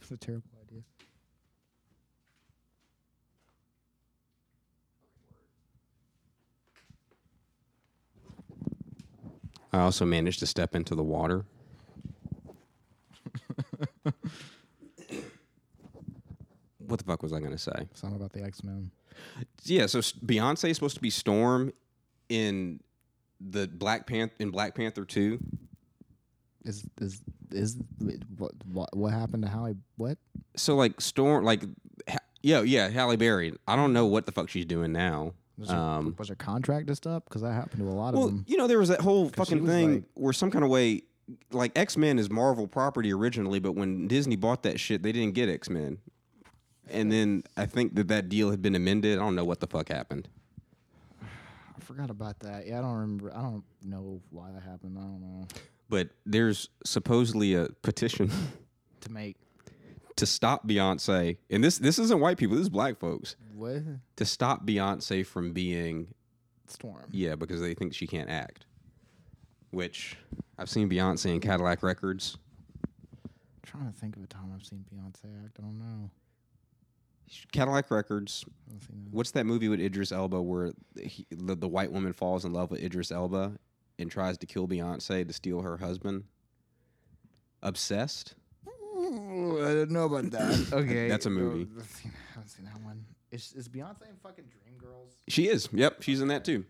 It's a terrible idea. I also managed to step into the water. what the fuck was I going to say? Something about the X Men. Yeah, so Beyonce is supposed to be Storm in the Black Panther in Black Panther two. Is is is what what what happened to Halle? What? So like Storm, like ha- yeah, yeah, Halle Berry. I don't know what the fuck she's doing now. Was her, Um, was her contract just up? Because that happened to a lot well, of them. you know, there was that whole fucking thing like- where some kind of way, like X Men is Marvel property originally, but when Disney bought that shit, they didn't get X Men. And then I think that that deal had been amended. I don't know what the fuck happened. I forgot about that. Yeah, I don't remember. I don't know why that happened. I don't know. But there's supposedly a petition To make to stop Beyonce, and this this isn't white people, this is black folks, what to stop Beyonce from being storm? yeah because they think she can't act. Which I've seen Beyonce in Cadillac Records. trying to think of a time I've seen Beyonce act. I don't know. Cadillac Records. I don't think that- What's that movie with Idris Elba where he, the, the white woman falls in love with Idris Elba and tries to kill Beyonce to steal her husband? Obsessed. Ooh, I didn't know about that. okay, That's a movie. I've seen, I haven't seen that one. Is is Beyonce in fucking Dreamgirls? She is. Yep, she's in that too.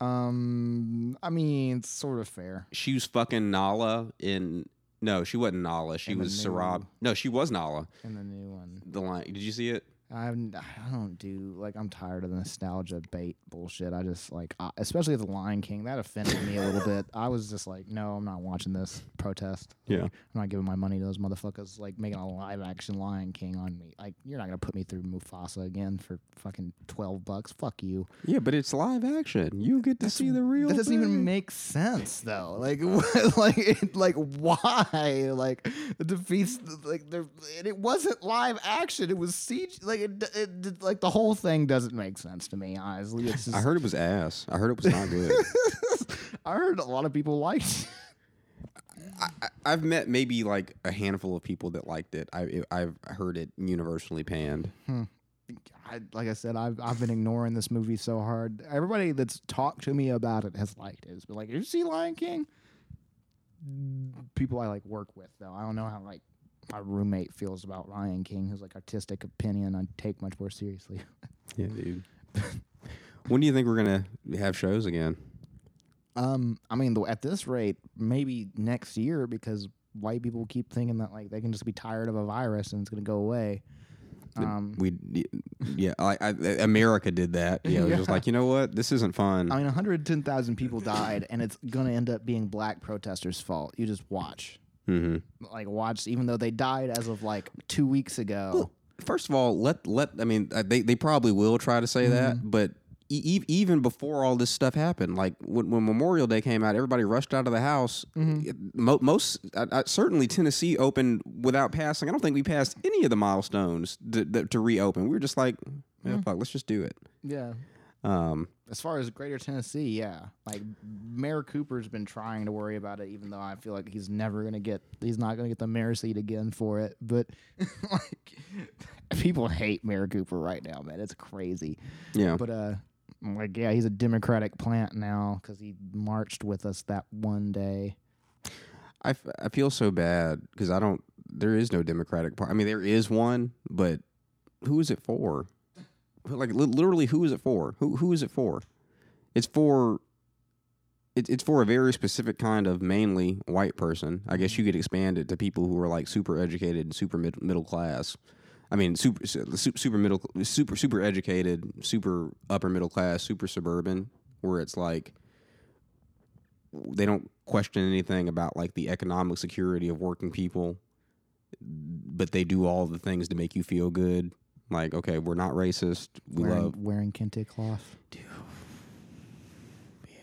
Um, I mean, it's sort of fair. She was fucking Nala in. No, she wasn't Nala. She In was new- Sarab. No, she was Nala. in the new one. The line. Did you see it? I I don't do like I'm tired of the nostalgia bait bullshit. I just like, I, especially the Lion King, that offended me a little bit. I was just like, no, I'm not watching this protest. Yeah. I'm not giving my money to those motherfuckers like making a live action Lion King on me. Like, you're not gonna put me through Mufasa again for fucking twelve bucks. Fuck you. Yeah, but it's live action. You get to see the real. That doesn't thing. even make sense though. Like, like, it, like, why? Like, it defeats. Like, there. It wasn't live action. It was CG. Like, like it, it, it- like the whole thing doesn't make sense to me. Honestly, it's just, I heard it was ass. I heard it was not good. I heard a lot of people liked. it. I, I've met maybe like a handful of people that liked it. I I've heard it universally panned. Hmm. I, like I said, I've I've been ignoring this movie so hard. Everybody that's talked to me about it has liked it. It's been like, "Did you see Lion King?" People I like work with though. I don't know how like my roommate feels about Lion King, who's like artistic opinion I take much more seriously. Yeah, dude. when do you think we're gonna have shows again? Um, I mean, at this rate, maybe next year because white people keep thinking that like they can just be tired of a virus and it's gonna go away. Um, We, yeah, I, I, America did that. Yeah, it was just like you know what, this isn't fun. I mean, 110,000 people died, and it's gonna end up being black protesters' fault. You just watch, hmm like watched, even though they died as of like two weeks ago. First of all, let let I mean they they probably will try to say that, but e- even before all this stuff happened, like when, when Memorial Day came out, everybody rushed out of the house. It- Mo- most uh, uh, certainly Tennessee opened without passing. I don't think we passed any of the milestones to, to, to reopen. We were just like, yeah, fuck, let's just do it. Yeah. Um, As far as Greater Tennessee, yeah, like Mayor Cooper's been trying to worry about it, even though I feel like he's never gonna get, he's not gonna get the mayor seat again for it. But like, people hate Mayor Cooper right now, man. It's crazy. yeah, But uh, I'm like, yeah, he's a Democratic plant now because he marched with us that one day. I, f- I feel so bad because I don't. There is no Democratic Party. I mean, there is one, but who is it for? Like literally, who is it for? Who who is it for? It's for. It's it's for a very specific kind of mainly white person. I guess you could expand it to people who are like super educated, and super mid- middle class. I mean, super su- super middle, super super educated, super upper middle class, super suburban, where it's like they don't question anything about like the economic security of working people but they do all the things to make you feel good like okay we're not racist we wearing, love wearing kente cloth. Dude,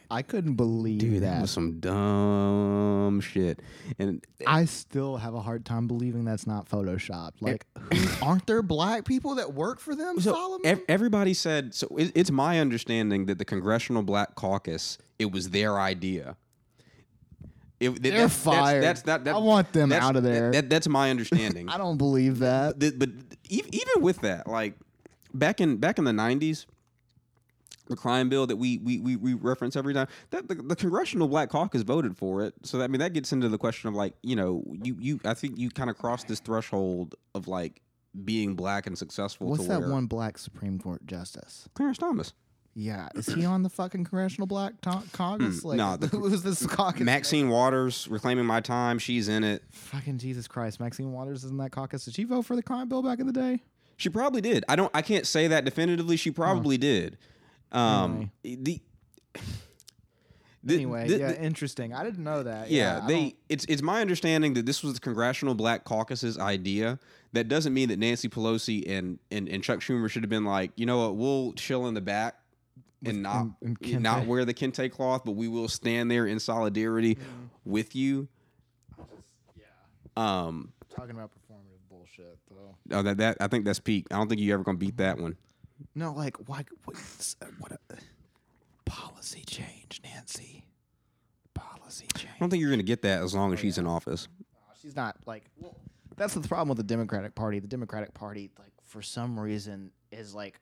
I couldn't believe dude that was some dumb shit and I still have a hard time believing that's not photoshopped. Like, who, aren't there black people that work for them, so Solomon? ev- everybody said so it, it's my understanding that the congressional black caucus it was their idea it, They're that's, that's- fired. That's, that, that, I want them that's- out of there. that- that's my understanding I don't believe that. but e- even with that, like back in back in the nineties, the crime bill that we we, we, we reference every time, that the, the Congressional Black Caucus voted for it. So that, I mean, that gets into the question of like, you know, you you I think you kind of crossed this threshold of like being black and successful. What's that where- one black Supreme Court justice? Clarence Thomas, Yeah, is he on the fucking Congressional Black to- Caucus? Hmm, Like, no, the- who's this caucus? Maxine Waters, reclaiming my time. She's in it. Fucking Jesus Christ, Maxine Waters is in that caucus. Did she vote for the crime bill back in the day? She probably did. I don't. I can't say that definitively. She probably did. Um, the. the- Anyway, the- yeah, the- interesting. I didn't know that. Yeah, I they it's it's my understanding that this was the Congressional Black Caucus's idea. That doesn't mean that Nancy Pelosi and and, and Chuck Schumer should have been like, you know what, we'll chill in the back and not and- and not wear the kente cloth, but we will stand there in solidarity Mm-hmm. with you. Um, talking about performative bullshit though. oh, that that I think that's peak. I don't think you're ever gonna beat that one. No, like why? What? what a, policy change, Nancy. Policy change. I don't think you're gonna get that as long as she's in office. She's not like. Well, that's the problem with the Democratic Party. The Democratic Party, like for some reason, is like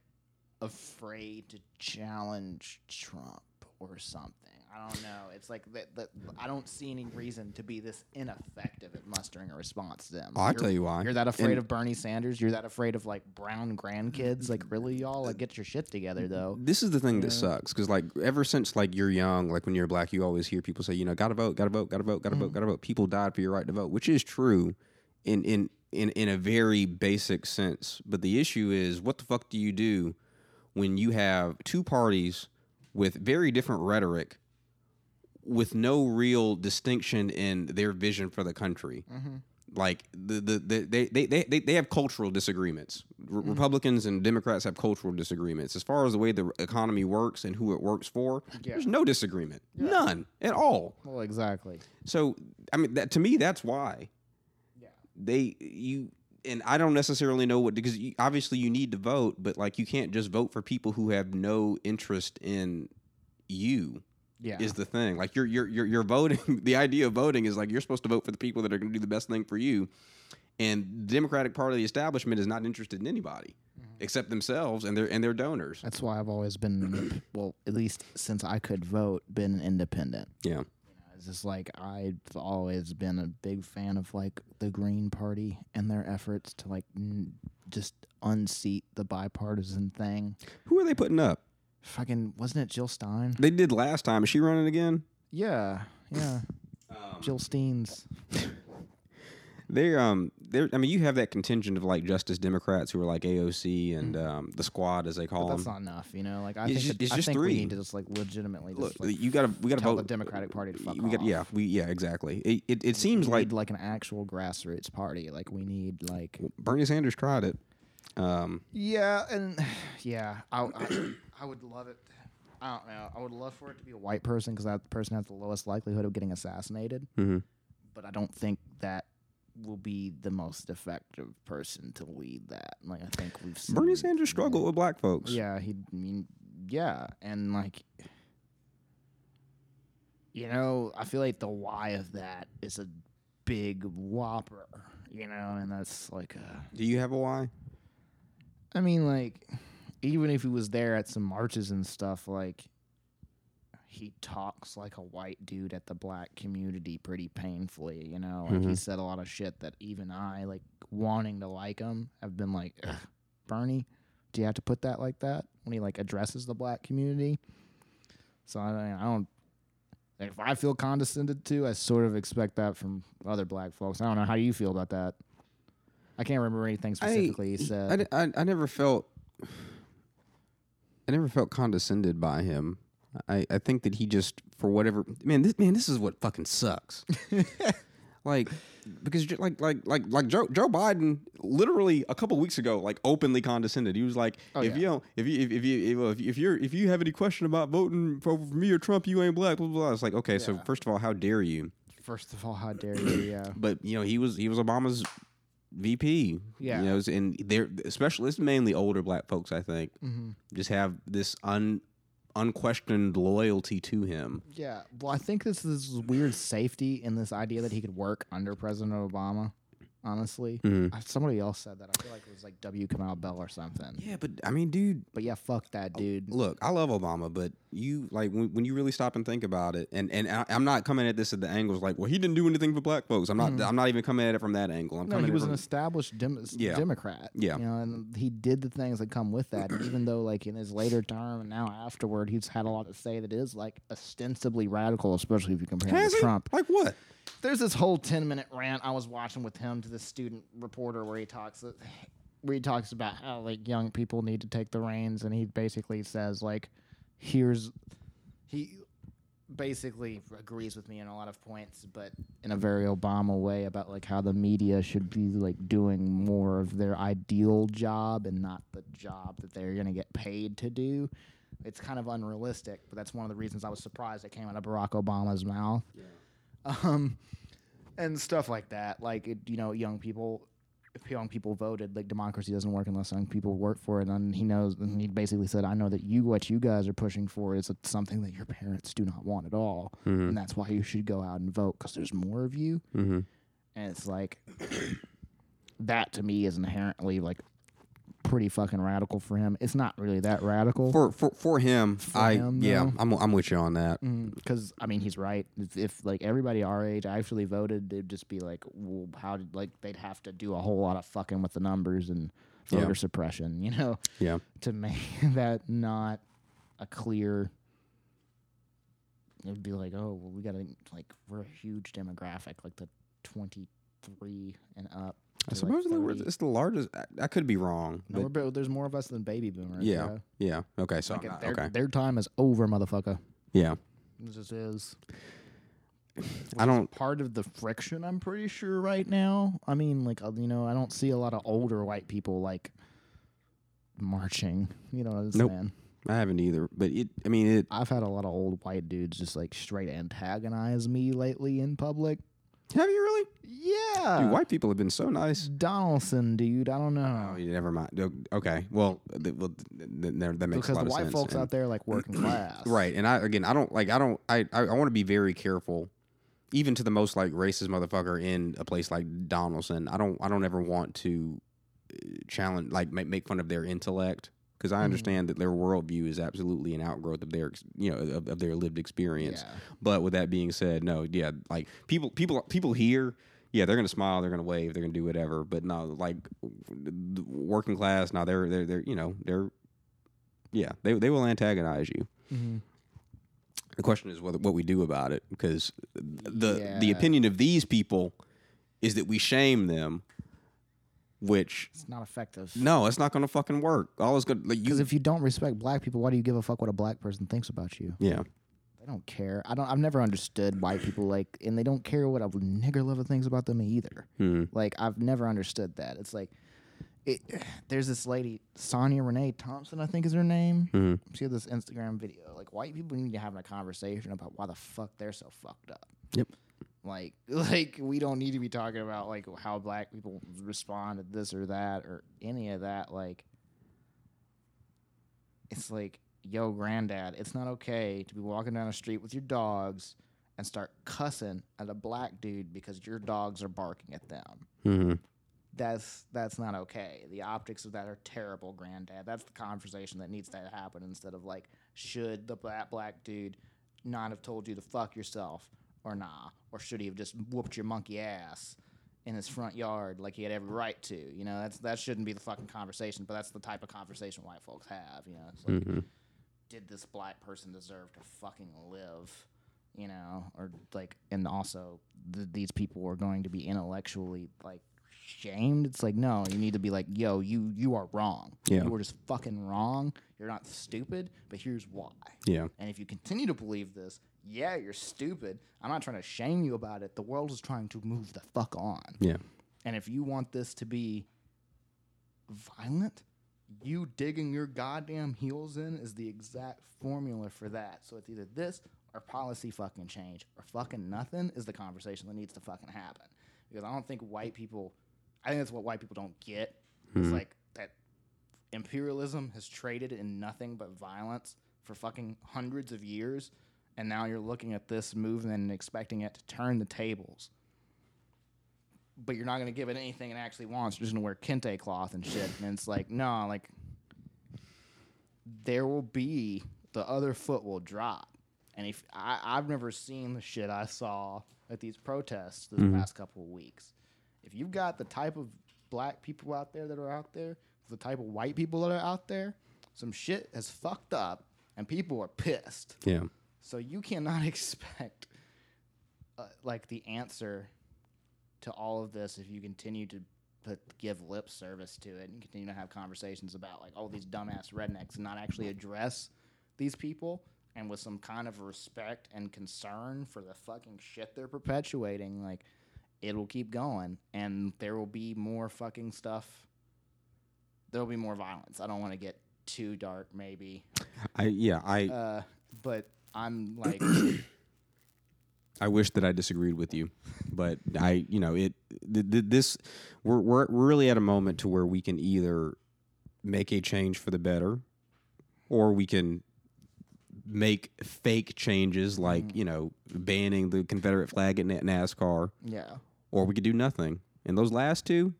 afraid to challenge Trump or something. I don't know. It's like that. that I don't see any reason to be this ineffective at mustering a response to them. Oh, I'll You're- tell you why. You're that afraid And- of Bernie Sanders. You're that afraid of like brown grandkids. Like mm-hmm. really, y'all? Like get your shit together, mm-hmm. though. This is the thing that sucks because, like, ever since like you're young, like when you're black, you always hear people say, you know, gotta vote, gotta vote, gotta vote, gotta vote, mm-hmm. gotta vote. People died for your right to vote, which is true, in in in in a very basic sense. But the issue is, what the fuck do you do when you have two parties with very different rhetoric, with no real distinction in their vision for the country? Mm-hmm. like the, the, the they, they, they, they, they have cultural disagreements. Re- mm-hmm. Republicans and Democrats have cultural disagreements. As far as the way the economy works and who it works for, there's no disagreement. None at all. Well, exactly. So I mean that to me that's why Yeah. they you and I don't necessarily know what because you, obviously you need to vote, but like you can't just vote for people who have no interest in you. Yeah. Is the thing like you're you're you're, you're voting? the idea of voting is like you're supposed to vote for the people that are going to do the best thing for you, and the Democratic Party of the establishment is not interested in anybody mm-hmm. except themselves and their and their donors. That's why I've always been, well, at least since I could vote, been independent. Yeah. It's just like I've always been a big fan of like the Green Party and their efforts to like n- just unseat the bipartisan thing. Who are they putting up? Fucking wasn't it Jill Stein? They did last time. Is she running again? Yeah, yeah. Um, Jill Steens. They're um they're I mean you have that contingent of like Justice Democrats who are like AOC and um the squad as they call Mm. But that's them. not enough, you know. Like I It's think, just- it- it's I just think three. we need to just like legitimately Look, like you gotta we gotta tell vote. the Democratic Party to fuck we got off. yeah we yeah exactly. It it, it seems we like need like an actual grassroots party. Like we need like Bernie Sanders tried it. Um, yeah, and yeah, I, I I would love it. I don't know. I would love for it to be a white person because that person has the lowest likelihood of getting assassinated. mhm. But I don't think that will be the most effective person to lead that. Like I think we've seen Bernie Sanders struggled with black folks. Yeah, he. I mean, yeah, and like, you know, I feel like the why of that is a big whopper. You know, and that's like a. Do you have a why? I mean, like, even if he was there at some marches and stuff, like, he talks like a white dude at the black community pretty painfully, you know? Like, he Mhm. said a lot of shit that even I, like, wanting to like him, have been like, Bernie, do you have to put that like that when he, like, addresses the black community? So, I, I don't. If I feel condescended to, I sort of expect that from other black folks. I don't know. How you feel about that? I can't remember anything specifically he said. I I never felt I never felt condescended by him. I, I think that he just for whatever man this man this is what fucking sucks. like because like like like like Joe Joe Biden literally a couple weeks ago like openly condescended. He was like Oh, if yeah. you don't if you if, if you if, if you're if you have any question about voting for me or Trump you ain't black blah blah. blah. It's like okay so first of all how dare you? First of all, how dare you? Yeah. but you know he was he was Obama's VP. Yeah. you know, and they're especially it's mainly older black folks. I think hmm just have this un unquestioned loyalty to him. Yeah. Well, I think this is weird safety in this idea that he could work under President Obama. Honestly, Mhm. Uh, somebody else said that. I feel like it was like W. Kamau Bell or something. Yeah, but I mean, dude, But yeah, fuck that dude. look, I love Obama, but you like when, when you really stop and think about it, and and I, I'm not coming at this at the angles like, well, he didn't do anything for black folks. I'm not. I'm not even coming at it from that angle. I'm Mm-hmm. No, coming he was from, an established dem- Yeah. Democrat. Yeah. You know, and he did the things that come with that. Even though, like, in his later term and now afterward, he's had a lot to say that is, like, ostensibly radical, especially if you compare him to he? Trump. Like what? There's this whole 10 minute rant I was watching with him to the student reporter where he talks where he talks about how like young people need to take the reins and he basically says like here's he basically agrees with me in a lot of points but in a very Obama way about like how the media should be like doing more of their ideal job and not the job that they're going to get paid to do. It's kind of unrealistic, but that's one of the reasons I was surprised it came out of Barack Obama's mouth um, and stuff like that. Like it, you know, young people, if young people voted, like democracy doesn't work unless young people work for it. And he knows, and he basically said, "I know that you, what you guys are pushing for, is something that your parents do not want at all, Mhm. and that's why you should go out and vote because there's more of you." Mm-hmm. And it's like that to me is inherently like pretty fucking radical for him. It's not really that radical. For for for him, For I him, yeah. I'm I'm with you on that. Mm, because I mean he's right. If, if like everybody our age actually voted, they'd just be like, well, how did like they'd have to do a whole lot of fucking with the numbers and Yeah. voter suppression, you know, Yeah. to make that not a clear. It'd be like, oh, well, we got to like we're a huge demographic, like the twenty three and up. I to, like, suppose the- 30. it's the largest. I, I could be wrong. No, but we're, but there's more of us than baby boomers. Yeah. bro. yeah. Okay. So Like, not- their, okay. their time is over, motherfucker. Yeah. It just is. I don't- part of the friction. I'm pretty sure right now. I mean, like uh, you know, I don't see a lot of older white people like marching. You know what I'm Nope. saying? I haven't either. But it. I mean, it. I've had a lot of old white dudes just like straight antagonize me lately in public. Have you really? Yeah. Dude, white people have been so nice. Donelson, dude. I don't know. Oh, yeah, never mind. Okay, well, th- well th- th- that makes because a lot the white sense. folks and- out there like working class. Right. And I again I don't like I don't I I, I want to be very careful even to the most like racist motherfucker in a place like Donelson. I don't I don't ever want to uh, challenge like make, make fun of their intellect because Mm-hmm. I understand that their worldview is absolutely an outgrowth of their you know of, of their lived experience. Yeah. But with that being said, no, yeah, like people people people here yeah, they're gonna smile, they're gonna wave, they're gonna do whatever. But no, like the working class, now they're they're they're you know they're yeah they they will antagonize you. Mm-hmm. The question is what what we do about it because the the opinion of these people is that we shame them, which It's not effective. no, it's not going to fucking work. All is good. Like Because if you don't respect black people, why do you give a fuck what a black person thinks about you? yeah, They don't care. I don't. I've never understood white people like, and they don't care what a nigger lover thinks about them either. Hmm. Like I've never understood that. It's like, it, there's this lady Sonia Renee Thompson, I think is her name. Mhm. She had this Instagram video. Like white people need to have a conversation about why the fuck they're so fucked up. Yep. Like, like we don't need to be talking about like how black people respond to this or that or any of that. Like, it's like, yo, granddad, it's not okay to be walking down the street with your dogs and start cussing at a black dude because your dogs are barking at them. hmm That's that's not okay. The optics of that are terrible, granddad. That's the conversation that needs to happen instead of like, should the black black dude not have told you to fuck yourself or nah, or should he have just whooped your monkey ass? In his front yard, like he had every right to, you know, that's that shouldn't be the fucking conversation, but that's the type of conversation white folks have, you know. It's like, hmm did this black person deserve to fucking live you know? Or like and also th- these people are going to be intellectually like shamed? It's like no you need to be like yo you you are wrong. Yeah. you were just fucking wrong. You're not stupid but here's why. Yeah, and if you continue to believe this yeah you're stupid i'm not trying to shame you about it the world is trying to move the fuck on yeah, and if you want this to be violent, you digging your goddamn heels in is the exact formula for that. So it's either this or policy fucking change or fucking nothing is the conversation that needs to fucking happen. Because I don't think white people, I think that's what white people don't get. It's hmm. like that imperialism has traded in nothing but violence for fucking hundreds of years. And now you're looking at this movement and expecting it to turn the tables but you're not going to give it anything it actually wants. You're just going to wear kente cloth and shit. And it's like, no, like, there will be the other foot will drop. And if I, I've never seen the shit I saw at these protests this mm-hmm. past couple of weeks, if you've got the type of black people out there that are out there, the type of white people that are out there, some shit has fucked up and people are pissed. yeah, So you cannot expect uh, like the answer to all of this if you continue to put, give lip service to it and continue to have conversations about like all these dumbass rednecks and not actually address these people. And with some kind of respect and concern for the fucking shit they're perpetuating like it'll keep going. And there will be more fucking stuff. There'll be more violence. I don't want to get too dark maybe. I yeah I uh, but I'm like, I wish that I disagreed with you, but I, you know, it th- th- this we're we're really at a moment to where we can either make a change for the better, or we can make fake changes like mm. you know banning the Confederate flag at Na- NASCAR, yeah, or we could do nothing. And those last two,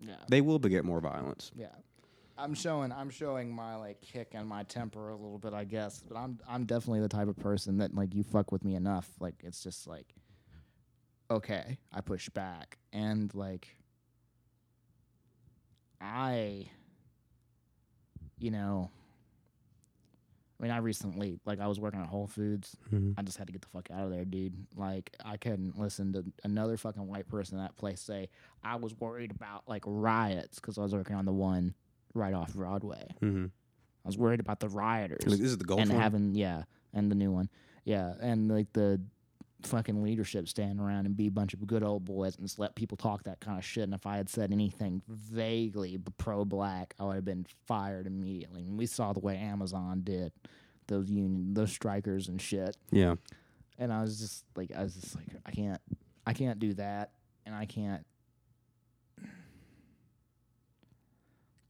yeah, they will beget more violence. yeah. I'm showing, I'm showing my like kick and my temper a little bit, I guess. But I'm, I'm definitely the type of person that like you fuck with me enough, like it's just like, okay, I push back, and like, I, you know. I mean, I recently, like, I was working at Whole Foods. Mhm. I just had to get the fuck out of there, dude. Like, I couldn't listen to another fucking white person in that place say, I was worried about, like, riots because I was working on the one right off Broadway. Mm-hmm. I was worried about the rioters This is the Gulf and one? having, yeah, and the new one. Yeah, and, like, the fucking leadership stand around and be a bunch of good old boys and just let people talk that kind of shit. And if I had said anything vaguely pro black, I would have been fired immediately. And we saw the way Amazon did those union, those strikers and shit yeah. and I was just like, I was just like, I can't, I can't do that, and I can't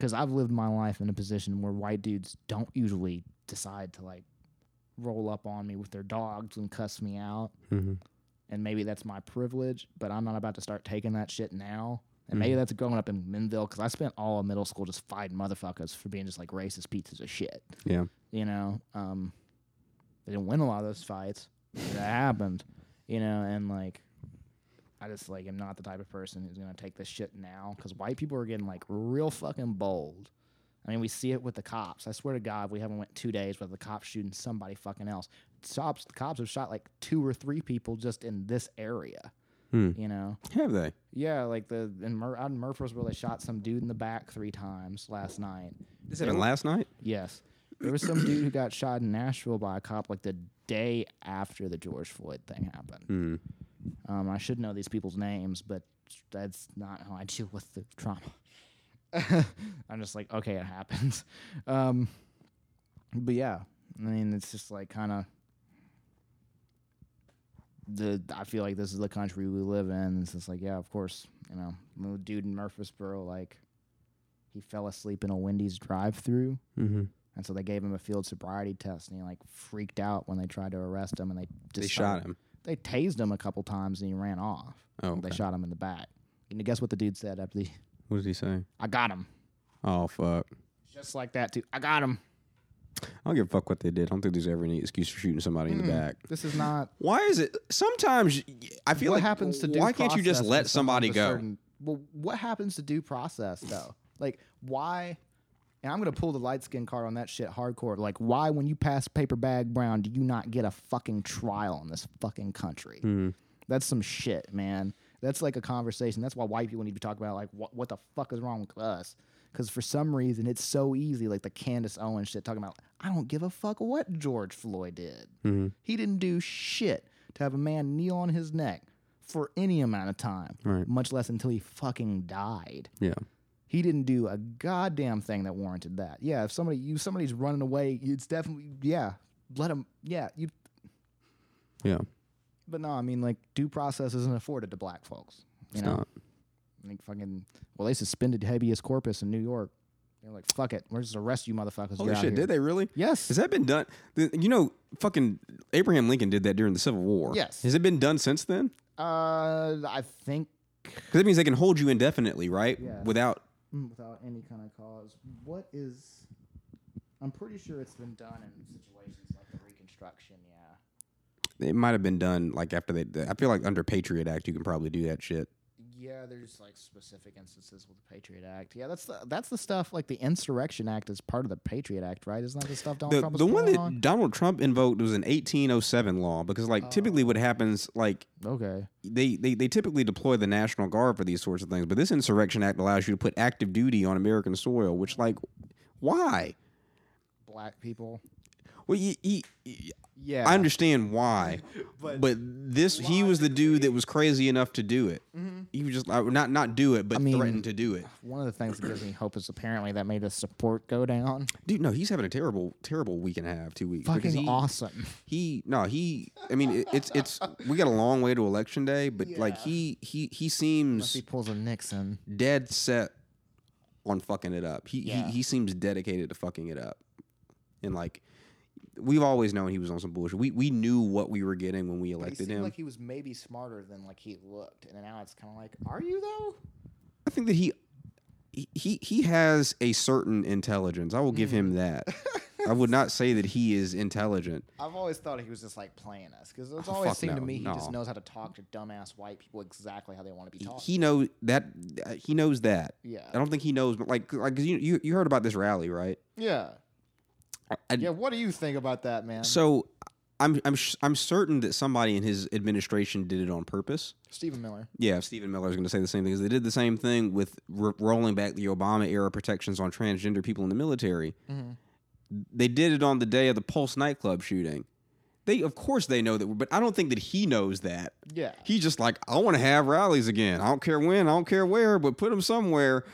because I've lived my life in a position where white dudes don't usually decide to like roll up on me with their dogs and cuss me out, Mm-hmm. and maybe that's my privilege, but I'm not about to start taking that shit now. And maybe Mhm. that's growing up in Minville because I spent all of middle school just fighting motherfuckers for being just like racist pieces of shit. Yeah. You know, um, they didn't win a lot of those fights. That happened, you know, and like, I just like am not the type of person who's gonna take this shit now because white people are getting like real fucking bold. I mean, we see it with the cops. I swear to God, we haven't went two days without the cops shooting somebody fucking else. Cops, the cops have shot like two or three people just in this area. Hmm. You know, Have they? yeah, like the in Mur- out in Murfreesboro, they shot some dude in the back three times last night. This happened last night. Yes. There was some dude who got shot in Nashville by a cop like the day after the George Floyd thing happened. Mm. Um, I should know these people's names, but that's not how I deal with the trauma. I'm just like, okay, it happens. Um, but yeah, I mean, it's just like kind of the. I feel like this is the country we live in. It's just like, yeah, of course, you know, the dude in Murfreesboro, like, he fell asleep in a Wendy's drive-through. Mm-hmm. And so they gave him a field sobriety test, and he like freaked out when they tried to arrest him, and they just They shot him. They tased him a couple times, and he ran off. Oh, They shot him in the back. Know, guess what the dude said after the? What did he say? I got him, Oh fuck. just like that too. I got him. I don't give a fuck what they did. I don't think there's ever any excuse for shooting somebody in the hmm. back. This is not. Why is it? Sometimes I feel what like happens to due why can't you just let somebody go? certain- well, what happens to due process though? Like, why? And I'm gonna pull the light skin card on that shit hardcore. Like, why, when you pass paper bag brown, do you not get a fucking trial in this fucking country? Hmm. That's some shit, man. That's like a conversation. That's why white people need to talk about like what what the fuck is wrong with us? Because for some reason it's so easy, like the Candace Owens shit, talking about I don't give a fuck what George Floyd did. Mhm. He didn't do shit to have a man kneel on his neck for any amount of time, Right. much less until he fucking died. Yeah. He didn't do a goddamn thing that warranted that. Yeah, if somebody you somebody's running away, it's definitely yeah. Let him. Yeah, you Yeah. but no, I mean like due process isn't afforded to black folks. You It's know, not. I think fucking well, they suspended habeas corpus in New York. They're like, fuck it, we're just arrest you motherfuckers. Holy shit! here." Did they really? Yes. Has that been done? The- You know, fucking Abraham Lincoln did that during the Civil War. Yes. Has it been done since then? Uh, I think Because that means they can hold you indefinitely, right? Yeah. Without. Mm, without any kind of cause. What is? I'm pretty sure it's been done in situations like the Reconstruction. Yeah. It might have been done like after they. I feel like under Patriot Act, you can probably do that shit. Yeah, there's like specific instances with the Patriot Act. Yeah, that's the that's the stuff like the Insurrection Act is part of the Patriot Act, right? Isn't that the stuff Donald The, Trump was the one that on? Donald Trump invoked was an 1807 law because, like, typically oh. what happens, like, Okay. they, they, they typically deploy the National Guard for these sorts of things, but this Insurrection Act allows you to put active duty on American soil, which, like, why? Black people. Well, you, you, Yeah. I understand why, But- but, this he was the dude that was crazy enough to do it. He was just uh, not not do it, but Mm-hmm. I mean- threatened to do it. One of the things that gives me hope is apparently that made his support go down. Dude, no, he's having a terrible, terrible week and a half, two weeks. because Fucking he, awesome. He no, he. I mean, it, it's it's we got a long way to election day, but like Yeah. he he he Unless seems he pulls a Nixon. dead set on fucking it up. He Yeah. he he seems dedicated to fucking it up, and like we've always known he was on some bullshit. We we knew what we were getting when we elected seemed him. like he was maybe smarter than like he looked, and now it's kind of like, are you though? I think that he he he has a certain intelligence. I will give him mm-hmm. that. I would not say that he is intelligent. I've always thought he was just like playing us because it's Oh, always fuck seemed to no, me he just no. knows how to talk to dumbass white people exactly how they want to be He- talked. He knows that uh, he knows that. yeah. I don't think he knows, but like like 'cause you you you heard about this rally, right? Yeah. I- Yeah. What do you think about that, man? So I'm I'm sh- I'm certain that somebody in his administration did it on purpose. Stephen Miller. Yeah, Stephen Miller is going to say the same thing. 'cause They did the same thing with rolling back the Obama era protections on transgender people in the military. Mhm. They did it on the day of the Pulse nightclub shooting. They, of course, they know that, but I don't think that he knows that. Yeah. He's just like, I want to have rallies again. I don't care when, I don't care where, but put them somewhere.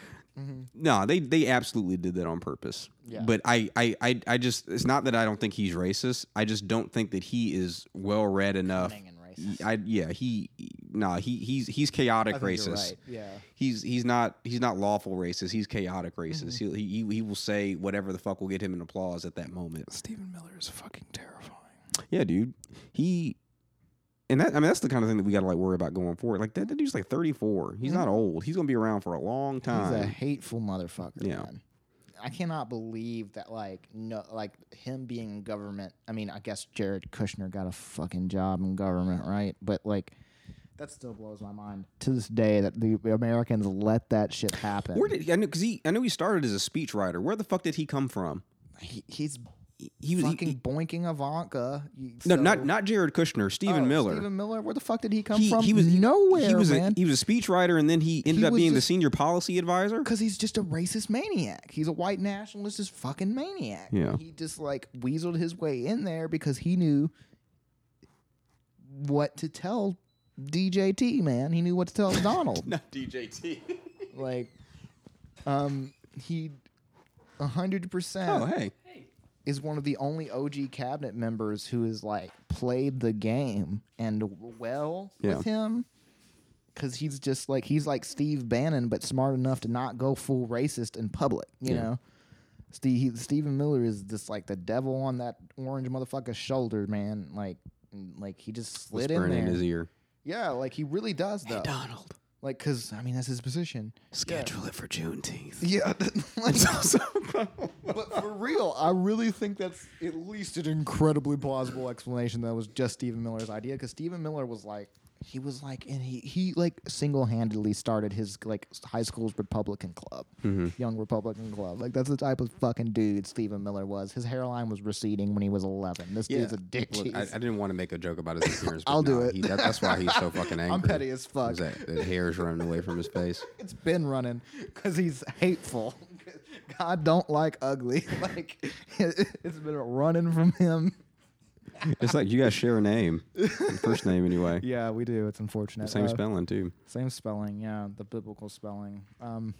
Mhm. No, they they absolutely did that on purpose. Yeah. But I, I, I, I just it's not that I don't think he's racist. I just don't think that he is well read enough. Cunning and racist. I yeah he nah, he he's he's chaotic I think racist. you're right. Yeah. He's he's not he's not lawful racist. He's chaotic racist. Mm-hmm. He, he he will say whatever the fuck will get him an applause at that moment. Stephen Miller is fucking terrifying. Yeah, dude. He and that I mean that's the kind of thing that we got to like worry about going forward. Like that, that dude's like 34. He's not old. He's gonna be around for a long Mm-hmm. He's a hateful motherfucker, Yeah. man. I cannot believe that like no like him being in government. I mean, I guess Jared Kushner got a fucking job in government, right? But like that still blows my mind to this day that the Americans let that shit happen. Where did I know? Because he I know he started as a speechwriter. Where the fuck did he come from? he, he's He was fucking he- boinking Ivanka. You- no, not not Jared Kushner. Stephen Oh, Miller. Stephen Miller. Where the fuck did he come he, from? he was nowhere, He was man. a, he was a speechwriter, and then he ended He up being the senior policy advisor. Because he's just a racist maniac. He's a white nationalist, just fucking maniac. Yeah. He just like weaseled his way in there because he knew what to tell DJT, man. He knew what to tell Donald. Not DJT. like, um, he a hundred oh percent hey, is one of the only OG cabinet members who has like played the game and well Yeah. with him. Cause he's just like he's like Steve Bannon, but smart enough to not go full racist in public. You Yeah. know, Steve Stephen Miller is just like the devil on that orange motherfucker's shoulder, man. Like, like he just slid in there. in his ear. yeah, like he really does though. Donald, like, cause I mean that's his position. schedule it for Juneteenth. Yeah, like, but for real, I really think that's at least an incredibly plausible explanation that was just Stephen Miller's idea. Because Stephen Miller was like, he was like, and he he like single handedly started his like high school's Republican club, mm-hmm. young Republican club. Like that's the type of fucking dude Stephen Miller was. His hairline was receding when he was eleven. This dude's a dick Look. I, I didn't want to make a joke about his appearance. but I'll do it. he- that- that's why he's so fucking angry. I'm petty as fuck. That the hair's running away from his face? It's been running because he's hateful. God don't like ugly. Like it's been running from him. It's like you guys share a name, first name anyway. Yeah, we do. It's unfortunate. Same Uh, spelling too. Same spelling, yeah, the biblical spelling. Um,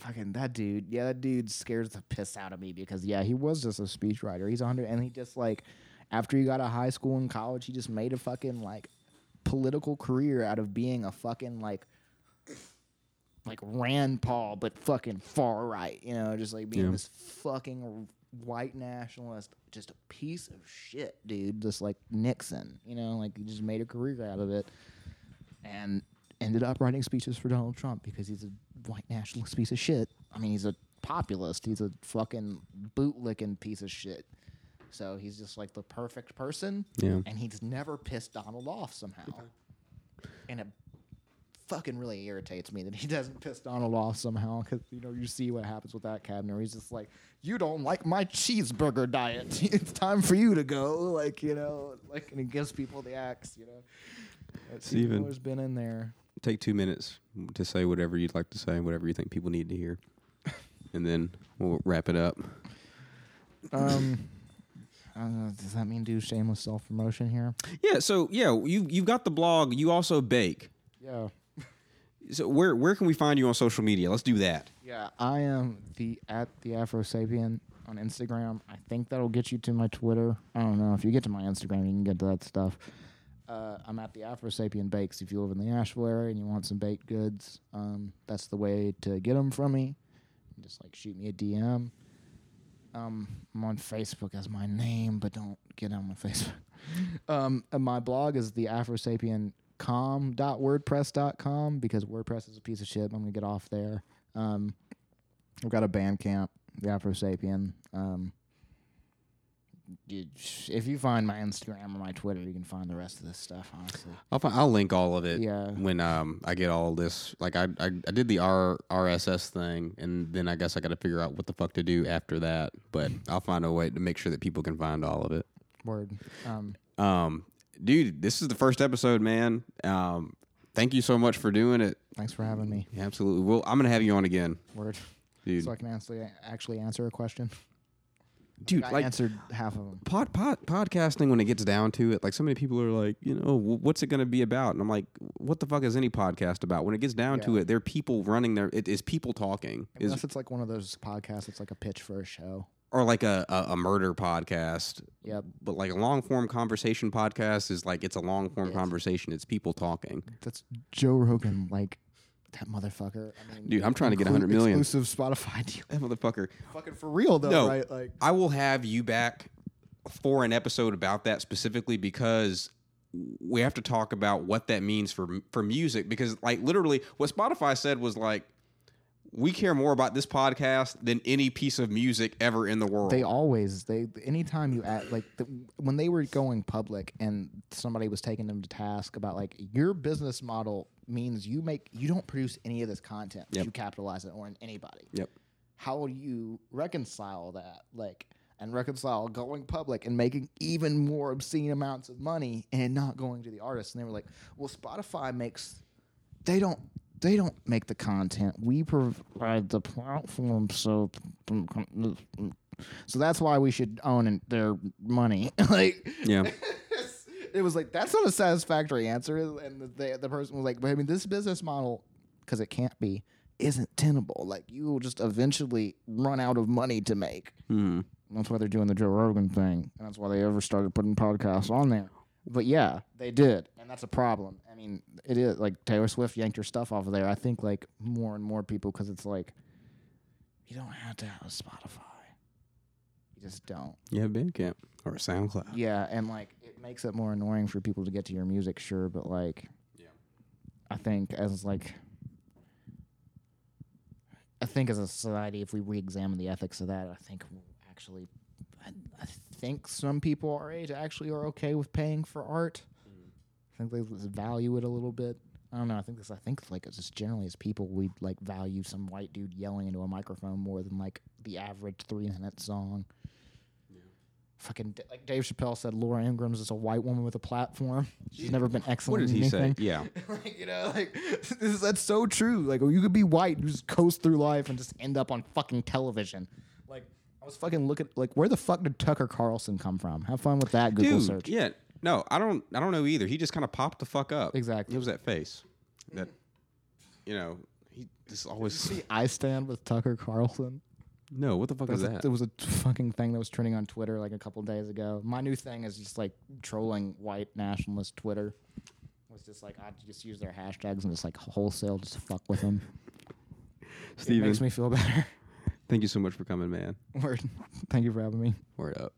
fucking that dude, yeah, that dude scares the piss out of me because yeah, he was just a speechwriter. He's a hundred, and he just like after he got out of high school and college, he just made a fucking like political career out of being a fucking like like Rand Paul, but fucking far right. You know, just like being Yeah. this fucking white nationalist, just a piece of shit, dude. Just like Nixon. You know, like he just made a career out of it and ended up writing speeches for Donald Trump because he's a white nationalist piece of shit. I mean, he's a populist. He's a fucking bootlicking piece of shit. So he's just like the perfect person. Yeah. And he's never pissed Donald off somehow. And it fucking really irritates me that he doesn't piss Donald off somehow because, you know, you see what happens with that cabinet where he's just like, you don't like my cheeseburger diet. it's time for you to go. Like, you know, like, and he gives people the axe, you know. Stephen Steven. Miller's been in there. Take two minutes to say whatever you'd like to say, whatever you think people need to hear, and then we'll wrap it up. Um, know, does that mean do shameless self promotion here? Yeah. So yeah, you you've got the blog. You also bake. Yeah. So where where can we find you on social media? Let's do that. Yeah, I am the at the Afro Sapien on Instagram. I think that'll get you to my Twitter. I don't know if you get to my Instagram, you can get to that stuff. Uh, I'm at the Afro Sapien Bakes. If you live in the Asheville area and you want some baked goods, um, that's the way to get them from me. Just like shoot me a DM. Um, I'm on Facebook as my name, but don't get on my Facebook. um, my blog is the Afrosapien com.wordpress.com because WordPress is a piece of shit. I'm gonna get off there. Um, I've got a Bandcamp, the Afro Sapien. Um, if you find my Instagram or my Twitter, you can find the rest of this stuff. Honestly, I'll fi- I'll link all of it. Yeah. When um I get all this, like I I, I did the R RSS thing, and then I guess I got to figure out what the fuck to do after that. But I'll find a way to make sure that people can find all of it. word. Um, Um, dude, this is the first episode, man. Um, thank you so much for doing it. thanks for having me. Absolutely. Well, I'm gonna have you on again, Word. dude. So I can actually actually answer a question. dude, I like answered half of them. pod, pod podcasting when it gets down to it like so many people are like you know "Wh- what's it going to be about and i'm like what the fuck is any podcast about when it gets down to Yeah. it there are people running their it is people talking is Unless it's like one of those podcasts, it's like a pitch for a show. Or like a, a, a murder podcast. Yep. But like a long form conversation podcast is like it's a long form Yes. conversation. It's people talking. That's Joe Rogan, like that motherfucker. I mean, Dude, I'm trying to get inclu- 100 million. exclusive Spotify deal. That motherfucker. Fucking for real though, No. right? Like, I will have you back for an episode about that specifically because we have to talk about what that means for for music because like literally what Spotify said was like we care more about this podcast than any piece of music ever in the world. they always they anytime you add like the, when they were going public and somebody was taking them to task about like your business model means you make you don't produce any of this content Yep. you capitalize it on anybody. Yep. How do you reconcile that? Like and reconcile going public and making even more obscene amounts of money and not going to the artists. And they were like, well, Spotify makes they don't they don't make the content. We provide the platform so so that's why we should own their money. like Yeah. it was like that's not a satisfactory answer and the the, person was like, "But I mean this business model cuz it can't be isn't tenable. Like you will just eventually run out of money to make." Hmm. That's why they're doing the Joe Rogan thing. And that's why they ever started putting podcasts on there. But yeah, they did. And that's a problem. I mean, it is like Taylor Swift yanked her stuff off of there. I think like more and more people, because it's like, you don't have to have a Spotify. You just don't. You have Bandcamp or SoundCloud. Yeah. And like, it makes it more annoying for people to get to your music, sure. But like, Yeah. I think as like, I think as a society, if we re-examine the ethics of that, I think we'll actually, think some people our age actually are okay with paying for art. I think they value it a little bit. I don't know. I think this. I think like it's just generally as people, we like value some white dude yelling into a microphone more than like the average three minute song. Fucking D- like Dave Chappelle said, Laura Ingrams is a white woman with a platform. She's never been excellent. What did he say? Yeah. like you know, like this is, that's so true. Like you could be white, and just coast through life, and just end up on fucking television. I was fucking looking, like where the fuck did Tucker Carlson come from? Have fun with that Google Dude, search. yeah. No, I don't I don't know either. He just kind of popped the fuck up. Exactly. It was that face. That you know, he just always See, I stand with Tucker Carlson. No, what the fuck is that? There was a fucking thing that was trending on Twitter like a couple days ago. My new thing is just like trolling white nationalist Twitter. Was just like I just use their hashtags and just like wholesale just fuck with them. It Steven, makes me feel better. Thank you so much for coming, man. Word. Thank you for having me. Word up.